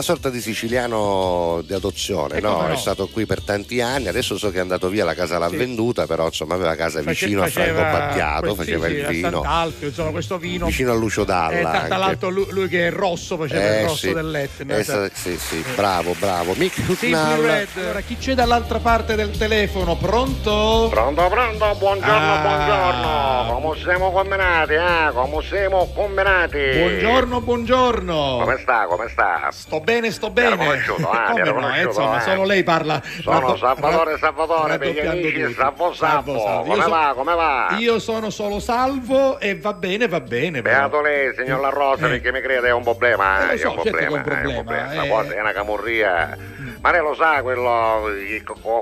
Una sorta di siciliano di adozione, Eh, no? no. È stato qui per tanti anni, adesso so che è andato via, la casa l'ha Sì. venduta, però insomma aveva casa Face- vicino a Franco Battiato, faceva sì, il vino, Sant'Alfio, insomma, questo vino. vicino a Lucio Dalla. Eh, tra, l'altro lui, lui che è rosso faceva Eh, il rosso sì. dell'Etna. Eh, sa- sì, sì, bravo, bravo. Mick Hucknall. Red. Allora, chi c'è dall'altra parte del telefono? Pronto? Pronto, pronto, buongiorno, Ah. buongiorno. Come siamo combinati, eh? Come siamo combinati? Buongiorno, buongiorno. Come sta, come sta? Sto bene, sto Mi ero bene. conosciuto, ah, mi Come ero no, eh, insomma, eh. solo lei parla. Sono Salvatore Salvatore per gli amici. Salvo Salvo. Salvo. Come so- va, come va? Io sono solo salvo e va bene, va bene. però. Beato lei, signor La Rosa, Eh. perché mi crede è un problema, Eh, eh, so, è un certo che è un problema, è un problema, problema. eh. È una camurria. Ma lei lo sa quello,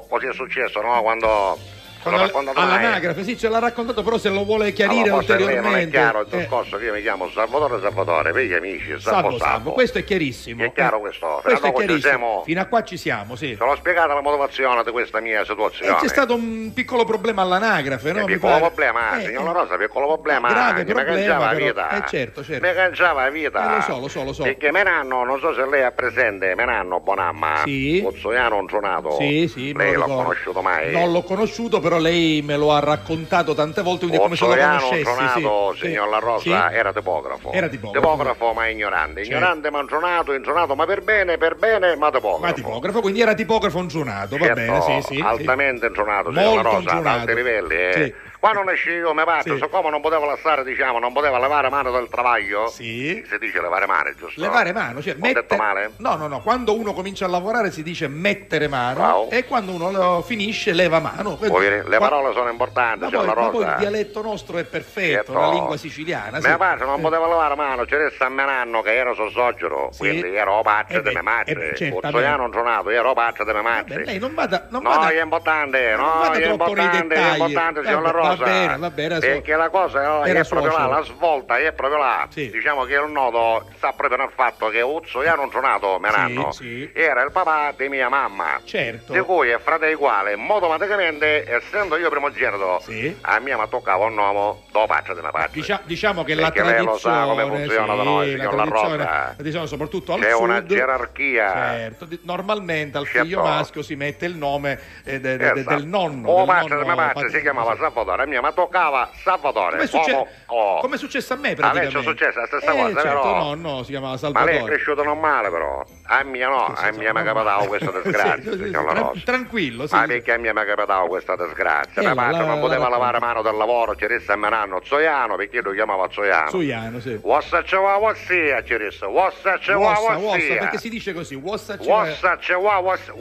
così è successo, no? Quando... All'anagrafe, sì, ce l'ha raccontato, però se lo vuole chiarire Allora, lei non è ulteriormente. chiaro il eh, discorso che io mi chiamo Salvatore Salvatore, per gli amici, Salvo salvo, Salvo. questo è chiarissimo. È chiaro questo? Fino a Questo è dopo ci chiarissimo. siamo- Fino a qua ci siamo, sì. Te l'ho spiegata la motivazione di questa mia E situazione. c'è stato un piccolo problema all'anagrafe, no? Un Mi piccolo pare. problema, Eh, signor eh, Rosa, piccolo problema. grave mi problema, cangiava la vita. Eh, certo, certo. Mi cangiava la vita. Eh, lo so, lo so, lo so. Perché Menanno, non so se lei ha presente, Menanno Bonamma, Sì. Pozzoiano Intronato. Sì, sì, Lei l'ha conosciuto mai? Non l'ho conosciuto, però lei me lo ha raccontato tante volte, quindi come se lo conoscessi. Intronato, sì, signor sì. La Rosa, Sì. era tipografo. Era tipografo. ma ignorante. Ignorante ma intronato, intronato ma per bene, per bene, ma tipografo. Ma tipografo, quindi era tipografo ingiunato, va Certo, bene, sì, sì. altamente intronato, signor La Molto Rosa, ad intronato. alti livelli. Eh. Sì. Quando ne esci io mi Sì. siccome non potevo lasciare, diciamo, non poteva levare mano dal travaglio. Sì. Si dice levare mano, giusto? Levare mano, cioè Ho mette- detto male? No, no, no, quando uno comincia a lavorare si dice mettere mano Bravo. e quando uno lo finisce leva mano. Vuoi dire, le parole sono importanti, Ma signor poi, ma poi Rosa. il dialetto nostro è perfetto, la lingua siciliana. Mia padre non poteva levare mano, c'era San Menanno che era suo suocero, quindi ero patria Eh di mia madre. eh certamente. Pozzoiano intronato, ero patria di mia madre. Lei non vada, non No, vada, è importante, non no, è importante, è importante, signor La Vabbè, va bene, va bene, Perché la cosa Era è proprio là, la svolta è proprio là. Diciamo che il nodo sta proprio nel fatto che Uzzoiano Intronato, Menanno, sì. era il papà di mia mamma. Certo. Di cui è frate uguale, automaticamente, essendo io primogenito, a mia mi toccava un nome dopo di mia patria. Dicia- diciamo che la Perché lo sa come tradizione, funziona da sì, noi, la La tradizione, la tradizione soprattutto al C'è sud. una gerarchia. Certo, normalmente al Certo. figlio maschio si mette il nome eh, de- de- de- Esatto. del nonno. O del patria di nonno mia patria patri- si chiamava Salvatore, a mia mi toccava Salvatore. Come, succe- Uomo- oh. come è successo a me A lei praticamente. c'è successa la stessa Eh, cosa, certo, vero? no, no, si chiamava Ma lei è Salvatore. cresciuto non male però. A mia no, a mia mi è capitato questa disgrazia, Sì, sì, tran- Rosa. tranquillo, sì. Ma perché a mia mi è capitato questa disgrazia? Eh, Mia la- patria non poteva la- lavare mano del lavoro, ci resta a Menanno Zoiano, perché lo chiamava Zoiano. Suiano, sì. Ce va wassia, ci resta. Wossa, wossa, wassia. perché si dice così, Wassa ce va was-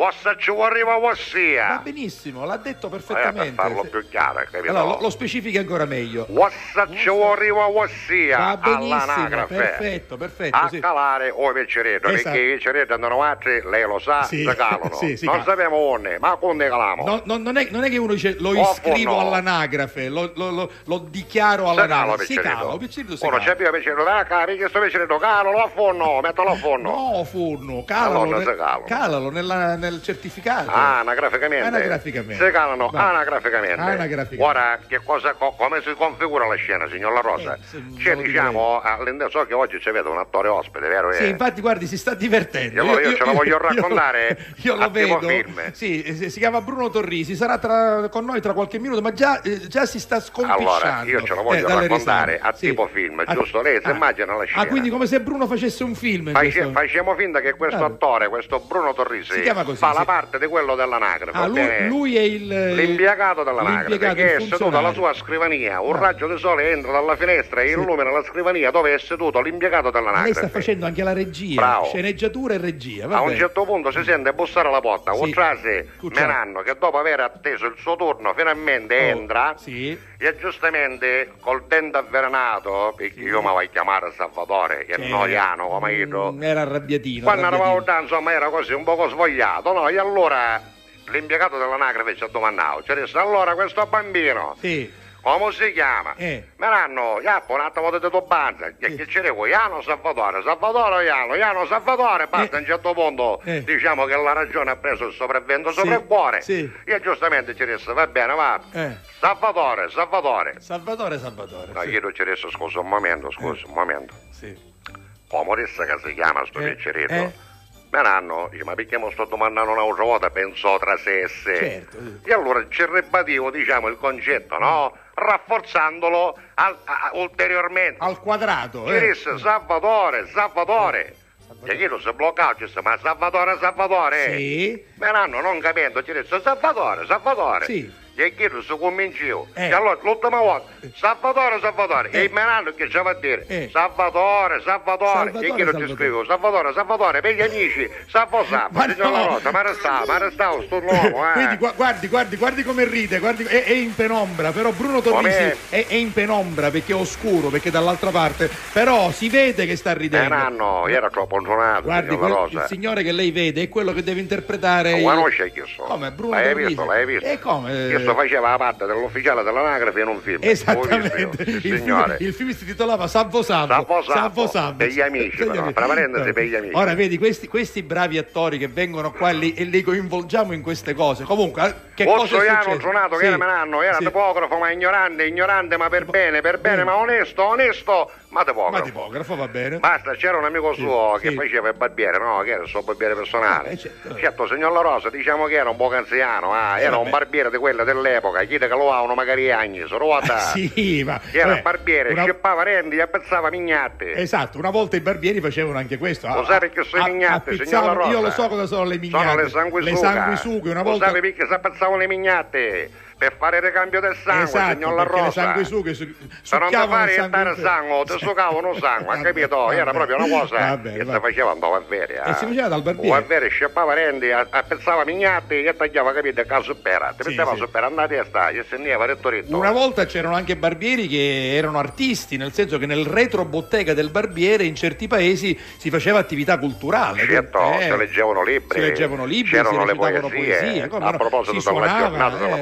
wassa ce wassa ce va arriva Va wassia. benissimo, l'ha detto Eh, per perfettamente. farlo sì. più chiaro, capito? Allora, lo, lo specifichi ancora meglio. Wassa ce va arriva wassia. Va benissimo, all'anagrafe. perfetto, perfetto. a sì. calare o i picceretti, Esatto. perché i picceretti andano altri, lei lo sa, Sì, si calano. sì, si non calano. sappiamo onde, ma quando calamo? No, no, non, è, non è che uno dice lo Oh, iscrivo no. all'anagrafe, lo, lo- lo- dichiaro Si cala all'anagrafe. Si cala, piccerito si Uno cala. c'è più piccerito, ah, cari, che sto piccerito, calo, lo affonno, mettilo a forno. No, forno, calalo, Allora, calalo nella- nel certificato. Ah, anagraficamente. Anagraficamente. Si calano Va. anagraficamente. Anagraficamente. Ora, che cosa, co- come si configura la scena, signor La Rosa? C'è, lo diciamo, all'interno, so che oggi ci vede un attore ospite, vero? Sì, Eh? infatti, guardi, si sta divertendo. E allora io ce la voglio raccontare Io, lo a tipo vedo. film. Sì, eh, si chiama Bruno Torrisi, sarà tra- con noi tra qualche minuto, ma già, eh, già si sta sconfisciando. Allora, io ce la voglio eh, raccontare a Sì. tipo film, Ah, giusto? Lei si ah. immagina la scena. Ah, quindi come se Bruno facesse un film. Face- facciamo finta che questo Vabbè. attore, questo Bruno Torrisi, Si chiama così, fa sì. la parte di quello dell'anagrafe. Ah, lui, lui è il... L'impiegato dell'anagrafe l'impiegato, che è seduto alla sua scrivania, un raggio di sole entra dalla finestra e illumina la scrivania dove è seduto l'impiegato Ma Lei sta dell'anagrafe. facendo anche la regia, Bravo. sceneggiatura e regia. A vabbè. un certo punto si sente bussare alla porta, Sì. un frase Cucciaro. Menanno che dopo aver atteso il suo turno finalmente Oh, entra Sì. e giustamente col dente avvelenato, perché io mi voglio chiamare Salvatore, che è Certo. noiano come io, Mm, Era arrabbiatino. quando eravamo là, insomma, era così un poco svogliato, no? E allora l'impiegato dell'anagrafe ci ha domandato, ci ha detto, allora questo bambino, Sì. come si chiama? Eh. Meranno, Iappo, un attimo di tuo banza, che, ci dico, Iano Salvatore, Salvatore Iano, Iano Salvatore, basta, a un certo punto Eh. diciamo che la ragione ha preso il sopravvento sopra il cuore, sì. e giustamente ci disse, va bene, va, Eh. Salvatore, Salvatore. Salvatore, Salvatore. No, sì. io ci disse, scusa un momento, scusa un momento. Sì. Comodessa che si chiama sto Eh, piccerino. Me l'hanno, dice, ma perché mi sto domandando un'altra volta, penso tra sé e sé. Certo. E allora ci ribadivo, diciamo, il concetto, no? Rafforzandolo al- a- ulteriormente. Al quadrato, Ci eh. disse Salvatore, Salvatore. E io non si bloccava, ci disse, ma Salvatore, Salvatore. Sì. Me l'hanno non capendo, ci disse Salvatore, Salvatore. Sì. E chiedo se convincevo. Eh. E allora l'ultima volta, Salvatore, Salvatore. E me l'hanno che c'era a dire, Eh. Salvatore, Salvatore. E chiedo Salvatore. scrivo, Salvatore, Salvatore, per gli amici, Salvo Salvo, signor La. Rosa, ma restavo, ma restavo, sto nuovo, eh. Quindi gua- guardi, guardi, guardi come ride, guardi, è, è in penombra, però Bruno Torrisi è, è in penombra perché è oscuro, perché dall'altra parte, però si vede che sta Eh, ridendo. no, era troppo intonato, Guardi, quel- il signore che lei vede è quello che deve interpretare. Ma il- conosce chi sono? Come, Bruno l'hai Torrisi? visto, l'hai visto? E come? Questo faceva la parte dell'ufficiale dell'anagrafe in un film. Esattamente, visto il sì, film, il film si titolava Salvo Salvo. Salvo Salvo, per gli amici, Per però, tra parentesi, per gli amici. Ora vedi, questi, questi bravi attori che vengono qua e li, e li coinvolgiamo in queste cose. Comunque, eh, che cosa è successo? Giornato, che Sì, era menanno, era sì. tipografo, ma ignorante, ignorante, ma per bene, per bene, ma onesto, onesto, ma tipografo. Ma tipografo va bene. Basta, c'era un amico suo che sì. faceva il barbiere, no? Che era il suo barbiere personale. Eh, certo. certo, signor La Rosa, diciamo che era un po' anziano, ah, Eh, era vabbè. un barbiere di quella dell'epoca, chiede che lo avevano magari anni, se ruota. Sì, ma Che era vabbè, barbiere, una- scippava rendi, gli appezzava mignate. Esatto, una volta i barbieri facevano anche questo. Lo sai perché sono A- mignate, signor La Rosa? Io lo so cosa sono le mignate. Sono le sanguisughe. Le sanguisughe, una Lo volta. sai perché si appezzavano le mignate? Per fare il ricambio del sangue, esatto, signor La Rosa. sanguisughe su- Se non ti fare il sangue- ti succavano sangue, ha capito? Era proprio una cosa Vabbè, che si faceva andava a vere. E si faceva dal barbiere. A vere, scippava rendi, appezzava mignati e tagliava, capito, caso per. Ti metteva sì. su per andare a testa, gli senneva retto retto. Una volta c'erano anche barbieri che erano artisti, nel senso che nel retro bottega del barbiere in certi paesi si faceva attività culturale. Certo, Eh, si leggevano libri, si leggevano libri, c'erano si le poesie, poesie, a proposito Si della giornata della eh.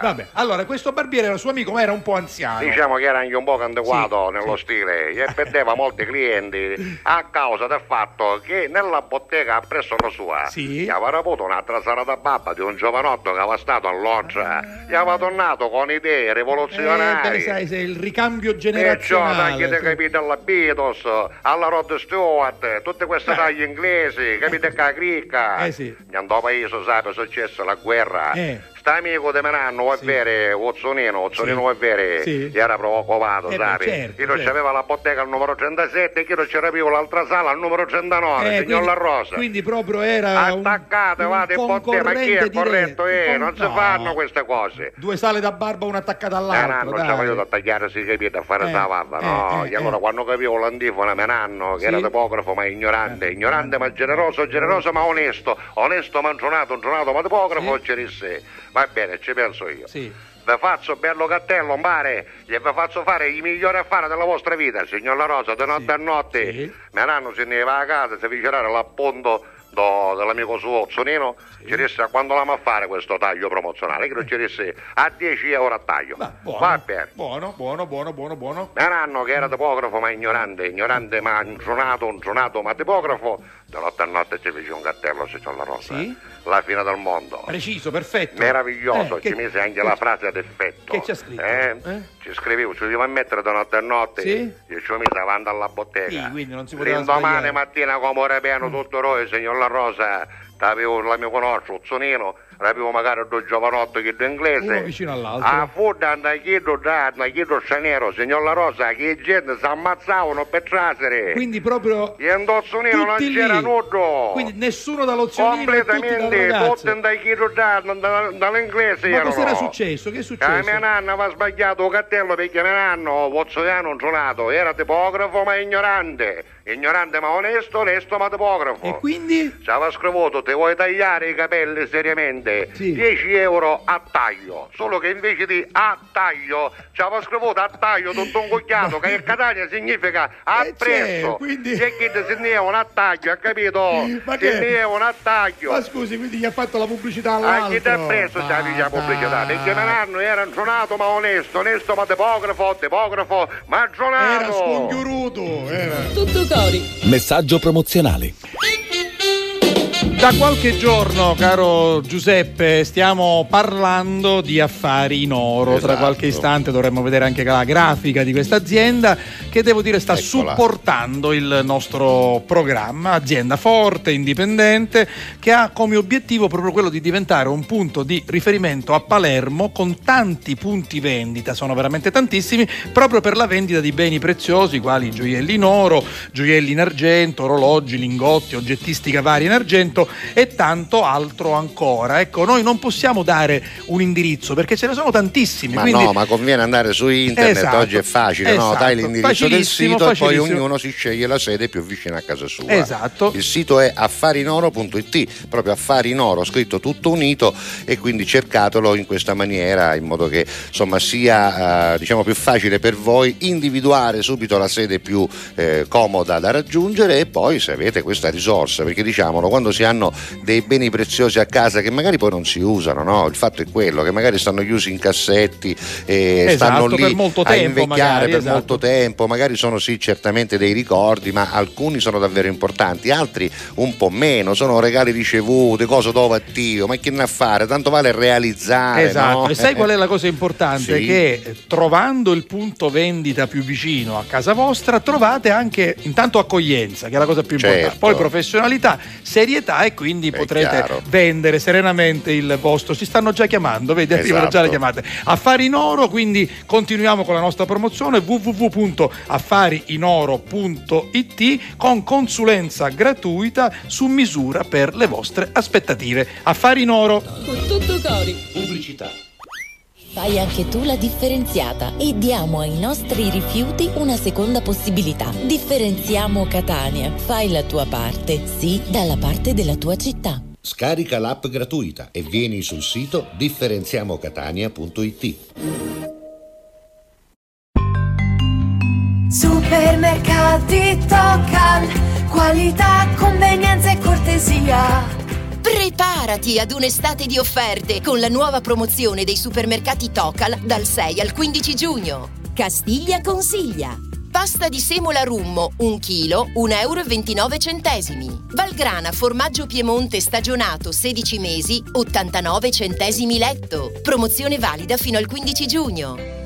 Vabbè, allora questo barbiere era suo amico, ma era un po' anziano. Diciamo che era anche un po' antiquato nello stile e perdeva molti clienti a causa del fatto che nella bottega presso la sua gli aveva avuto un'altra salata babba di un giovanotto che aveva stato a Londra gli aveva tornato con idee Eh, rivoluzionarie beh, sai, se il ricambio Perciò generazionale. tagliate sì. capite alla Beatles, alla Rod Stewart, tutte queste taglie inglesi, capite che la cricca. Eh sì. Andò paese, sai, è successo la guerra. Eh. Sta amico di Menanno, vuoi bere, Ozzonino, Ozzonino Sì. vuoi bere, Sì. gli era preoccupato, Eh sai. certo, io non certo. c'aveva la bottega al numero 37 e io non c'era più l'altra sala al numero 39, Eh, signor La Rosa. Quindi proprio era un, Attaccate, un vate, bottega, ma chi è corretto? Eh, non si No. fanno queste cose. Due sale da barba, una attaccata Eh, all'altra. non dai. c'avevo io da tagliare, si capite, a fare Eh, barba, eh, no? eh, e allora eh. quando capivo l'antifona Menanno, che Sì. era tipografo ma ignorante, ignorante ma generoso, generoso ma onesto, onesto ma ingionato, ingionato ma tipografo, ci disse, va bene, ci penso io. Sì. Vi faccio bello cattello, un pare, e vi faccio fare i migliori affari della vostra vita, signor La Rosa, di notte a notte. Menanno se ne va a casa, si avvicinare l'appunto do- dell'amico suo Ozzonino, ci disse quando l'amo a fare questo taglio promozionale, che non ci disse a 10 euro a taglio. Buono, Va bene. buono, buono, buono, buono, buono. Menanno che era tipografo ma ignorante, ignorante ma ingionato, ingionato ma tipografo, da notte a notte ci fece un cartello, signor La Rosa. Sì? La fine del mondo. Preciso, perfetto. Meraviglioso, Eh, che- ci mise anche che- la frase ad effetto. che c'è scritto? Eh? Eh? Ci scrivevo, ci devo mettere da notte a notte. Sì? Io ci ho messo avanti alla bottega. Sì, quindi non si poteva L'indomani mattina come ora pieno tutto noi, signor La Rosa, avevo la mia conosco, Zonino, avevo magari due giovanotto che due inglese. Uno vicino all'altro. A fuda andai chiedo da, chiedo straniero, signor La Rosa, che gente si ammazzavano per trasere. Quindi proprio E in Zonino non c'era nudo. Quindi nessuno dall'ozionino Completamente, tutti andai chiedo da, da- dall'inglese Ma cos'era successo? Che è Ah, successo? mia nanna aveva sbagliato il cartello perché mia nanno, Pozzoiano ingionato, era tipografo ma ignorante. Ignorante ma onesto, onesto ma tipografo. E quindi? Ci aveva scritto, ti vuoi tagliare i capelli seriamente? 10 euro a taglio. Solo che invece di a taglio, ci aveva scritto a taglio tutto un cucchiato, che in Catania significa a Eh, prezzo. c'è, quindi- E che si ne un attaglio, ha capito? Ma che- ne un attaglio. Ma scusi, quindi gli ha fatto la pubblicità A all'altro. chi ti ha preso Ma c'è la pubblicità? Perché Menanno era ingionato ma onesto, onesto ma tipografo, tipografo ma gionato. Era scongiuruto, era. Tutto cori. Messaggio promozionale. Da qualche giorno, caro Giuseppe, stiamo parlando di affari in oro. Tra Esatto. qualche istante dovremmo vedere anche la grafica di questa azienda che devo dire sta Eccola. supportando il nostro programma. Azienda forte, indipendente, che ha come obiettivo proprio quello di diventare un punto di riferimento a Palermo con tanti punti vendita, sono veramente tantissimi, proprio per la vendita di beni preziosi quali gioielli in oro, gioielli in argento, orologi, lingotti, oggettistica varia in argento e tanto altro ancora. Ecco, noi non possiamo dare un indirizzo perché ce ne sono tantissimi. Ma quindi no, ma conviene andare su internet, Esatto, oggi è facile, no? esatto, dai l'indirizzo del sito e poi ognuno si sceglie la sede più vicina a casa sua. Esatto. Il sito è affarinoro.it, proprio affari in oro, scritto tutto unito e quindi cercatelo in questa maniera in modo che insomma sia eh, diciamo più facile per voi individuare subito la sede più eh, comoda da raggiungere e poi se avete questa risorsa, perché diciamolo, quando si hanno dei beni preziosi a casa che magari poi non si usano, no? Il fatto è quello che magari stanno chiusi in cassetti e Esatto, stanno lì a invecchiare magari, per esatto. molto tempo, magari sono sì certamente dei ricordi, ma alcuni sono davvero importanti, altri un po' meno, sono regali ricevuti, cose dove Dio, ma che ne a fare? Tanto vale realizzare, Esatto, no? e sai qual è la cosa importante? Sì. Che eh, trovando il punto vendita più vicino a casa vostra trovate anche intanto accoglienza, che è la cosa più importante, Certo. poi professionalità, serietà e quindi potrete chiaro. vendere serenamente il vostro. Si stanno già chiamando, vedi, arrivano già le Esatto. chiamate. Affari in oro, quindi continuiamo con la nostra promozione www.affarinoro.it con consulenza gratuita su misura per le vostre aspettative. Affari in oro. Con tutto cori. Pubblicità. Fai anche tu la differenziata e diamo ai nostri rifiuti una seconda possibilità. Differenziamo Catania. Fai la tua parte, sì, dalla parte della tua città. Scarica l'app gratuita e vieni sul sito differenziamocatania.it. Supermercati Tocal, qualità, convenienza e cortesia. Preparati ad un'estate di offerte con la nuova promozione dei supermercati Tocal dal 6 al 15 giugno. Castiglia consiglia. Pasta di semola rummo 1 kg 1,29 euro. Valgrana formaggio Piemonte stagionato 16 mesi 89 centesimi letto. Promozione valida fino al 15 giugno.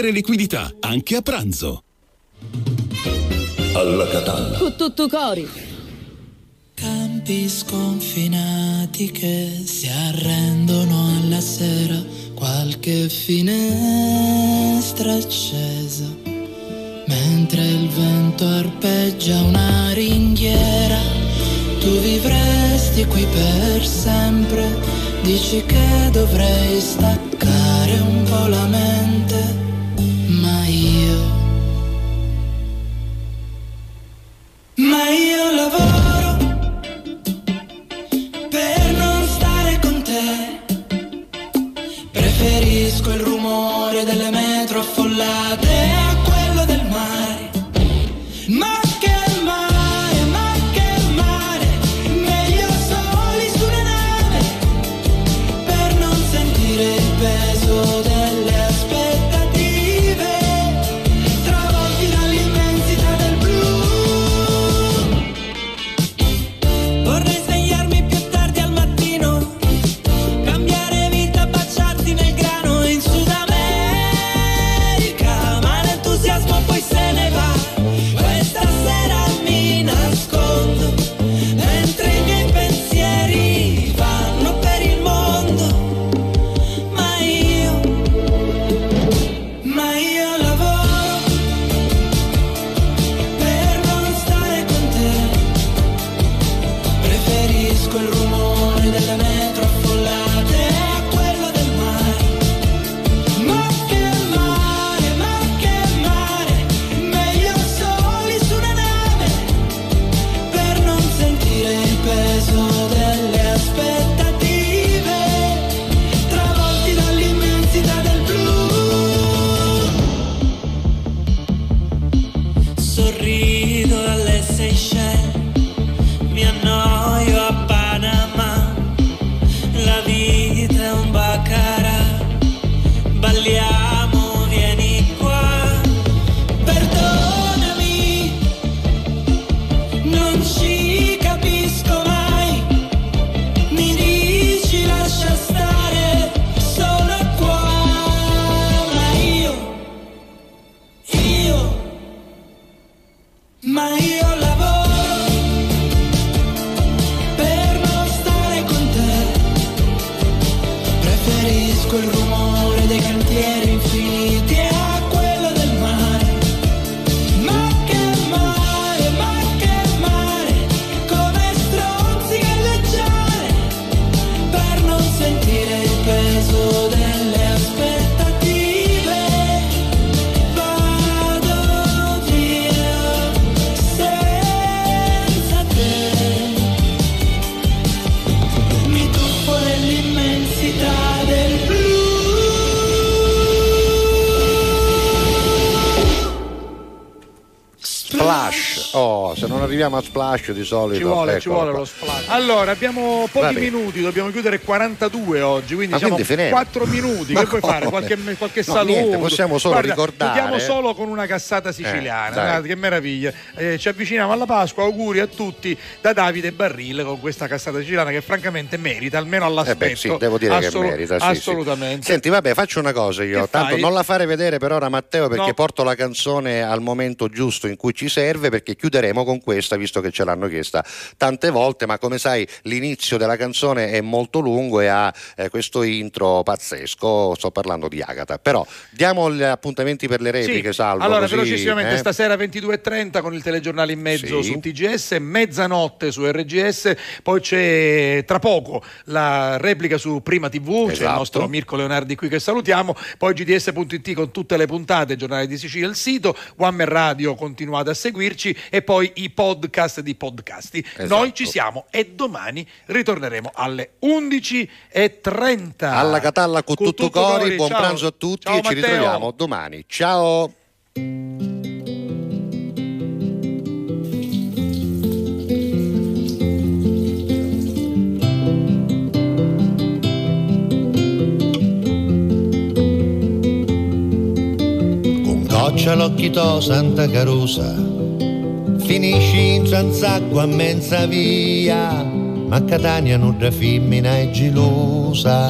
liquidità, anche a pranzo. Alla Catalla. Con tutto cori. Campi sconfinati che si arrendono alla sera, qualche finestra accesa, mentre il vento arpeggia una ringhiera, tu vivresti qui per sempre, dici che dovrei staccare un po' la mente, Ma io arriviamo a splash di solito. Ci vuole, ci eccolo vuole qua. lo splash. Allora, abbiamo pochi minuti, dobbiamo chiudere 42 oggi, quindi Ma diciamo quindi finendo? 4 minuti. Ma che puoi fare? come? Qualche, qualche No, saluto? niente, possiamo solo Guarda, ricordare- Chiudiamo solo con una cassata siciliana, Eh, dai. guarda, che meraviglia. Eh, ci avviciniamo alla Pasqua, auguri a tutti da Davide Barrile con questa cassata siciliana che francamente merita, almeno Eh all'aspetto. beh, sì, devo dire Assolu- che merita. sì, sì. assolutamente. Senti, vabbè, faccio una cosa io. Che Tanto fai? non la fare vedere per ora, Matteo, perché No. porto la canzone al momento giusto in cui ci serve, perché chiuderemo con questa, visto che ce l'hanno chiesta tante volte. Ma come sai, l'inizio della canzone è molto lungo e ha eh, questo intro pazzesco. Sto parlando di Agata. Però diamo gli appuntamenti per le repliche, Sì. salvo. Allora, così, velocissimamente, eh? stasera 22.30 con il telegiornale in mezzo Sì. su TGS, mezzanotte su RGS, poi c'è tra poco la replica su Prima TV, c'è il Esatto. nostro Mirko Leonardi qui che salutiamo, poi GDS.it con tutte le puntate, giornale di Sicilia, il sito, One Man Radio continuate a seguirci e poi i podcast di podcasti. Esatto. Noi ci siamo e domani ritorneremo alle 11.30. Alla Catalla con tutto cori, buon ciao. pranzo a tutti Ciao, e ci Matteo. ritroviamo domani. Ciao! Con goccia l'occhito Santa Carusa, finisci in Zanzacqua a mezza via, ma Catania non da femmina è gelosa,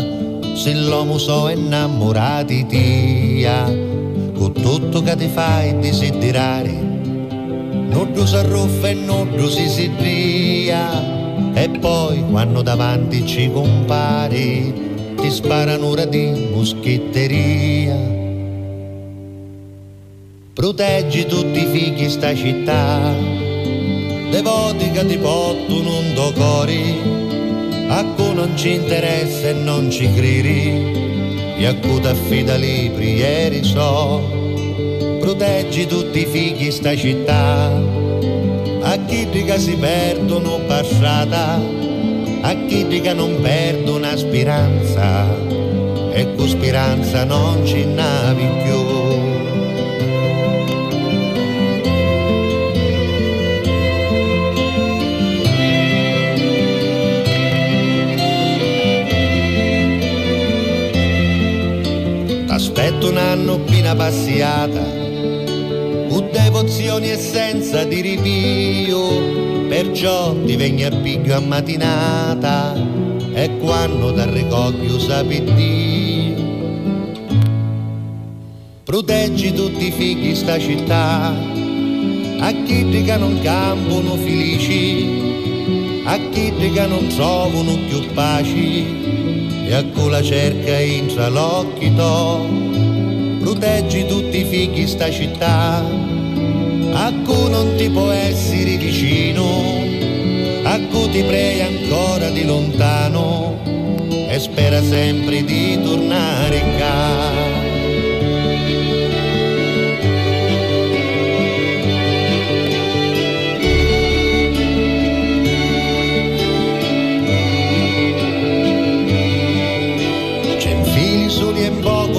se l'uomo so innamorati tia, con tutto che ti fai desiderare, non tu si arruffa e non tu si si dria, e poi quando davanti ci compari, ti sparano ora di moschetteria. Proteggi tutti i figli sta città, devoti che ti portano un cori, a cui non ci interessa e non ci credi, e a cui ti affida libri ieri so. Proteggi tutti i figli sta città, a chi che si perdono passata, a chi che non perdono speranza, e con speranza non ci navi più. T'aspetto un anno piena passiata, con devozioni e senza di ripio, perciò vengo a mattinata e quando ti ricoglio sapi Dio. Proteggi tutti i figli sta città, a chi che non campano felici, a chi che non trovano più paci e a cui la cerca intra l'occhio to. Proteggi tutti i figli sta città, a cui non ti può essere vicino, a cui ti prega ancora di lontano e spera sempre di tornare in casa.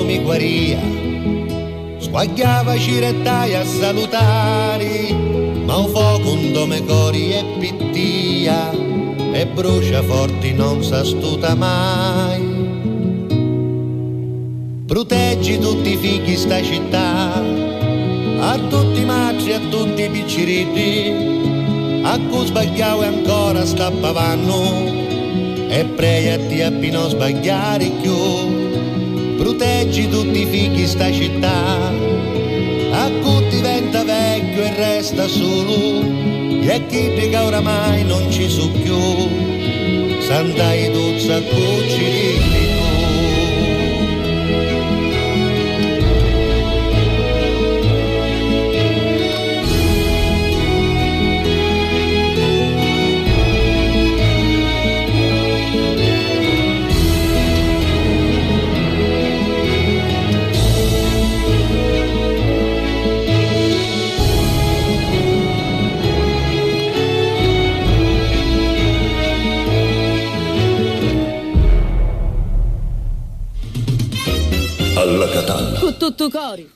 Mi guaria, squagliava cirettai a salutare, ma un fuoco un dome cori e pittia, e brucia forti non s'astuta mai. Proteggi tutti i figli sta città, a tutti i matri, a tutti i picciritti, a cui sbagliavo e ancora stappavanno, e pregati a non sbagliare più. Proteggi tutti i figli sta città, resta solo, c'è chi dica oramai non ci so più, sandai duzza cucci di tutto cori.